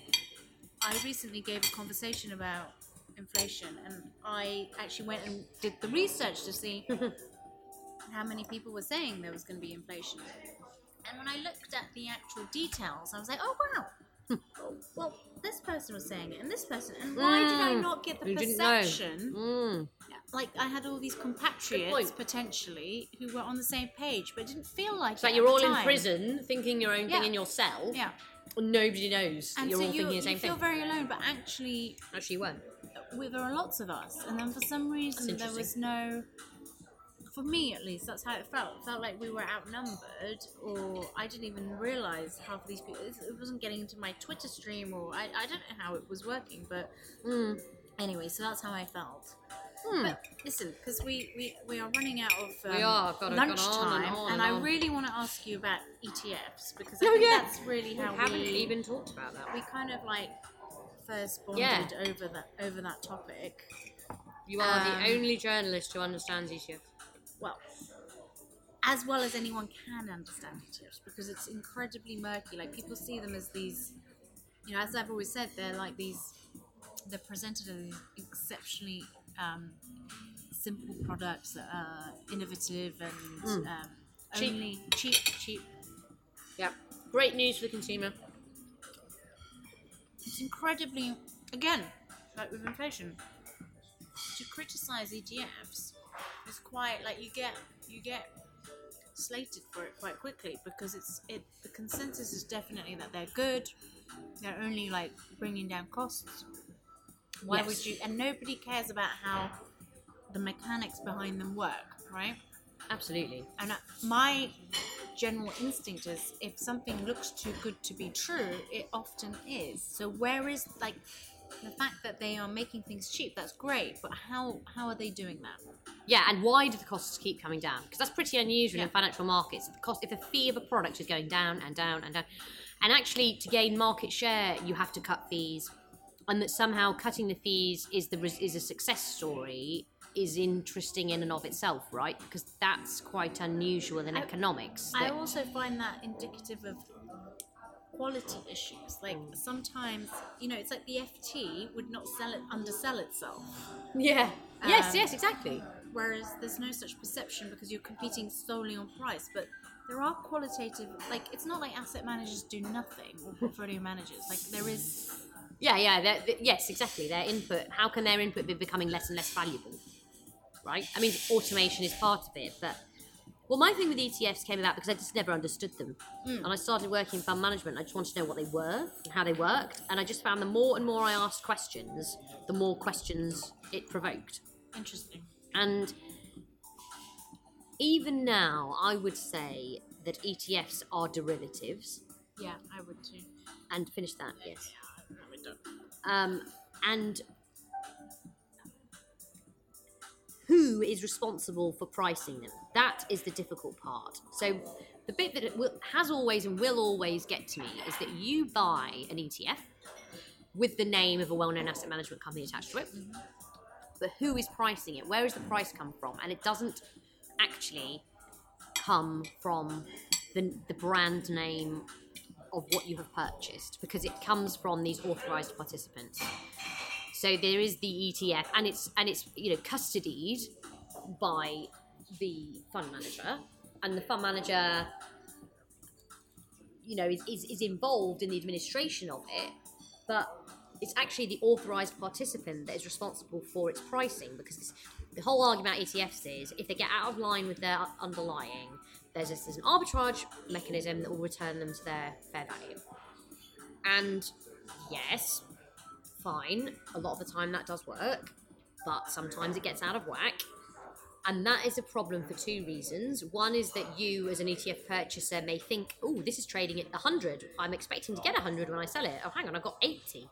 I recently gave a conversation about inflation, and I actually went and did the research to see how many people were saying there was going to be inflation. And when I looked at the actual details, I was like, oh wow. Oh, well, this person was saying it, and this person, and why did I Mm. not get the You perception? Mm. Like I had all these compatriots potentially who were on the same page, but it didn't feel like It's it like you're all in time. prison thinking your own Yeah. thing in your cell. Yeah, Nobody knows and you're so all you, thinking the same thing. you feel very alone. But actually, Actually, you weren't. we, there are lots of us, and then for some reason there was no. For me, at least, that's how it felt. It felt like we were outnumbered, or I didn't even realize half of these people. It wasn't getting into my Twitter stream, or I, I don't know how it was working, but Mm. anyway, so that's how I felt. Hmm. But listen, because we, we, we are running out of um, We are, gotta on and lunchtime, on and and I really want to ask you about ETFs because I Oh, think yeah. that's really how We haven't we even talked about that. we kind of like first bonded Yeah. over that over that topic. You are Um, the only journalist who understands ETF. Well, as well as anyone can understand ETFs because it's incredibly murky. Like people see them as these, you know, as I've always said, they're like these. They're presented as these exceptionally um, simple products that are innovative and Mm. um, Cheap. only cheap, cheap. Yeah. Great news for the consumer. It's incredibly, again, like with inflation, to criticize ETFs is quite like you get you get slated for it quite quickly because it's it the consensus is definitely that they're good. They're only like bringing down costs. Why Yes. would you? And nobody cares about how the mechanics behind them work, right? Absolutely. And uh, my general instinct is if something looks too good to be true, it often is. So where is like the fact that they are making things cheap? That's great, but how how are they doing that? Yeah, and why do the costs keep coming down? Because that's pretty unusual in financial markets. The cost, if the fee of a product is going down and down and down, and actually to gain market share, you have to cut fees, and that somehow cutting the fees is the is a success story is interesting in and of itself, right? Because that's quite unusual in I- economics. I also find that indicative of quality issues. Like sometimes, you know, it's like the FT would not sell it undersell itself. yeah. yes. Um, Yes. Exactly. whereas there's no such perception because you're competing solely on price but there are qualitative like it's not like asset managers do nothing or portfolio managers like there is Yeah, yeah, yes, exactly. Their input. How can their input be becoming less and less valuable? Right. I mean, automation is part of it, but well, my thing with ETFs came about because I just never understood them, and I started working in fund management. I just wanted to know what they were and how they worked, and I just found the more and more I asked questions, the more questions it provoked. interesting And even now, I would say that ETFs are derivatives. yeah i would too And finish that, yes. Yeah, I would do. Um, and who is responsible for pricing them? That is the difficult part. So the bit that will, has always and will always get to me is that you buy an ETF with the name of a well-known asset management company attached to it. But who is pricing it? Where does the price come from? And it doesn't actually come from the, the brand name of what you have purchased because it comes from these authorized participants. So there is the ETF, and it's and it's you know custodied by the fund manager, and the fund manager, you know, is, is, is involved in the administration of it, but it's actually the authorized participant that is responsible for its pricing because the whole argument about ETFs is if they get out of line with their underlying, there's, this, there's an arbitrage mechanism that will return them to their fair value. And yes, fine, a lot of the time that does work, but sometimes it gets out of whack. And that is a problem for two reasons. One is that you, as an ETF purchaser, may think, oh, this is trading at 100. I'm expecting to get 100 when I sell it. Oh, hang on, I've got 80.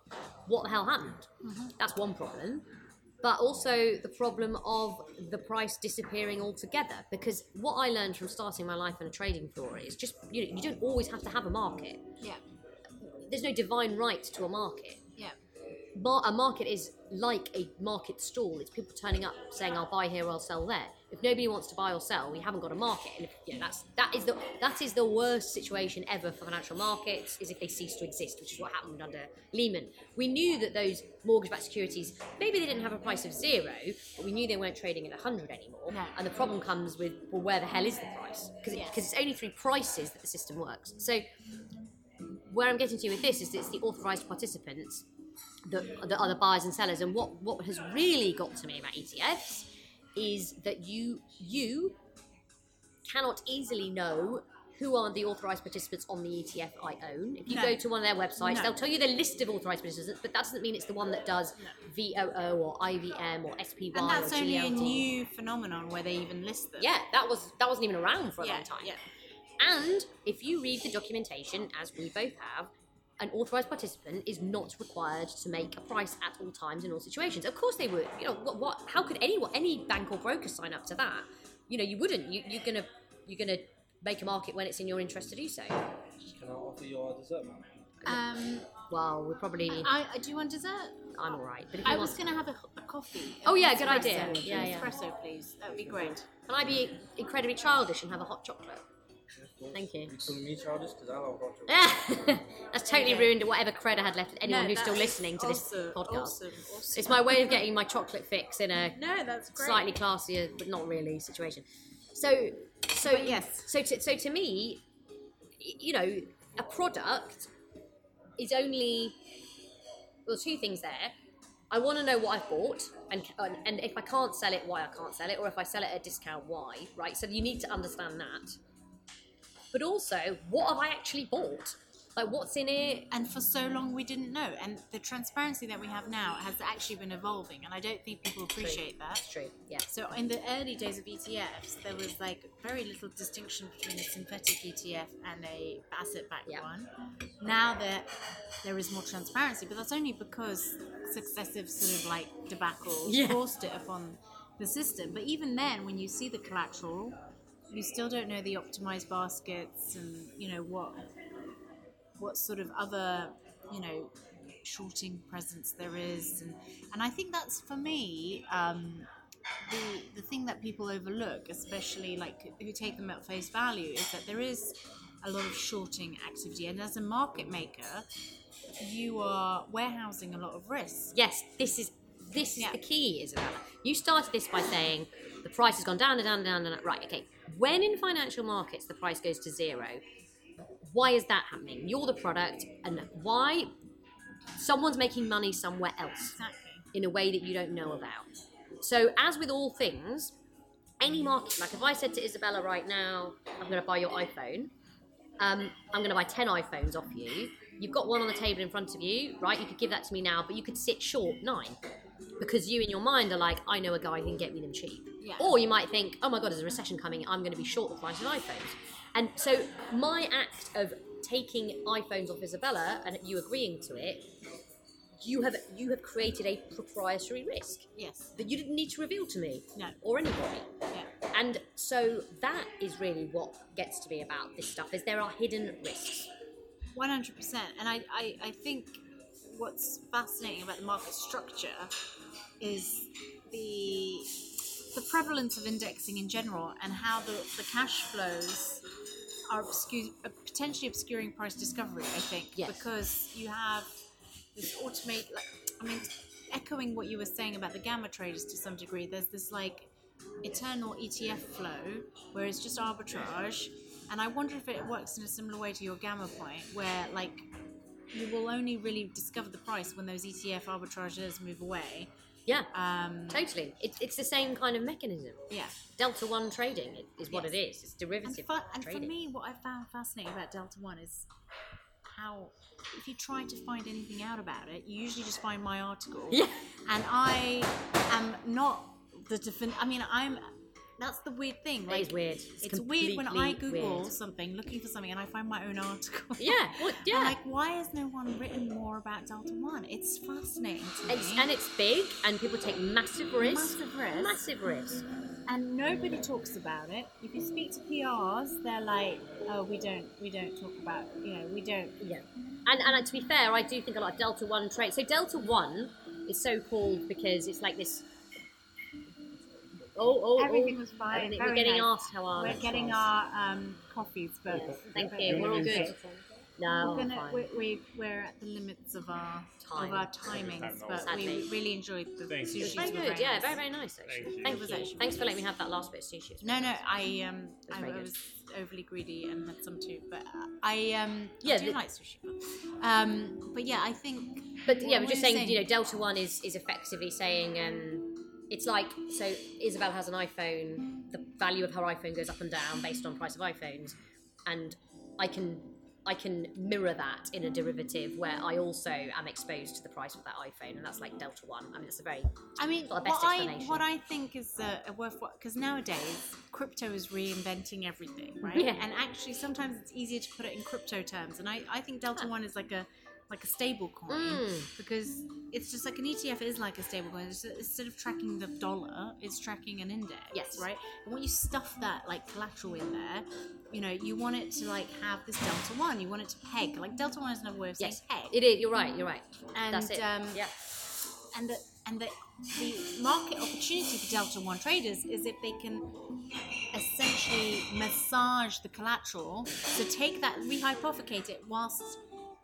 What the hell happened? Mm-hmm. That's one problem. But also the problem of the price disappearing altogether. Because what I learned from starting my life on a trading floor is just, you know, you don't always have to have a market. Yeah. There's no divine right to a market. Mar- a market is like a market stall. It's people turning up saying, "I'll buy here, I'll sell there." If nobody wants to buy or sell, we haven't got a market, and if, you know, that's that is the that is the worst situation ever for financial markets. Is if they cease to exist, which is what happened under Lehman. We knew that those mortgage-backed securities maybe they didn't have a price of zero, but we knew they weren't trading at hundred anymore. No. And the problem comes with well, where the hell is the price? Because Yes. it's only through prices that the system works. So where I'm getting to with this is that it's the authorised participants are the buyers and sellers. And what, what has really got to me about ETFs is that you you cannot easily know who are the authorised participants on the ETF I own. If you No. go to one of their websites, No. they'll tell you the list of authorised participants, but that doesn't mean it's the one that does VOO or IVV or SPY And that's or only a new phenomenon where they even list them. Yeah, that was that wasn't even around for a Yeah, long time. yeah. And if you read the documentation, as we both have, an authorized participant is not required to make a price at all times in all situations. Of course they would. You know what? what how could anyone, any bank or broker, sign up to that? You know, you wouldn't. You, you're gonna you're gonna make a market when it's in your interest to do so. Can I offer you our dessert, man? Um, Well, we probably. I, I do you want dessert? I'm all right. But if you I want, was going to have a, a coffee. Oh, An yeah, good idea. Yeah, yeah. Espresso, please. That would be great. can I be incredibly childish and have a hot chocolate? Thank you. You calling me childish? Because I love hot. That's totally ruined whatever cred I had left. Anyone No, who's still listening to this podcast. Awesome, awesome. It's my way of getting my chocolate fix in a No, that's great. slightly classier, but not really situation. So, so But yes. So to, so to me, you know, a product is only well, two things there. I want to know what I've bought, and and and if I can't sell it, why I can't sell it, or if I sell it at a discount, why? Right. So you need to understand that. But also, what have I actually bought? Like, what's in it? And for so long we didn't know. And the transparency that we have now has actually been evolving. And I don't think people appreciate that. That's true. Yeah. So in the early days of ETFs, there was like very little distinction between a synthetic ETF and a asset-backed Yeah. one. Now that there is more transparency, but that's only because successive sort of like debacles Yeah. forced it upon the system. But even then, when you see the collateral, you still don't know the optimized baskets and you know what what sort of other you know shorting presence there is and and I think that's for me um, the the thing that people overlook especially like who take them at face value is that there is a lot of shorting activity and as a market maker you are warehousing a lot of risk Yes, this is this is Yeah. the key, Izabella. You started this by saying the price has gone down and down and down and down. Right, okay. When in financial markets the price goes to zero, why is that happening? You're the product, and why someone's making money somewhere else exactly in a way that you don't know about. So, as with all things, any market, like if I said to Izabella right now, I'm going to buy your iPhone, um, I'm going to buy 10 iPhones off you. You've got one on the table in front of you, right? You could give that to me now, but you could sit short nine because you in your mind are like, I know a guy who can get me them cheap. Yeah. Or you might think, oh my God, there's a recession coming, I'm going to be short the price of iPhones. And so my act of taking iPhones off Izabella and you agreeing to it, you have you have created a proprietary risk yes that you didn't need to reveal to me No. or anybody. yeah And so that is really what gets to me about this stuff is there are hidden risks. One hundred percent, and I, I, I think what's fascinating about the market structure is the the prevalence of indexing in general and how the, the cash flows are obscu- uh, potentially obscuring price discovery. I think Yes. because you have this automate. Like, I mean, echoing what you were saying about the gamma traders to some degree. There's this like eternal ETF flow, where it's just arbitrage. And I wonder if it works in a similar way to your gamma point, where like you will only really discover the price when those ETF arbitrageurs move away. Yeah, Um, totally. It, it's the same kind of mechanism. yeah. Delta One trading is what Yes. it is. It's And, derivative fu- and for me, what I found fascinating about Delta One is how, if you try to find anything out about it, you usually just find my article. Yeah. And I am not the defin. I mean, I'm. That's the weird thing. Like, is weird. It's, weird when I Google weird. something, looking for something, and I find my own article. Yeah, well, yeah. I'm like, why has no one written more about Delta One? It's fascinating. It's, and it's big, and people take massive risks. Massive risk. Massive risk. and nobody talks about it. If you speak to PRs, they're like, "Oh, we don't, we don't talk about, you know, we don't." Yeah. And, and to be fair, I do think a lot of Delta One trade. So Delta One is so called because it's like this. Oh, oh, Everything oh. was fine. Everything- Very We're getting nice. asked how our. We're getting our um, coffees, but Yes, thank but- you. We're all good. No, We're, gonna, fine. we, we, we're at the limits of our Time. of our timings, but Sadly. we really enjoyed the Thank you. sushi. It's very good. Yeah, very very nice actually. Thank you. Thank It you. Thanks for letting me have that last bit of sushi. No, no, I um, It's I, very I good. was overly greedy and had some too, but I um, Yeah, I do the- like sushi. But, um, but yeah, I think. But yeah, what we're just were saying, you know, Delta One is is effectively saying, um, it's like so. Isabel has an iPhone. The value of her iPhone goes up and down based on price of iPhones, and I can I can mirror that in a derivative where I also am exposed to the price of that iPhone, and that's like Delta One. I mean, it's a very I mean, what I what I think is uh, a worthwhile because nowadays crypto is reinventing everything, right? Yeah. And actually, sometimes it's easier to put it in crypto terms, and I, I think Delta One is like a like a stable coin Mm. because it's just like an ETF is like a stable coin. It's, instead of tracking the dollar, it's tracking an index. Yes. Right. And when you stuff that like collateral in there, you know, you want it to like have this Delta One. You want it to peg. Like Delta One is another way of saying yes, peg. it is. You're right. You're right. And, that's it. um, yeah. and the and the, the market opportunity for Delta One traders is if they can essentially massage the collateral. So take that, rehypothecate it whilst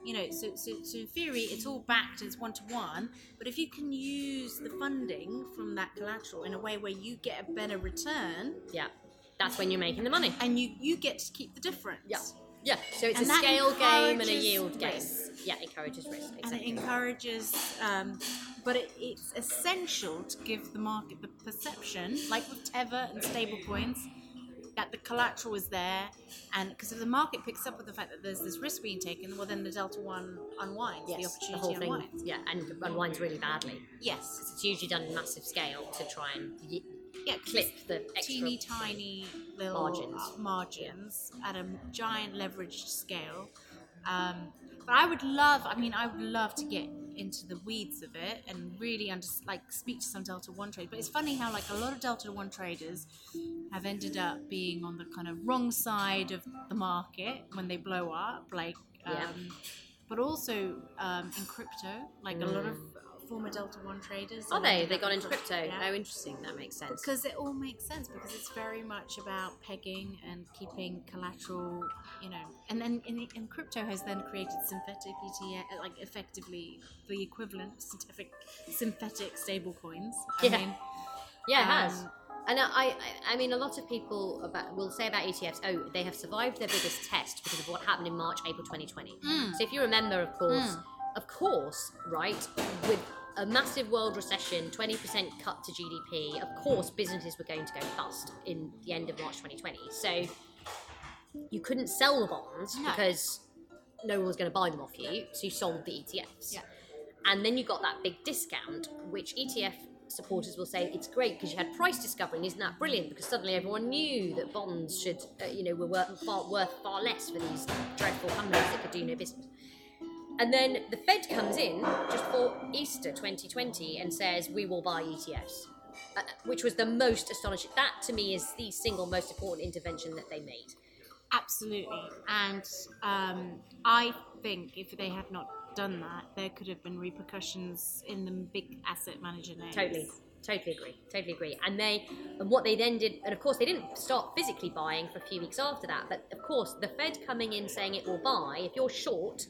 you know. So, so, so in theory, it's all backed, it's one to one. But if you can use the funding from that collateral in a way where you get a better return Yeah. That's when you're making the money. and you you get to keep the difference. Yeah. Yeah. So it's And a scale game and a yield game. risk. Yeah, encourages risk. and it encourages um, but it, it's essential to give the market the perception like with tether and stablecoins that the collateral is there and because if the market picks up with the fact that there's this risk being taken well then the delta one unwinds the opportunity the whole thing. unwinds Yeah, and unwinds really badly. yes Because it's usually done in massive scale to try and y- yeah clip the extra. teeny tiny little Margins. margins at a giant leveraged scale um, but I would love I mean I would love to get into the weeds of it and really under, like speak to some Delta One trade but it's funny how like a lot of Delta One traders have ended up being on the kind of wrong side of the market when they blow up like um, Yeah. but also um, in crypto like a lot of former Delta One traders Are they? They got into crypto. yeah. Oh, interesting. That makes sense. Because it all makes sense because it's very much about pegging and keeping collateral, you know, and then in, in crypto has then created synthetic ETF, like effectively the equivalent synthetic synthetic stable coins. I Yeah. mean, yeah, it has. um, And I, I, I mean, a lot of people about, will say about ETFs, oh, they have survived their biggest test because of what happened in March, April 2020. Mm. So if you remember, of course, of course, right, with a massive world recession, 20% cut to GDP, of course, businesses were going to go bust in the end of March 2020. So you couldn't sell the bonds No. because no one was going to buy them off you, so you sold the ETFs. Yeah. And then you got that big discount, which ETF supporters will say it's great because you had price discovery, and isn't that brilliant? Because suddenly everyone knew that bonds should, uh, you know, were worth far, worth far less for these dreadful companies that could do no business. And then the Fed comes in just for Easter 2020 and says we will buy ETFs, uh, which was the most astonishing. That to me is the single most important intervention that they made. absolutely. And um, I think if they had not done that, there could have been repercussions in the big asset manager names. Totally, totally agree, totally agree. And they, and what they then did, and of course they didn't start physically buying for a few weeks after that. But of course, the Fed coming in saying it will buy. If you're short,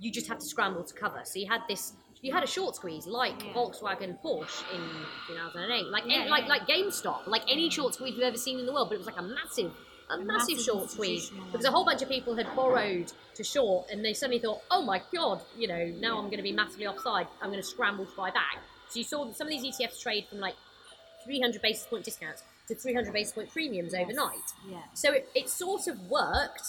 you just have to scramble to cover. So you had this you had a short squeeze like Volkswagen Porsche in 2008, like Yeah, any- like yeah. like GameStop, like any short squeeze you've ever seen in the world, but it was like a massive. A, massive, massive short squeeze because a whole bunch of people had borrowed to short and they suddenly thought, oh my god, you know, now I'm going to be massively offside. I'm going to scramble to buy back. So you saw some of these ETFs trade from like 300 basis point discounts to 300 basis point premiums overnight. Yeah. So it, it sort of worked.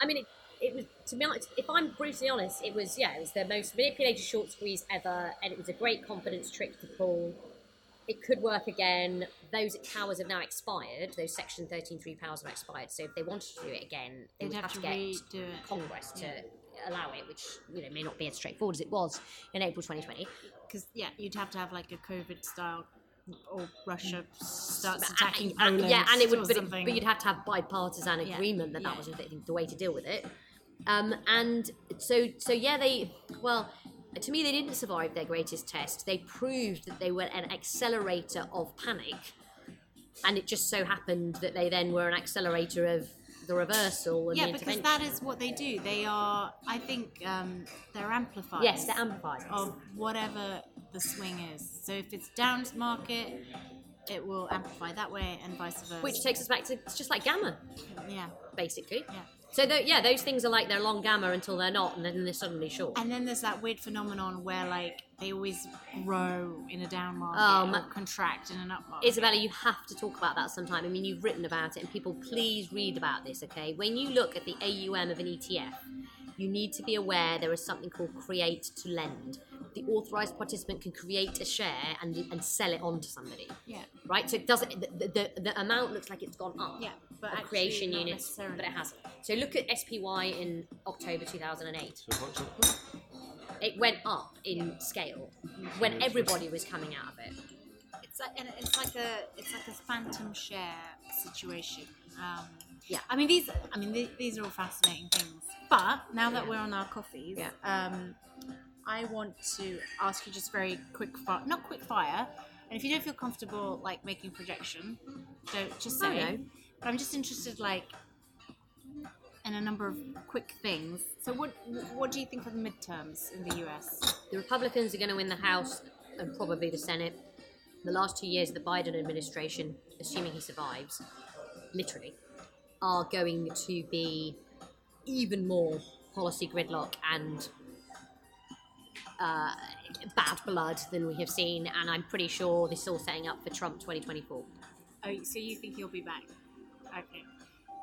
I mean, it, it was, to be honest, if I'm brutally honest, it was, yeah, it was the most manipulated short squeeze ever, and it was a great confidence trick to pull. It could work again. Those powers have now expired. Those Section 13.3 powers have expired. So if they wanted to do it again, they They'd would have to to get. Congress to allow it, which you know may not be as straightforward as it was in April 2020. Because yeah, you'd have to have like a COVID style, or Russia mm. starts attacking and- Poland. and- yeah, and it would, but, it, but you'd have to have bipartisan Yeah, agreement that that yeah. was the way to deal with it. Um, and so, so yeah, they well, to me, they didn't survive their greatest test. They proved that they were an accelerator of panic, and it just so happened that they then were an accelerator of the reversal and yeah, the because that is what they do. They are, I think, um, they're amplifiers. yes, they're amplifiers. of whatever the swing is. So if it's down market, it will amplify that way, and vice versa. which takes us back to it's just like gamma, yeah, basically. yeah. So tho- yeah, those things are like they're long gamma until they're not, and then they're suddenly short. And then there's that weird phenomenon where like they always grow in a down market Oh, or contract in an up market. Isabella, you have to talk about that sometime. I mean, you've written about it, and people, please read about this, okay? When you look at the AUM of an ETF, you need to be aware there is something called create to lend. The authorized participant can create a share and, and sell it on to somebody, yeah, right? So it doesn't, the, the, the amount looks like it's gone up. yeah, but of actually creation not units, necessarily. but it hasn't. So look at SPY in October 2008. So hot chocolate. It went up in scale when everybody was coming out of it. It's like and it's like a it's like a phantom share situation. Um, Yeah. I mean these I mean th- these are all fascinating things. But now that we're on our coffees, Yeah. um, I want to ask you just very quick fire, not quick fire. And if you don't feel comfortable like making projection, don't just Oh, say. no. But I'm just interested like in a number of quick things. So what what do you think of the midterms in the US? The Republicans are going to win the House and probably the Senate. The last two years, the Biden administration, assuming he survives, literally, are going to be even more policy gridlock and uh, bad blood than we have seen. And I'm pretty sure this is all setting up for Trump 2024. Oh, so you think he'll be back? Okay.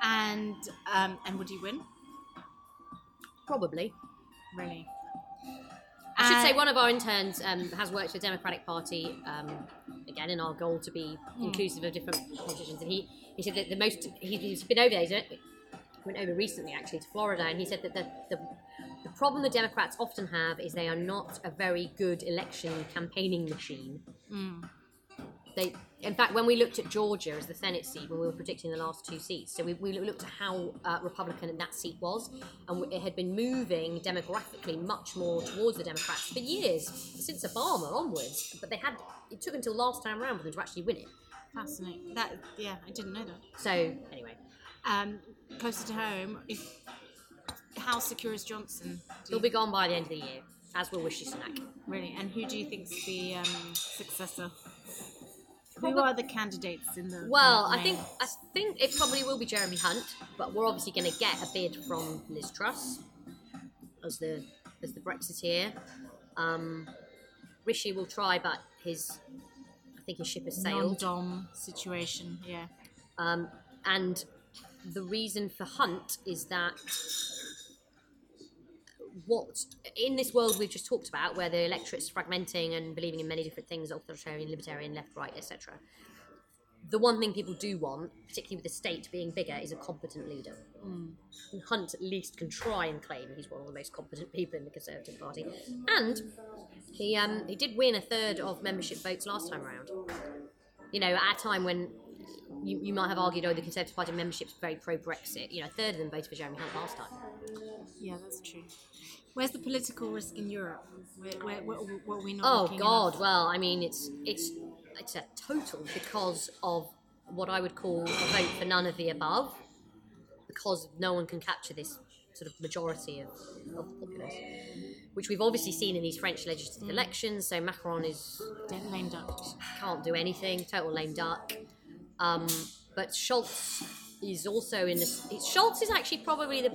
And um, and would you win? Probably. Really? I should say one of our interns um, has worked for the Democratic Party, um, again, in our goal to be inclusive of different politicians. And he, he said that the most, he, he's been over there, he's went over recently actually to Florida, and he said that the, the, the problem the Democrats often have is they are not a very good election campaigning machine. They, in fact, when we looked at Georgia as the Senate seat, when we were predicting the last two seats, so we, we looked at how uh, Republican that seat was, and it had been moving demographically much more towards the Democrats for years, since Obama onwards. But they had it took until last time around for them to actually win it. Fascinating. That yeah, I didn't know that. So anyway, Um, closer to home, if how secure is Johnson? He'll be gone by the end of the year, as will Rishi Sunak. really. And who do you think's the um, successor? Who are the candidates in the? Well, in the I think? I think it probably will be Jeremy Hunt, but we're obviously going to get a bid from Liz Truss as the as the Brexiteer. Um, Rishi will try, but his I think his ship has sailed. non-dom situation. Yeah. Um, and the reason for Hunt is that what in this world we've just talked about, where the electorate's fragmenting and believing in many different things, authoritarian, libertarian, left, right, etc. The one thing people do want, particularly with the state being bigger, is a competent leader. And Hunt at least can try and claim he's one of the most competent people in the Conservative Party. And he um, he did win a third of membership votes last time around. You know, at a time when you, you might have argued, oh, the Conservative Party membership's very pro Brexit. You know, a third of them voted for Jeremy Hunt last time. Yeah, that's true. Where's the political risk in Europe? Where, where, where, what are we not Oh God! enough? Well, I mean, it's it's it's a total because of what I would call a vote for none of the above, because no one can capture this sort of majority of, of the populace. which we've obviously seen in these French legislative elections. So Macron is Dead lame duck. can't do anything, total lame duck. Um, but Scholz is also in this. Scholz is actually probably the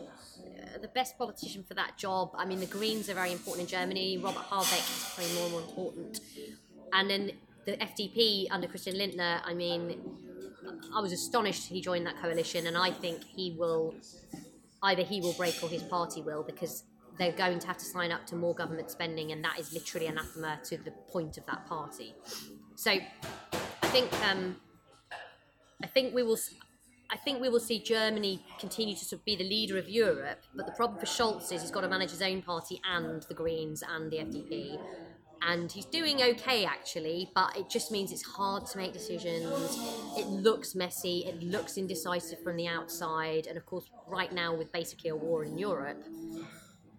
the best politician for that job. I mean, the Greens are very important in Germany. Robert Habeck is probably more and more important. And then the FDP under Christian Lindner. I mean, I was astonished he joined that coalition, and I think he will either he will break or his party will because they're going to have to sign up to more government spending, and that is literally anathema to the point of that party. So, I think um, I think we will. I think we will see Germany continue to sort of be the leader of Europe, but the problem for Scholz is he's got to manage his own party and the Greens and the FDP. And he's doing okay actually, but it just means it's hard to make decisions. It looks messy, it looks indecisive from the outside, and of course, right now with basically a war in Europe,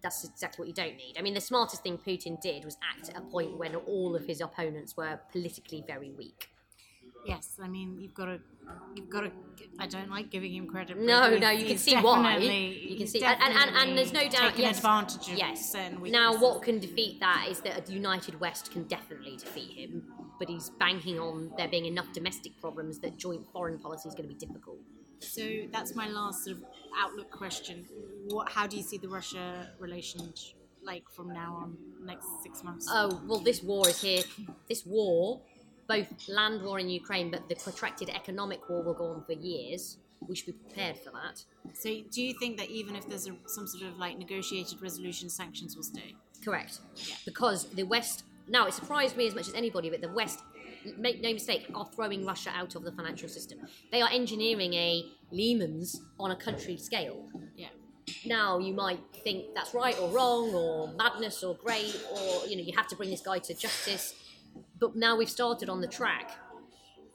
that's exactly what you don't need. I mean, the smartest thing Putin did was act at a point when all of his opponents were politically very weak. Yes, I mean you've got to, you've got to. I don't like giving him credit. No, no, you can see why. You can see, and, and, and, there's no doubt. Yes, advantage yes. Now, what can defeat that is that a united West can definitely defeat him, but he's banking on there being enough domestic problems that joint foreign policy is going to be difficult. So that's my last sort of outlook question. What? How do you see the Russia relations like from now on, next six months? Oh well, this war is here. This war, both land war in Ukraine, but the protracted economic war will go on for years. We should be prepared for that. So do you think that even if there's a, some sort of like negotiated resolution, sanctions will stay? Correct. Yeah. Because the West, now it surprised me as much as anybody, but the West, make no mistake, are throwing Russia out of the financial system. They are engineering a Lehman's on a country scale. Yeah. Now you might think that's right or wrong or madness or great or you know you have to bring this guy to justice. But now we've started on the track.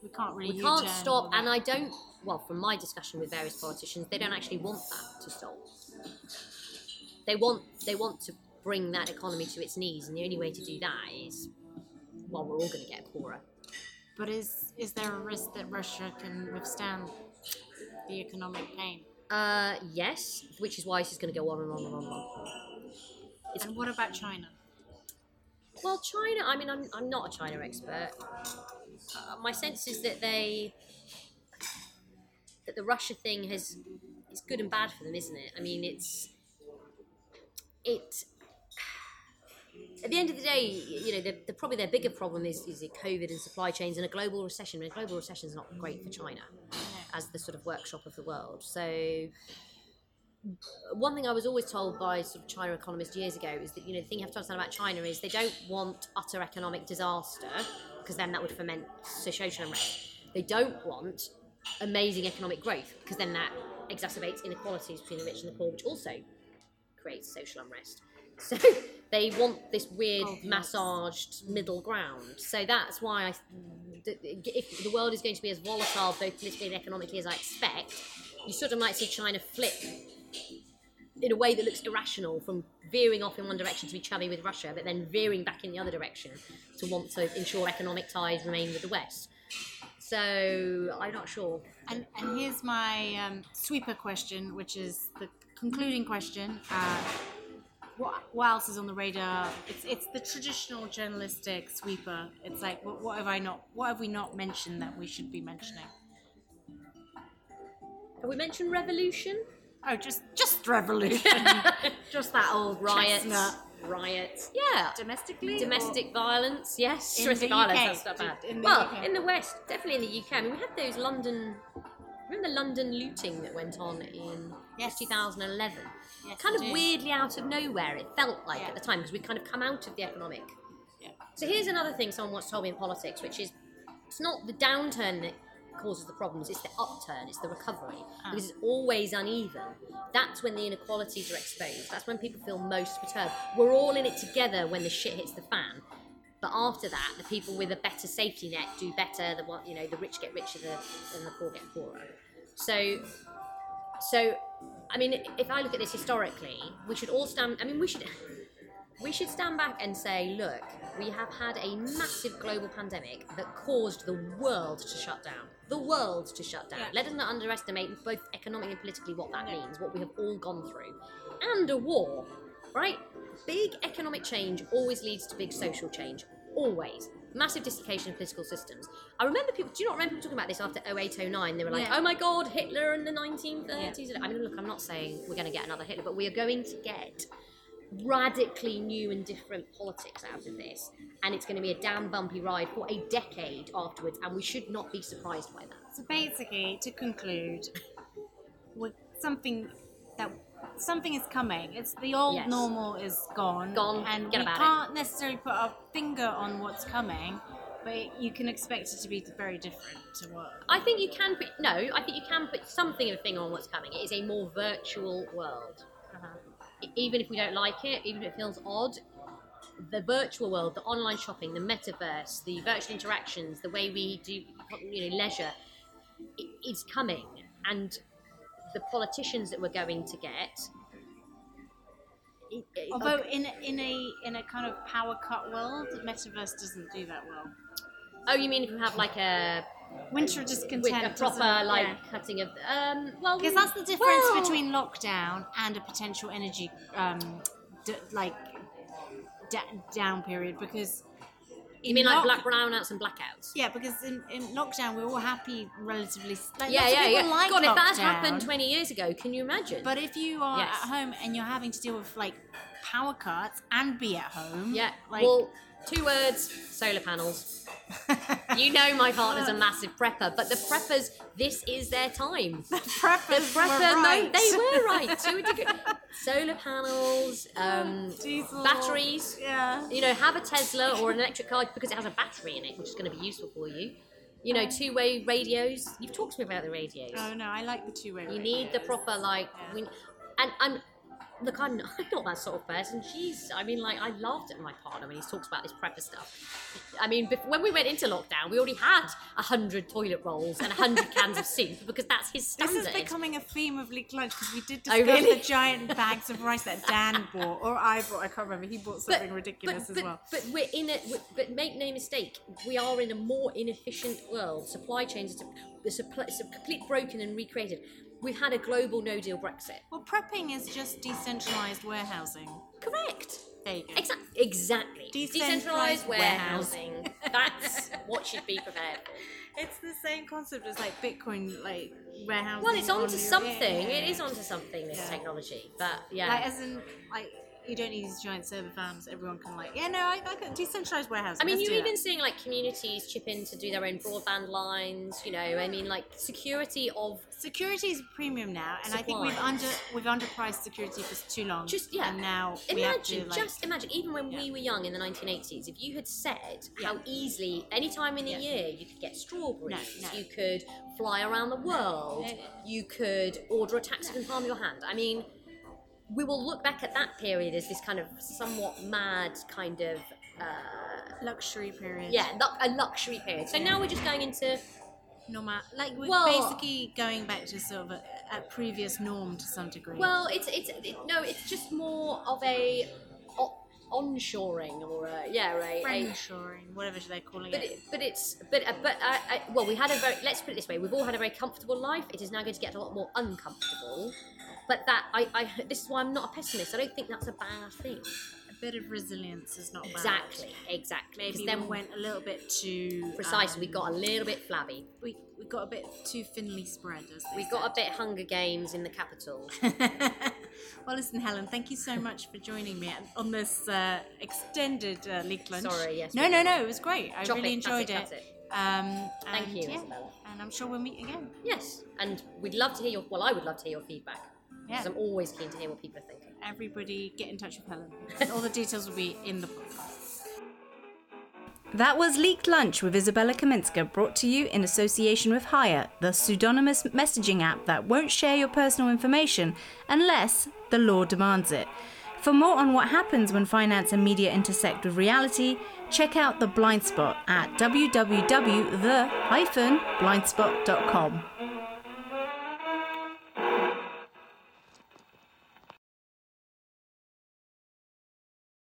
We can't really. We can't stop, and. I don't. Well, from my discussion with various politicians, they don't actually want that to stop. They want they want to bring that economy to its knees, and the only way to do that is, well, we're all going to get poorer. But is is there a risk that Russia can withstand the economic pain? Uh, yes, which is why this is going to go on and on and on and on. It's- and what about China? Well, China. I mean, I'm I'm not a China expert. Uh, my sense is that they that the Russia thing has is good and bad for them, isn't it? I mean, it's it. At the end of the day, you know, the, the probably their bigger problem is is COVID and supply chains and a global recession. I mean, a global recession is not great for China as the sort of workshop of the world. So one thing I was always told by sort of China economists years ago is that you know the thing you have to understand about China is they don't want utter economic disaster because then that would foment social unrest. They don't want amazing economic growth because then that exacerbates inequalities between the rich and the poor, which also creates social unrest. So they want this weird oh, Goldilocks. massaged middle ground. So that's why I, if the world is going to be as volatile both politically and economically as I expect, you sort of might see China flip in a way that looks irrational from veering off in one direction to be chummy with Russia, but then veering back in the other direction to want to ensure economic ties remain with the West. So I'm not sure. And, and here's my um, sweeper question, which is the concluding question. Uh, what, what else is on the radar? It's it's the traditional journalistic sweeper. It's like what, what have I not? What have we not mentioned that we should be mentioning? Have we mentioned revolution? Oh, just just revolution, just that old Riots. chestnut. Riots. Yeah. Domestically, Domestic violence, yes. In Domestic violence, that's not bad. in the well, UK. in the West, definitely in the UK. I mean, we had those London. Remember the London looting that went on in Yes. 2011? Yes, kind of weirdly out of nowhere, it felt like Yeah. at the time, because we'd kind of come out of the economic. Yeah. So here's another thing someone once told me in politics, which is it's not the downturn that causes the problems, it's the upturn, it's the recovery. Ah. Because it's always uneven. That's when the inequalities are exposed. That's when people feel most perturbed. We're all in it together when the shit hits the fan. But after that, the people with a better safety net do better. The one, you know, the rich get richer, the, and the poor get poorer. So, so, I mean, if I look at this historically, we should all stand. I mean, we should we should stand back and say, look, we have had a massive global pandemic that caused the world to shut down. The world to shut down. Yeah. Let us not underestimate both economically and politically what that means, what we have all gone through. And a war, right? big economic change always leads to big social change. Always. Massive dislocation of political systems. I remember people, do you not remember people talking about this after 08, 09? They were like, Yeah. oh my god, Hitler in the 1930s. I mean, look, I'm not saying we're going to get another Hitler, but we are going to get radically new and different politics out of this. And it's going to be a damn bumpy ride for a decade afterwards, and we should not be surprised by that. So basically, to conclude, with something that something is coming. It's the old Yes. normal is gone. Gone. and Get we can't necessarily put our finger on what's coming, but you can expect it to be very different to what. I think you can put no. I think you can put something of a finger on what's coming. It is a more virtual world. Even if we don't like it, even if it feels odd, the virtual world, the online shopping, the metaverse, the virtual interactions, the way we do, you know, leisure, is coming, and the politicians that we're going to get. it- it- Although in in a in a kind of power cut world, the metaverse doesn't do that well. oh, you mean if we have like a Winter of with discontent. a proper like yeah. cutting of um well Because that's the difference well, between lockdown and a potential energy, um, d- like da- down period. Because you mean like black brownouts and blackouts Yeah, because in, in lockdown we're all happy, relatively. Like, yeah, yeah, yeah. Like God, if that happened 20 years ago, can you imagine? But if you are Yes. at home and you're having to deal with like power cuts and be at home, yeah, like well, two words: solar panels. You know, my partner's a massive prepper, but the preppers, this is their time. preppers Prepper were mo- right. they were right to a degree. Solar panels, um, Diesel. batteries. Yeah. You know, have a Tesla or an electric car because it has a battery in it, which is going to be useful for you. You know, two-way radios. You've talked to me about the radios. Oh no, I like the two-way. You need the proper like, we, and and look, I'm not, I'm not that sort of person. She's, I mean, like I laughed at my partner when he talks about this prepper stuff. I mean, bef- when we went into lockdown, we already had a hundred toilet rolls and a hundred cans of soup because that's his standard. This is becoming a theme of leaked lunch because we did Oh, discuss really? the giant bags of rice that Dan bought, or I bought. I can't remember. He bought something ridiculous but, as but, well. But we're in a. we- But make no mistake, we are in a more inefficient world. Supply chains are it's a, it's a complete broken and recreated. We've had a global No Deal Brexit. Well, prepping is just decentralized warehousing. Correct. There you go. Exactly. Exactly. Decentralised Decentralized warehousing. warehousing. That's what should be prepared for. It's the same concept as like Bitcoin, like warehousing. Well, it's on onto your- something. yeah, yeah, It is onto something. This technology, but yeah. Like, as in, like, you don't need these giant server farms. Everyone can, like, yeah, no, I, I can decentralized warehousing. I mean, Let's you're do that. even seeing like communities chip in to do their own broadband lines. You know, I mean, like security of security is premium now, and I think we've under we've underpriced security for too long. Just- yeah. and now we have to Imagine, like. just imagine, even when we were young in the 1980s, if you had said Yeah. how easily, any time in the Yeah. year, you could get strawberries, No, no. you could fly around the world, No. you could order a taxi from the palm of your hand. I mean, we will look back at that period as this kind of somewhat mad kind of, uh, luxury period. yeah, a luxury period. So now we're just going into, normal. Like we're Well- basically going back to sort of a, a previous norm to some degree. well, it's, it's, it, no, it's just more of a onshoring or a, yeah, a, friendshoring, whatever they're calling But it. it, but it's but uh, but uh, uh, well, we had a very let's put it this way: we've all had a very comfortable life. It is now going to get a lot more uncomfortable. But that I, I this is why I'm not a pessimist. I don't think that's a bad thing. A bit of resilience is not bad. Exactly, exactly. Maybe Because then we went a little bit too precisely we um, got a little bit flabby. we, we got a bit too thinly spread. We got a bit Hunger Games in the capital. well, listen, Helen. Thank you so much for joining me on this uh, extended uh, leak lunch. Sorry, yes, No, no, no. It was great. I Drop really it, enjoyed it, it. Um, Thank and you, yeah, Izabella. And I'm sure we'll meet again. Yes, and we'd love to hear your. Well, I would love to hear your feedback. Yeah. Because I'm always keen to hear what people are thinking. Everybody, get in touch with Helen. All the details will be in the podcast. That was Leaked Lunch with Izabella Kaminska, brought to you in association with Hire, the pseudonymous messaging app that won't share your personal information unless the law demands it. For more on what happens when finance and media intersect with reality, check out The Blind Spot at www.the-blindspot.com.